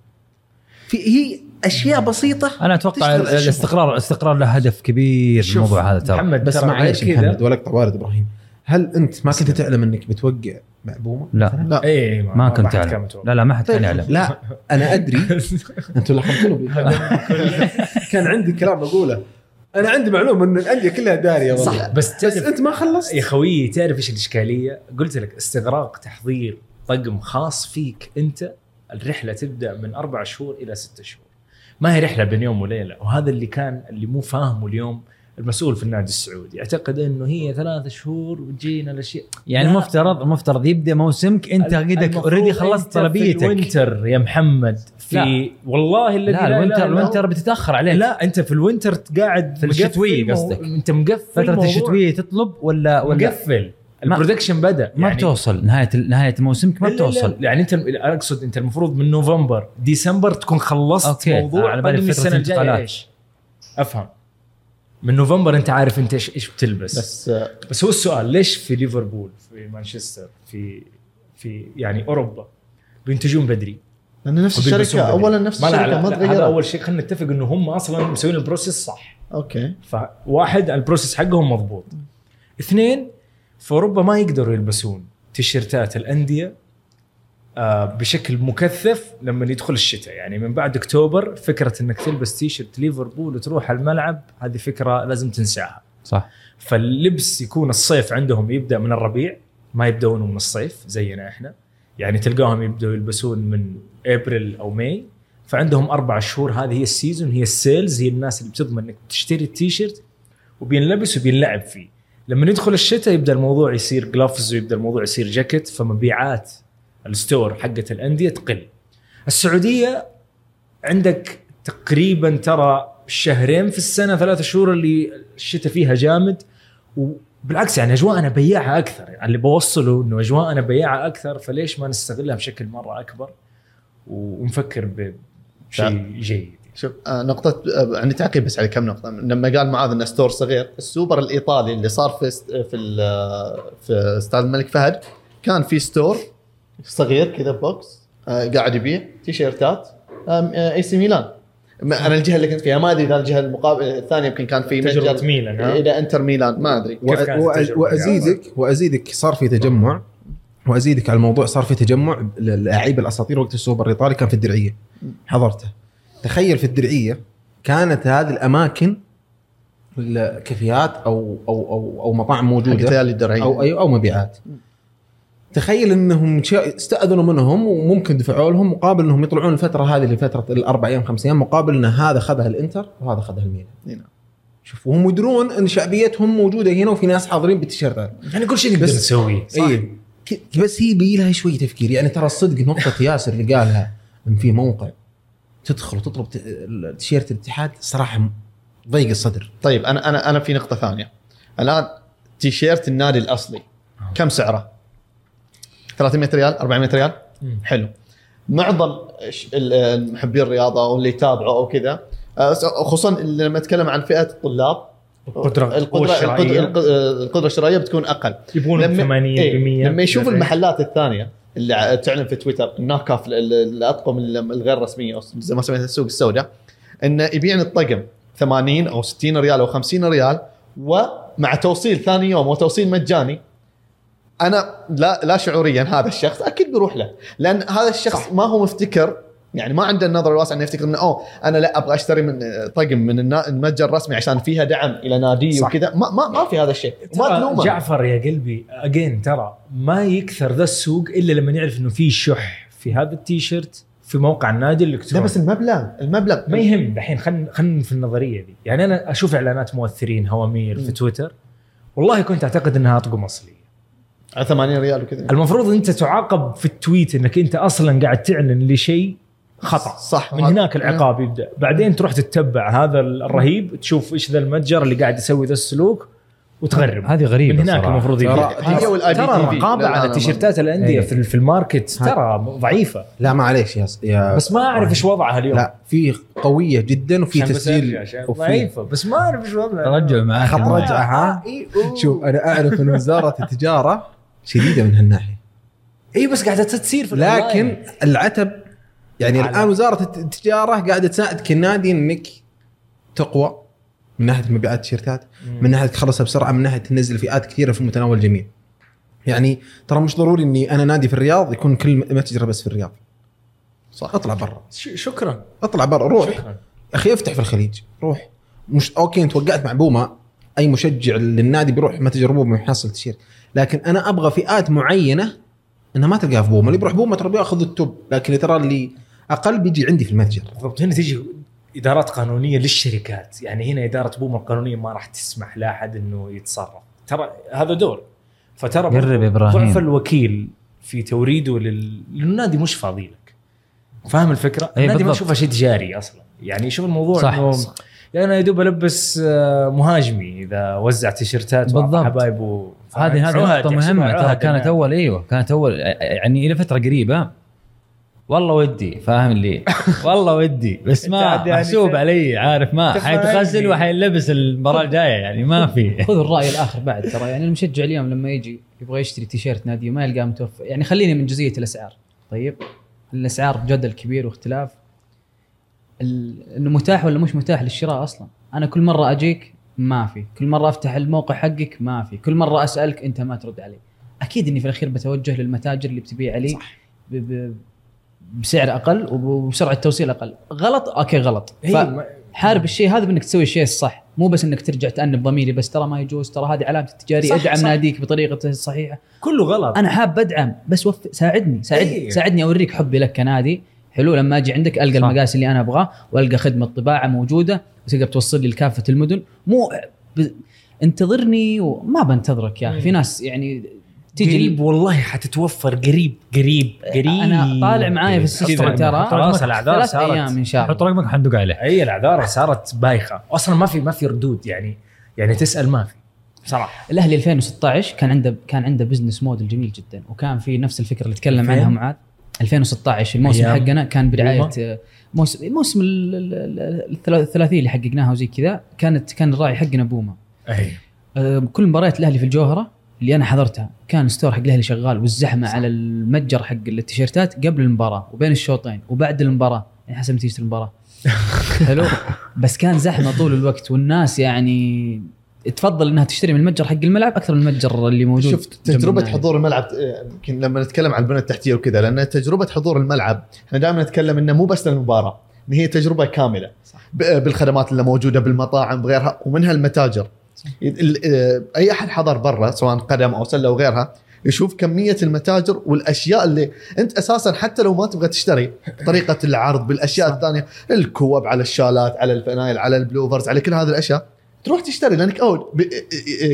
E: في هي
A: أشياء بسيطة
E: أنا أتوقع.
A: الاستقرار الاستقرار له هدف كبير الموضوع هذا ترى.
D: محمد
E: بس معليش محمد
D: كذا
E: ولا اقطع وارد إبراهيم. هل أنت ما كنت تعلم أنك بتوقع معبومه؟
A: لا.
C: لا.
D: اي
A: ما كنت
D: حد كان
A: اعلم. لا لا ما حد كان
E: طيب.
A: يعلم.
E: لا أنا أدري. *laughs* أنتوا لخمتوني كان عندي كلام بقوله أنا عندي معلومة إن الأندية كلها دارية والله.
D: صح. بس
E: بس أنت ما خلصت؟
D: يا خويي تعرف إيش الإشكالية؟ قلت لك استغراق تحضير طقم خاص فيك أنت. الرحلة تبدأ من أربع شهور إلى ستة شهور. ما هي رحلة بين يوم وليلة وهذا اللي كان اللي مو فاهمه اليوم. المسؤول في النادي السعودي يعتقد إنه هي ثلاث شهور وتجينا الأشياء
A: يعني. المفترض المفترض يبدأ موسمك أنت قدك
D: already
A: خلصت
D: في
A: طلبيتك
D: ال winter يا محمد في
A: لا.
D: والله الذي
A: لا ال
D: winter. ال
A: winter بتتأخر عليك
D: لا أنت في ال winter قاعد
A: في
D: مو-
A: قصدك.
D: أنت مقفل فترة.
A: الشتوية تطلب ولا ولا
D: مقفل
A: ال
D: production بدأ
A: ما بتوصل نهاية نهاية موسمك ما
D: لا- لا- لا.
A: بتوصل
D: يعني أنت أقصد أنت المفروض من November December تكون خلصت
A: okay.
D: موضوع
A: على بالي
D: السنة
A: الجاية.
D: إيش أفهم من نوفمبر انت عارف انت إيش إيش بتلبس. بس,
C: بس آه،
D: بس هو السؤال ليش في ليفربول في مانشستر في في يعني أوروبا بينتجون بدري؟
C: لأن نفس الشركة
D: بدري.
C: اولا نفس
D: الشركة لا
C: ما
D: لا هذا أول شيء. خلينا نتفق إنه هم أصلا مسوين ال process صح.
C: okay.
D: فواحد ال process حقهم مضبوط. اثنين في أوروبا ما يقدروا يلبسون تيشيرتات الأندية بشكل مكثف لما يدخل الشتاء. يعني من بعد أكتوبر فكرة إنك تلبس تيشيرت ليفربول وتروح الملعب هذه فكرة لازم تنساها.
A: صح.
D: فاللبس يكون الصيف عندهم يبدأ من الربيع ما يبدونه من الصيف زينا إحنا. يعني تلقاهم يبدأوا يلبسون من ابريل أو May فعندهم أربع شهور هذه هي ال season هي ال sales هي الناس اللي بتضمن إنك تشتري التيشيرت وبينلبس وبينلعب فيه. لما يدخل الشتاء يبدأ الموضوع يصير جلافز ويبدأ الموضوع يصير جاكيت فمبيعات الستور حقت الأندية تقل. السعودية عندك تقريبا ترى شهرين في السنة ثلاث شهور اللي الشتاء فيها جامد وبالعكس يعني أجواءنا بياعة أكثر. يعني اللي بوصله إنه أجواءنا بياعة أكثر فليش ما نستغلها بشكل مرة أكبر؟ ونفكر بشيء جيد.
C: شوف آه، نقطة آه، عندي تعقيب بس على كم نقطة. لما قال معاذ إنه store صغير السوبر الإيطالي اللي صار في في ال- في استاد الملك فهد كان في store صغير كذا box آه، قاعد يبيع تيشيرتات آه، اي سي ميلان. ما- أنا الجهة اللي كنت فيها ما أدري إذا الجهة المقابله الثانية يمكن كان في متجر
D: ميلان ها؟
C: ولا إنتر ميلان ما
D: أدري؟
E: وازيدك وأزيدك صار في تجمع وأزيدك على الموضوع صار في تجمع للاعيب الأساطير وقت السوبر الإيطالي كان في الدرعية. حضرته. تخيل في الدرعية كانت هذه الأماكن الكافيهات أو أو أو أو مطاعم
C: موجودة.
E: أو اي أو مبيعات. تخيل إنهم شا- استأذنوا منهم وممكن دفعوا لهم مقابل إنهم يطلعون الفترة هذه لفترة الأربع أيام خمس أيام مقابل إن هذا خذها الإنتر وهذا خذها الميلان.
C: نعم.
E: شوف وهم يدرون إن شعبيتهم موجودة هنا وفي ناس حاضرين بالتيشيرتات.
D: يعني كل شيء نقدر
E: بس-
D: نسويه.
E: إي. ك- بس هي بي لها شوي تفكير. يعني ترى الصدق نقطة *laughs* ياسر اللي قالها إن في موقع تدخل وتطلب ت- التيشيرت الاتحاد صراحة ضيق الصدر.
C: طيب أنا أنا أنا في نقطة ثانية. الآن تيشيرت النادي الأصلي كم سعره؟ 300 ريال 400 ريال. حلو. معظم المحبين الرياضة أو اللي يتابعوا أو كذا. خصوصا لما نتكلم عن فئة الطلاب
D: القدرة
C: القدره
D: الشرعية.
C: القدره, الشرائيه بتكون أقل.
D: يبغون 80
C: إيه،
D: ب 100
C: لما يشوف المحلات الثانية اللي تعلن في تويتر ال knock off ال- ال- الاطقم ال- الغير رسمية أو زي ما سميتها السوق السوداء انه يبيع الطقم 80 أو 60 ريال أو 50 ريال ومع توصيل ثاني يوم وتوصيل مجاني أنا لا لا شعوريا هذا الشخص أكيد بروح له. لأن هذا الشخص صح. ما هو مفتكر يعني ما عنده النظرة الواسعة إنه يفتكر إنه أوه أنا لا أبغى أشتري من طقم من المتجر الرسمي عشان فيها دعم إلى نادي. وكذا. ما, ما ما في هذا الشيء.
D: ترى
C: تلومه.
D: جعفر يا قلبي again ترى ما يكثر ذا السوق إلا لما يعرف إنه في شح في هذا التيشيرت في موقع النادي
C: لا
D: الالكتروني
C: بس المبلغ المبلغ.
D: ما يهم دحين خلينا خلينا في النظرية دي. يعني أنا أشوف إعلانات مؤثرين هوامير في تويتر. والله كنت أعتقد إنها اطقم اصليه
C: على 80 ريال وكذا.
D: المفروض إنت تعاقب في ال tweet إنك إنت أصلا قاعد تعلن لشيء خطأ.
C: صح.
D: من هناك العقاب يبدأ. بعدين تروح تتبع هذا الرهيب تشوف إيش ذا المتجر اللي قاعد يسوي ذا السلوك وتغرب.
A: هذه غريبة
D: من هناك
A: صراحة.
D: المفروض
E: ترى-.
D: الرقابه على تيشيرتات الأندية
A: إيه.
D: في ال market ترى ضعيفة.
E: لا معليش يا, يا
D: بس ما أعرف إيش وضعها اليوم.
E: لا في قوية جدا وفي تسجيل
D: ضعيفة. بس ما أعرف إيش وضعها.
A: رجع معك
E: خط رجعه ها شوف أنا أعرف إن وزارة التجارة شديدة من هالناحية.
D: إي بس قاعدة تصير في
E: لكن. العتب يعني
D: على-
E: الآن وزارة الت- التجارة قاعدة تساعدك النادي انك تقوى من ناحية مبيعات التيشيرتات من ناحية تخلصها بسرعة من ناحية تنزل فئات كثيرة في متناول الجميع. يعني ترى مش ضروري إني أنا نادي في الرياض يكون كل متجر بس في الرياض. صح. اطلع برا.
D: شكرا.
E: اطلع برا روح.
D: شكرا.
E: أخي افتح في الخليج روح. مش أوكي أنت وقعت مع بوما أي مشجع للنادي بيروح متجر بوما يحصل تيشيرت. لكن أنا أبغى فئات معينة إنها ما تلقاها في بوما اللي بيروح بوما ترى بيأخذ ال top لكن ترى اللي أقل بيجي عندي في المتجر
D: بالضبط هنا تيجي إدارات قانونية للشركات يعني هنا إدارة بوما القانونية ما راح تسمح لاحد إنه يتصرف ترى هذا دور فترى
A: قرب يا إبراهيم.
D: ضعف الوكيل في توريده لل... للنادي مش فاضي لك فاهم الفكرة؟
A: أي
D: النادي ما. يشوفها شيء تجاري أصلا يعني يشوف الموضوع
A: صح،
D: إنه
A: صح.
D: يعني أنا يا دوب ألبس آه، مهاجمي إذا وزع تيشيرتات
A: بالضبط.
D: حبايبه
A: هذه هذه نقطة
D: يحسبها
A: مهمة. ترى كانت
D: يعني.
A: أول أيوه كانت أول يعني إلى فترة قريبة. والله ودي فاهم اللي؟ *laughs* والله ودي. بس ما
D: يعني
A: محسوب علي عارف ما. حيتغسل وحيلبس المباراة الجاية يعني ما في. *laughs*
B: خذوا الرأي الآخر بعد ترى. يعني المشجع اليوم لما يجي يبغى يشتري تيشيرت نادي وما يلقاه متوفر. يعني خليني من جزئية الأسعار. طيب الأسعار جدل كبير واختلاف. إنه متاح ولا مش متاح للشراء أصلا؟ أنا كل مرة أجيك ما في. كل مرة أفتح الموقع حقك ما في. كل مرة أسألك أنت ما ترد علي. أكيد إني في الأخير بتوجه للمتاجر اللي بتبيع لي صح. ب ب بسعر أقل وبسرعة توصيل أقل. غلط؟ أوكي غلط. حارب الشيء هذا بإنك تسوي الشيء الصح. مو بس إنك ترجع تأنب ضميري بس ترى ما يجوز ترى هذه علامة التجاري.
D: صح،
B: أدعم
D: صح.
B: ناديك بطريقته الصحيحه
D: كله غلط.
B: أنا حاب أدعم بس وف... ساعدني ساعدني
D: إيه.
B: ساعدني أوريك حبي لك كنادي. حلو لما أجي عندك ألقى
A: صح.
B: المقاس اللي أنا أبغاه وألقى خدمة طباعه موجودة وتقدر توصل لي لكافه المدن. مو ب... انتظرني وما بنتظرك يا أخي. في ناس يعني تيجي
D: قريب والله حتتوفر قريب قريب قريب.
B: أنا طالع معايا في ال
A: system.
B: ترى.
D: خلاص
B: الأعذار
D: صارت.
B: أيام إن شاء
A: حط
B: الله.
A: رقمك حندق عليه.
D: أي الأعذار صارت بايخة. أصلا ما في ما في ردود يعني يعني تسأل ما في. بصراحة.
B: الأهلي 2016 كان عنده كان عنده business model جميل جدا وكان في نفس الفكرة اللي تكلم
D: 2000
B: عنها معاذ. 2016 الموسم
D: أيام.
B: حقنا كان برعايه
D: بوما.
B: آه، موسم موسم ال- ال- ال- الثلاثية اللي حققناها وزي كذا كانت كان الراعي حقنا بوما. أي. كل مباريات الأهلي في الجوهرة اللي أنا حضرتها كان ستور حق الأهلي شغال والزحمة على المتجر حق التيشيرتات قبل المباراة وبين الشوطين وبعد المباراة. يعني حسب نتيجة المباراة. *laughs* حلو؟ بس كان زحمة طول الوقت والناس يعني تفضل إنها تشتري من المتجر حق الملعب أكثر من المتجر اللي موجود
C: شفت
B: تجربة.
C: حضور الملعب آه، يمكن لما نتكلم عن البنيه التحتية وكذا لأن تجربة حضور الملعب إحنا دائما نتكلم إنه مو بس للمباراة إن هي تجربة كاملة. ب- بالخدمات اللي موجودة بالمطاعم بغيرها ومنها المتاجر. ال- آه، أي أحد حضر برا سواء قدم أو سلة وغيرها يشوف كمية المتاجر والأشياء اللي أنت أساسا حتى لو ما تبغى تشتري طريقة العرض بالأشياء الثانية الكوب على الشالات على الفنايل على البلوفرز على كل هذه الأشياء تروح تشتري لأنك أو ب-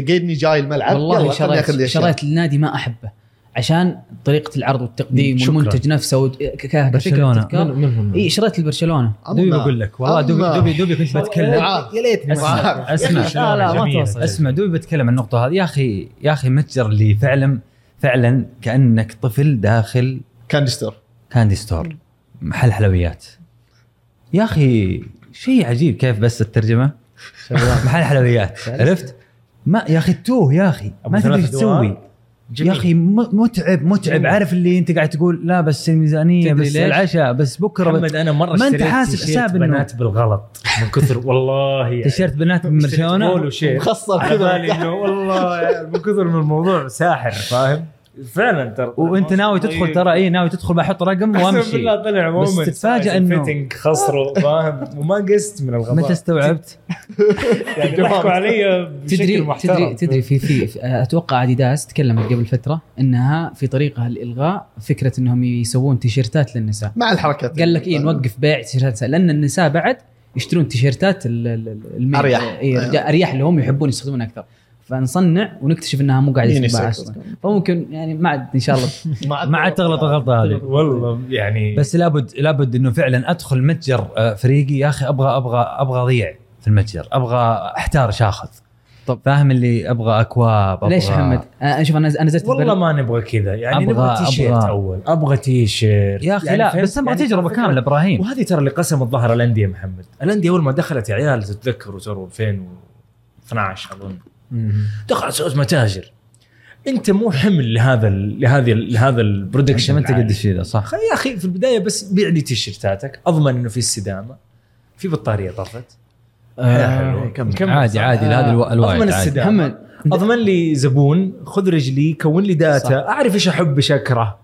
C: قيدني جاي الملعب
B: والله شريت. شريت النادي ما أحبه عشان طريقة العرض والتقديم
D: شكراً.
B: والمنتج نفسه و... ك- ك- كفكره
A: برشلونة.
B: تذكار.
E: من من
B: إي شريت البرشلونة
A: دوبي بقول لك والله دوبي دوبي دوبي كنت *laughs* بتكلم.
E: يا ليتني أسمع.
A: أسمع
B: لا لا ما. توصل
A: أسمع دوبي بتكلم عن النقطة هذه يا أخي يا أخي متجر اللي فعلا فعلا كأنك طفل داخل
C: candy store
A: candy store محل حلويات يا أخي شيء عجيب كيف بس الترجمة *laughs* محل حلويات *laughs* عرفت؟ ما يا أخي توه يا
D: أخي
A: ما تدري
D: إيش.
A: تسوي
D: جميل.
A: يا أخي متعب متعب
D: جميل.
A: عارف اللي أنت قاعد تقول لا بس
B: الميزانية
A: بس
B: ليش؟
A: العشاء بس بكرة
D: محمد أنا مرة
A: ما
D: اشتريت
A: حاسب
D: تيشيرت
A: حساب
D: بنات بالغلط من كثر *laughs* والله يعني
A: تيشيرت بنات من برشلونه
D: شيء
C: مخصر
D: على
C: كذا.
D: بالي إنه والله يعني من كثر من الموضوع ساحر فاهم فعلا ترى.
A: وانت ناوي تدخل ترى إي ناوي تدخل بحط رقم وامشي.
D: بالله طلع
A: بس
D: moment
A: تتفاجأ إنه-
D: fitting *laughs* خسروا فاهم؟ وما قست من الغباء.
A: متى استوعبت؟ *laughs*
D: يعني ضحكوا علي بشكل
B: تدري
D: محترم.
B: تدري تدري في في في- أتوقع أديداس تكلمت قبل فترة إنها في طريقها لالغاء فكرة إنهم يسوون تيشيرتات للنساء.
C: مع الحركات.
B: قال لك إيه نوقف بيع تيشيرتات لأن النساء بعد يشترون تيشيرتات. إيه أريح. اللي هم يحبون يستخدمونها أكثر. فنصنع ونكتشف إنها مو قاعدة تتباع. أصلا. فممكن يعني ما عاد إن شاء الله *laughs*
A: ما عاد تغلط الغلطه هذه.
D: والله يعني
A: بس لابد لابد إنه فعلا أدخل متجر آه، فريقي يا أخي أبغى أبغى أبغى اضيع في المتجر. أبغى أحتار اخذ
B: طب.
A: فاهم اللي؟ أبغى أكواب أبغى
B: ليش محمد؟ أنا شوف أنا نزلت
D: والله ما نبغى كذا. يعني
A: أبغى-
D: نبغى تيشيرت
A: أبغى-
D: أول. أبغى تيشيرت.
A: يا أخي
D: يعني
A: لا؟ بس أبغى
D: يعني تجربة
A: كاملة إبراهيم.
D: وهذه ترى اللي قسمت ظهر الأندية محمد. الأندية أول ما دخلت يا عيال تتذكروا ترى 2012 أظن. دخلت سوت متاجر. انت مو حمل لهذا ال- لهذه ال- لهذا ال production
A: ما انت قد الشيء ذا صح
D: يا أخي في البداية بس بيع لي تيشيرتاتك. أضمن إنه في استدامه في بطارية طفت
B: آه،
D: كمل.
A: عادي
D: صح؟
A: عادي هذا الو- الوايد
D: أضمن
A: عادي.
B: هم
D: أضمن لي زبون خذ رجلي كون لي data
B: صح.
D: أعرف إيش أحب إيش اكره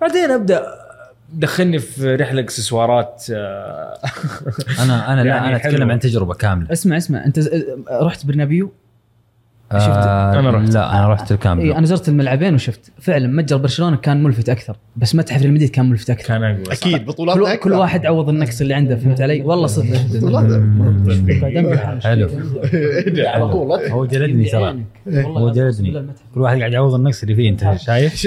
D: بعدين أبدأ دخلني في رحلة إكسسوارات آه،
A: أنا أنا لا
D: يعني
A: أنا
D: أتكلم.
A: عن تجربة كاملة.
B: اسمع اسمع. أنت ز- رحت برنابيو؟ شفت؟
A: آه
D: أنا رحت.
A: لا أنا رحت الكامل
B: اي أنا زرت الملعبين وشفت. فعلا متجر برشلونة كان ملفت أكثر بس متحف ريال مدريد كان ملفت أكثر.
D: كان أقوى.
C: أكيد بطولات
B: كل, كل واحد عوض النقص اللي عنده فهمت علي؟ والله صدق.
A: حلو.
C: على طول.
A: هو جلدني ترى. هو جلدني. كل واحد قاعد يعوض النقص اللي فيه أنت *laughs* شايف؟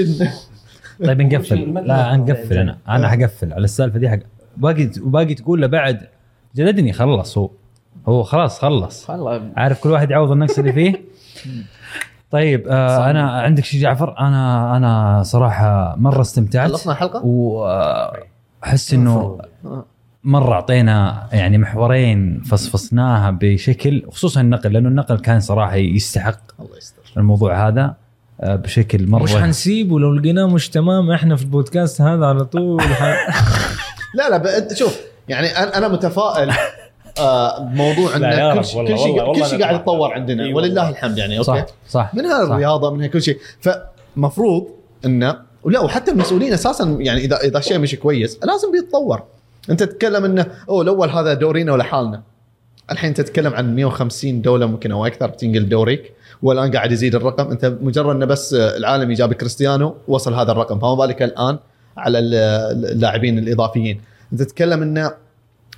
A: طيب نقفل. لا نقفل أنا. أنا حقفل على السالفة دي حق باقي وباقي تقول له بعد. جلدني خلص هو. هو خلاص خلص.
B: والله
A: عارف كل واحد يعوض النقص اللي فيه؟ *laughs* طيب آه أنا عندك شيء جعفر؟ أنا أنا صراحة مرة استمتعت.
C: خلصنا الحلقة؟
A: واحس إنه مرة أعطينا يعني محورين فصفصناها بشكل خصوصا النقل لأنه النقل كان صراحة يستحق
C: الله يستر.
A: الموضوع هذا آه، بشكل مرة
D: مش حنسيبه لو لقيناه مش تمام إحنا في البودكاست هذا على طول. ح- *laughs*
C: لا لا ب- شوف يعني أنا متفائل آه،
D: يا إن
C: كل شيء كل شيء كل قاعد يتطور عندنا ولله. الحمد يعني أوكي؟
A: صح صح.
C: منها. الرياضه منها كل شيء. فمفروض انه ولا وحتى المسؤولين أساسا يعني اذا إذا شيء مش كويس لازم بيتطور. أنت تتكلم إنه أوه الأول هذا دورينا ولحالنا الحين تتكلم عن 150 دولة ممكن أو أكثر بتنقل دوريك والآن قاعد يزيد الرقم. أنت مجرد إنه بس العالم جاب كريستيانو وصل هذا الرقم. فما بالك الآن على ال- اللاعبين الإضافيين. أنت تتكلم إنه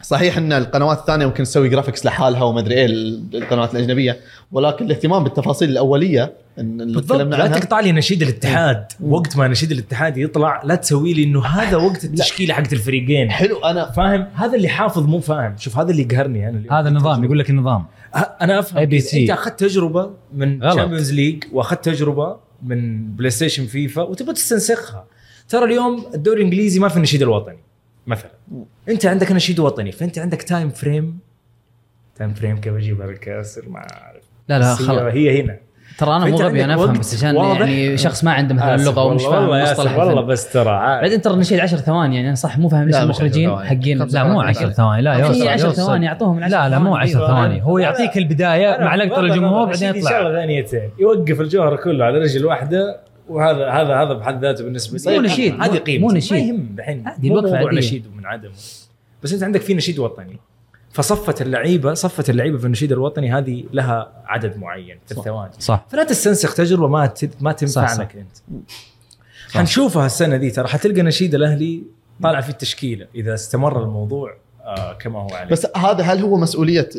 C: صحيح إن القنوات الثانية ممكن تسوي graphics لحالها وما أدري إيه القنوات الأجنبية ولكن الاهتمام بالتفاصيل الأولية اللي
D: بالضبط. لا تقطع لي نشيد الاتحاد. وقت ما نشيد الاتحاد يطلع لا تسوي لي إنه هذا وقت التشكيلة حقت الفريقين.
C: حلو أنا
D: فاهم؟ هذا اللي حافظ مو فاهم. شوف هذا اللي يقهرني أنا اليوم.
A: هذا النظام يقول لك النظام.
D: أه، أنا أفهم.
A: ABC.
D: إنت أخذت تجربة من. Champions League وأخذت تجربة من PlayStation FIFA وتبغى تستنسخها. ترى اليوم الدوري الإنجليزي ما في النشيد الوطني. مثلا. انت عندك نشيد وطني فأنت عندك time frame time frame كيف اجيبها بالكاسر ما أعرف.
B: لا لا خلاص.
D: هي هنا.
B: ترى أنا مو غبي أنا
D: أفهم
B: بس عشان. يعني شخص ما عنده مثلا اللغة ومش فاهم مصطلح
D: والله. بس ترى عادي.
B: بعدين ترى النشيد 10 ثواني يعني أنا صح مو فاهم ليش المخرجين
C: 10 ثواني.
B: حقين.
A: لا مو 10 ثواني لا يوصل
B: في 10
A: يوصل.
B: ثواني يعطوهم
A: لا لا مو 10 ثواني. هو يعطيك
D: البداية
A: مع لقطه الجمهور بعدين يطلع.
D: شغله ثانيتين يوقف الجوهر كله على رجل واحدة. وهذا هذا هذا بحد ذاته بالنسبة لي.
B: مو نشيد،
D: هذه قيمة.
B: مو نشيد.
D: ما يهم الحين.
B: عادي،
D: مو
B: الوقفة
D: موضوع
B: عادية.
D: نشيد من عدمه. بس انت عندك في نشيد وطني. فصفت اللعيبة صفت اللعيبة في النشيد الوطني هذه لها عدد معين في الثواني.
A: صح.
D: فلا تستنسخ تجربة ما ت- ما تنفع
A: صح، صح.
D: لك انت حنشوفها السنة دي ترى. حتلقى نشيد الأهلي طالع في التشكيلة إذا استمر الموضوع آه كما هو عليه.
C: بس هذا هل هو مسؤولية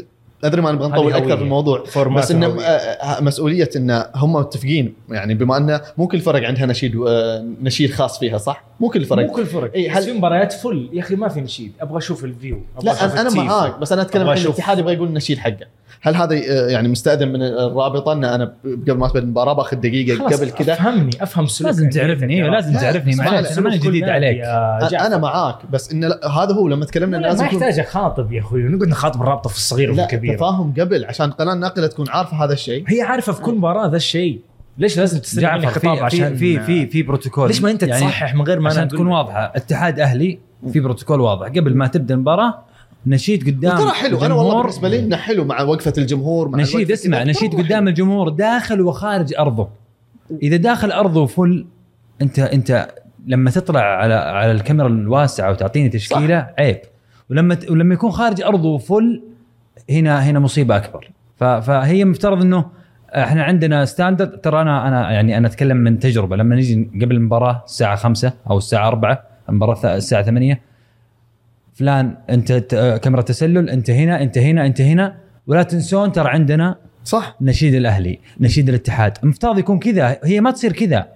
C: أدري ما نبغى نطول أكثر في. الموضوع بس إنه
D: هوية.
C: آه، مسؤولية إن هم متفقين يعني بما انه مو كل فرق عندها نشيد آه، نشيد خاص فيها صح؟ مو كل فرق
D: مو كل فرق بس
C: هل-
D: في مباريات فل يا أخي ما في نشيد أبغى أشوف الفيو أبغى أشوف
C: لا أنا
D: أنا.
C: معاك بس
D: أنا
C: أتكلم
D: أشوف.
C: الاتحاد يبغى يقول النشيد حقه هل هذا آه، يعني مستأذن من الرابطة إن أنا قبل ما اسبق المباراة باخذ
D: دقيقة
C: قبل كذا؟
D: أفهمني أفهم سلوك
A: لازم تعرفني أيوه لازم
C: لا،
A: تعرفني معلش أنا ماني جديد عليك.
D: جعفر.
C: أنا معاك بس انه لا، هذا هو لما تكلمنا لازم
D: ما يحتاج أخاطب يا أخوي نقعد نخاطب الرابطة في الصغير وفي
C: لا
D: الكبير.
C: تفاهم قبل عشان قناة ناقله تكون عارفة هذا الشيء.
D: هي عارفة في كل مباراة ذا الشيء. ليش لازم تستلم مني خطاب
A: في
D: عشان
A: في في في بروتوكول.
D: ليش ما أنت
A: يعني
D: تصحح من غير ما
A: عشان تكون؟ واضحة اتحاد أهلي في بروتوكول واضح. قبل ما تبدأ المباراة نشيد قدام
C: ترى حلو أنا والله. بالنسبة لي إنه حلو مع وقفة الجمهور مع
A: نشيد اسمع. نشيد قدام الجمهور داخل وخارج أرضه إذا داخل أرضه فل أنت أنت لما تطلع على على الكاميرا الواسعة وتعطيني تشكيلة صح. عيب ولما ولما يكون خارج أرضه فل هنا هنا مصيبة أكبر فهي مفترض إنه إحنا عندنا ستاندرد ترى أنا أنا يعني أنا أتكلم من تجربة لما نيجي قبل المباراة الساعة 5 أو الساعة 4 المباراة الساعة 8 فلان انت ت- كاميرا تسلل انت هنا انت هنا انت هنا. ولا تنسون ترى عندنا
C: صح.
A: نشيد الأهلي نشيد الاتحاد. المفترض يكون كذا هي ما تصير كذا.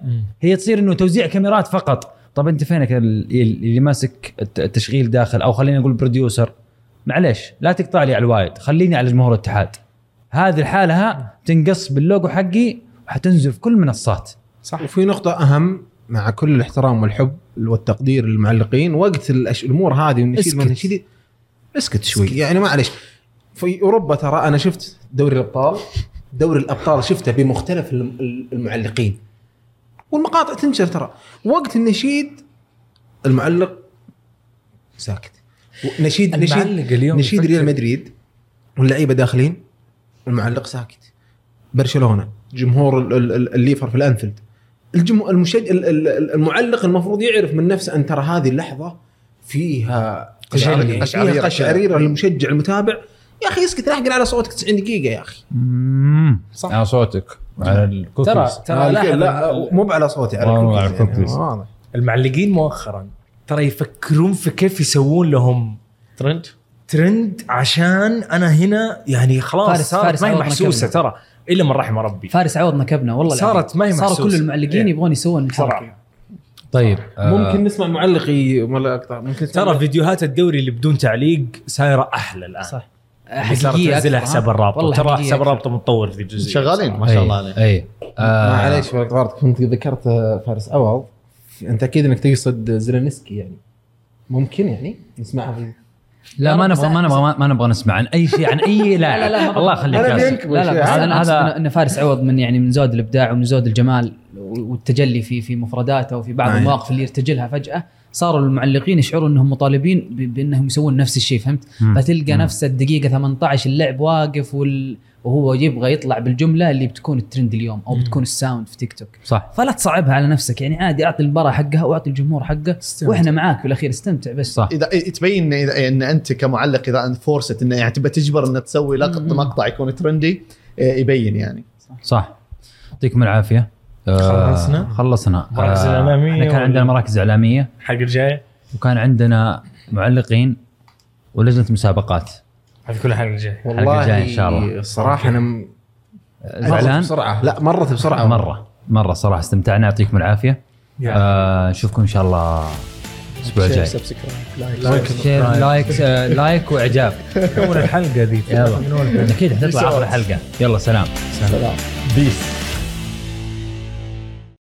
A: هي تصير إنه توزيع كاميرات فقط. طب أنت فينك ال- اللي ماسك الت- التشغيل داخل؟ أو خلينا نقول producer معليش لا تقطع لي على ال wide خليني على جمهور الاتحاد. هذه الحالة ها تنقص باللوجو حقي وحتنزل في كل المنصات
E: صح. وفي نقطة أهم مع كل الاحترام والحب والتقدير للمعلقين وقت الأش... الأمور هذه والنشيد النشيد اسكت. شوي. يعني معلش في أوروبا ترى أنا شفت دوري الأبطال دوري الأبطال شفته بمختلف الم- المعلقين. والمقاطع تنشر ترى. وقت النشيد المعلق ساكت. نشيد نشيد
D: اليوم
E: نشيد
D: يفكر.
E: ريال مدريد واللعيبة داخلين المعلق ساكت. برشلونة جمهور ال- ال- ال- الليفر في الأنفيلد. المشج ال- ال- ال- المعلق المفروض يعرف من نفسه أن ترى هذه اللحظة فيها
C: قشعريرة.
E: قشعريره فيها قشعريرة للمشجع المتابع يا أخي اسكت راح على صوتك 90 دقيقة يا أخي
A: مم.
D: صح.
A: على صوتك على الكوكيز
D: ترى ترى
E: لا, لا مو على صوتي على الكوكيز يعني. واضح.
D: المعلقين مؤخرا ترى يفكرون في كيف يسوون لهم
C: ترند
D: ترند عشان أنا هنا يعني خلاص
B: فارس- فارس
D: ما هي
B: محسوسة.
D: ترى إلا من رحم ربي.
B: فارس عوضنا كبنا والله
D: صارت. ما هي
B: صاروا. كل المعلقين
D: إيه.
B: يبغون يسوون الحركه
D: صراحة
A: طيب آه،
E: ممكن نسمع معلقي ولا أقطع. ممكن
D: ترى فيديوهات الدوري اللي بدون تعليق سايرة أحلى الآن.
B: صح. حقيقيه
D: تنزلها حساب؟
B: الرابطة.
D: ترى حساب. الرابطة متطور في الجزئية.
C: شغالين؟ ما شاء الله عليهم
A: أي. آه،
E: معليش غلطت كنت ذكرت فارس عوض. أنت أكيد إنك تقصد زيلينسكي يعني. ممكن يعني؟ نسمعها في
A: لا ما نبغى ما نبغى ما نبغى نسمع عن أي شيء عن اي *laughs* لاعب
B: لا، لا، ما-
A: الله يخليك
B: لا لا أنا
A: هذا-
B: إن- إن فارس عوض من يعني من زود الإبداع ومن زود الجمال والتجلي في في مفرداته وفي بعض. المواقف اللي يرتجلها فجأة صاروا المعلقين يشعروا إنهم مطالبين ب- بأنهم يسوون نفس الشيء فهمت؟ فتلقى. نفس الدقيقة 18 اللعب واقف وال... وهو يبغى يطلع بالجملة اللي بتكون الترند اليوم أو بتكون ال sound في تيك توك.
A: صح.
B: فلا تصعبها على نفسك. يعني عادي أعطي المباراه حقها وأعطي الجمهور حقه
D: استمتع.
B: وإحنا معاك بالاخير استمتع بس.
A: صح.
C: إذا تبين إذا إن أنت كمعلق إذا انت forced إنه يعني تبى تجبر انك تسوي لقط. مقطع يكون trendy آه، يبين يعني.
A: صح. يعطيكم العافية. آه،
D: خلصنا؟
A: خلصنا.
D: مراكز
A: آه،
D: إعلامية
A: إحنا كان عندنا مراكز إعلامية.
D: الحلقة الجاية؟
A: وكان عندنا معلقين ولجنة مسابقات.
D: هذه كلها الحلقة الجايه
A: الحلقة الجاية إن شاء الله.
E: الصراحه أنا م- مرت
A: زعلان؟
E: بسرعة. لا مرت بسرعة.
A: مرة. مرة صراحة. استمتعنا. يعطيكم العافية. آه، نشوفكم إن شاء الله الأسبوع الجاي. like share like لايك
D: وإعجاب. الحلقة ذي
A: يلا. أكيد حتطلع آخر الحلقة يلا سلام.
C: سلام.
A: بيس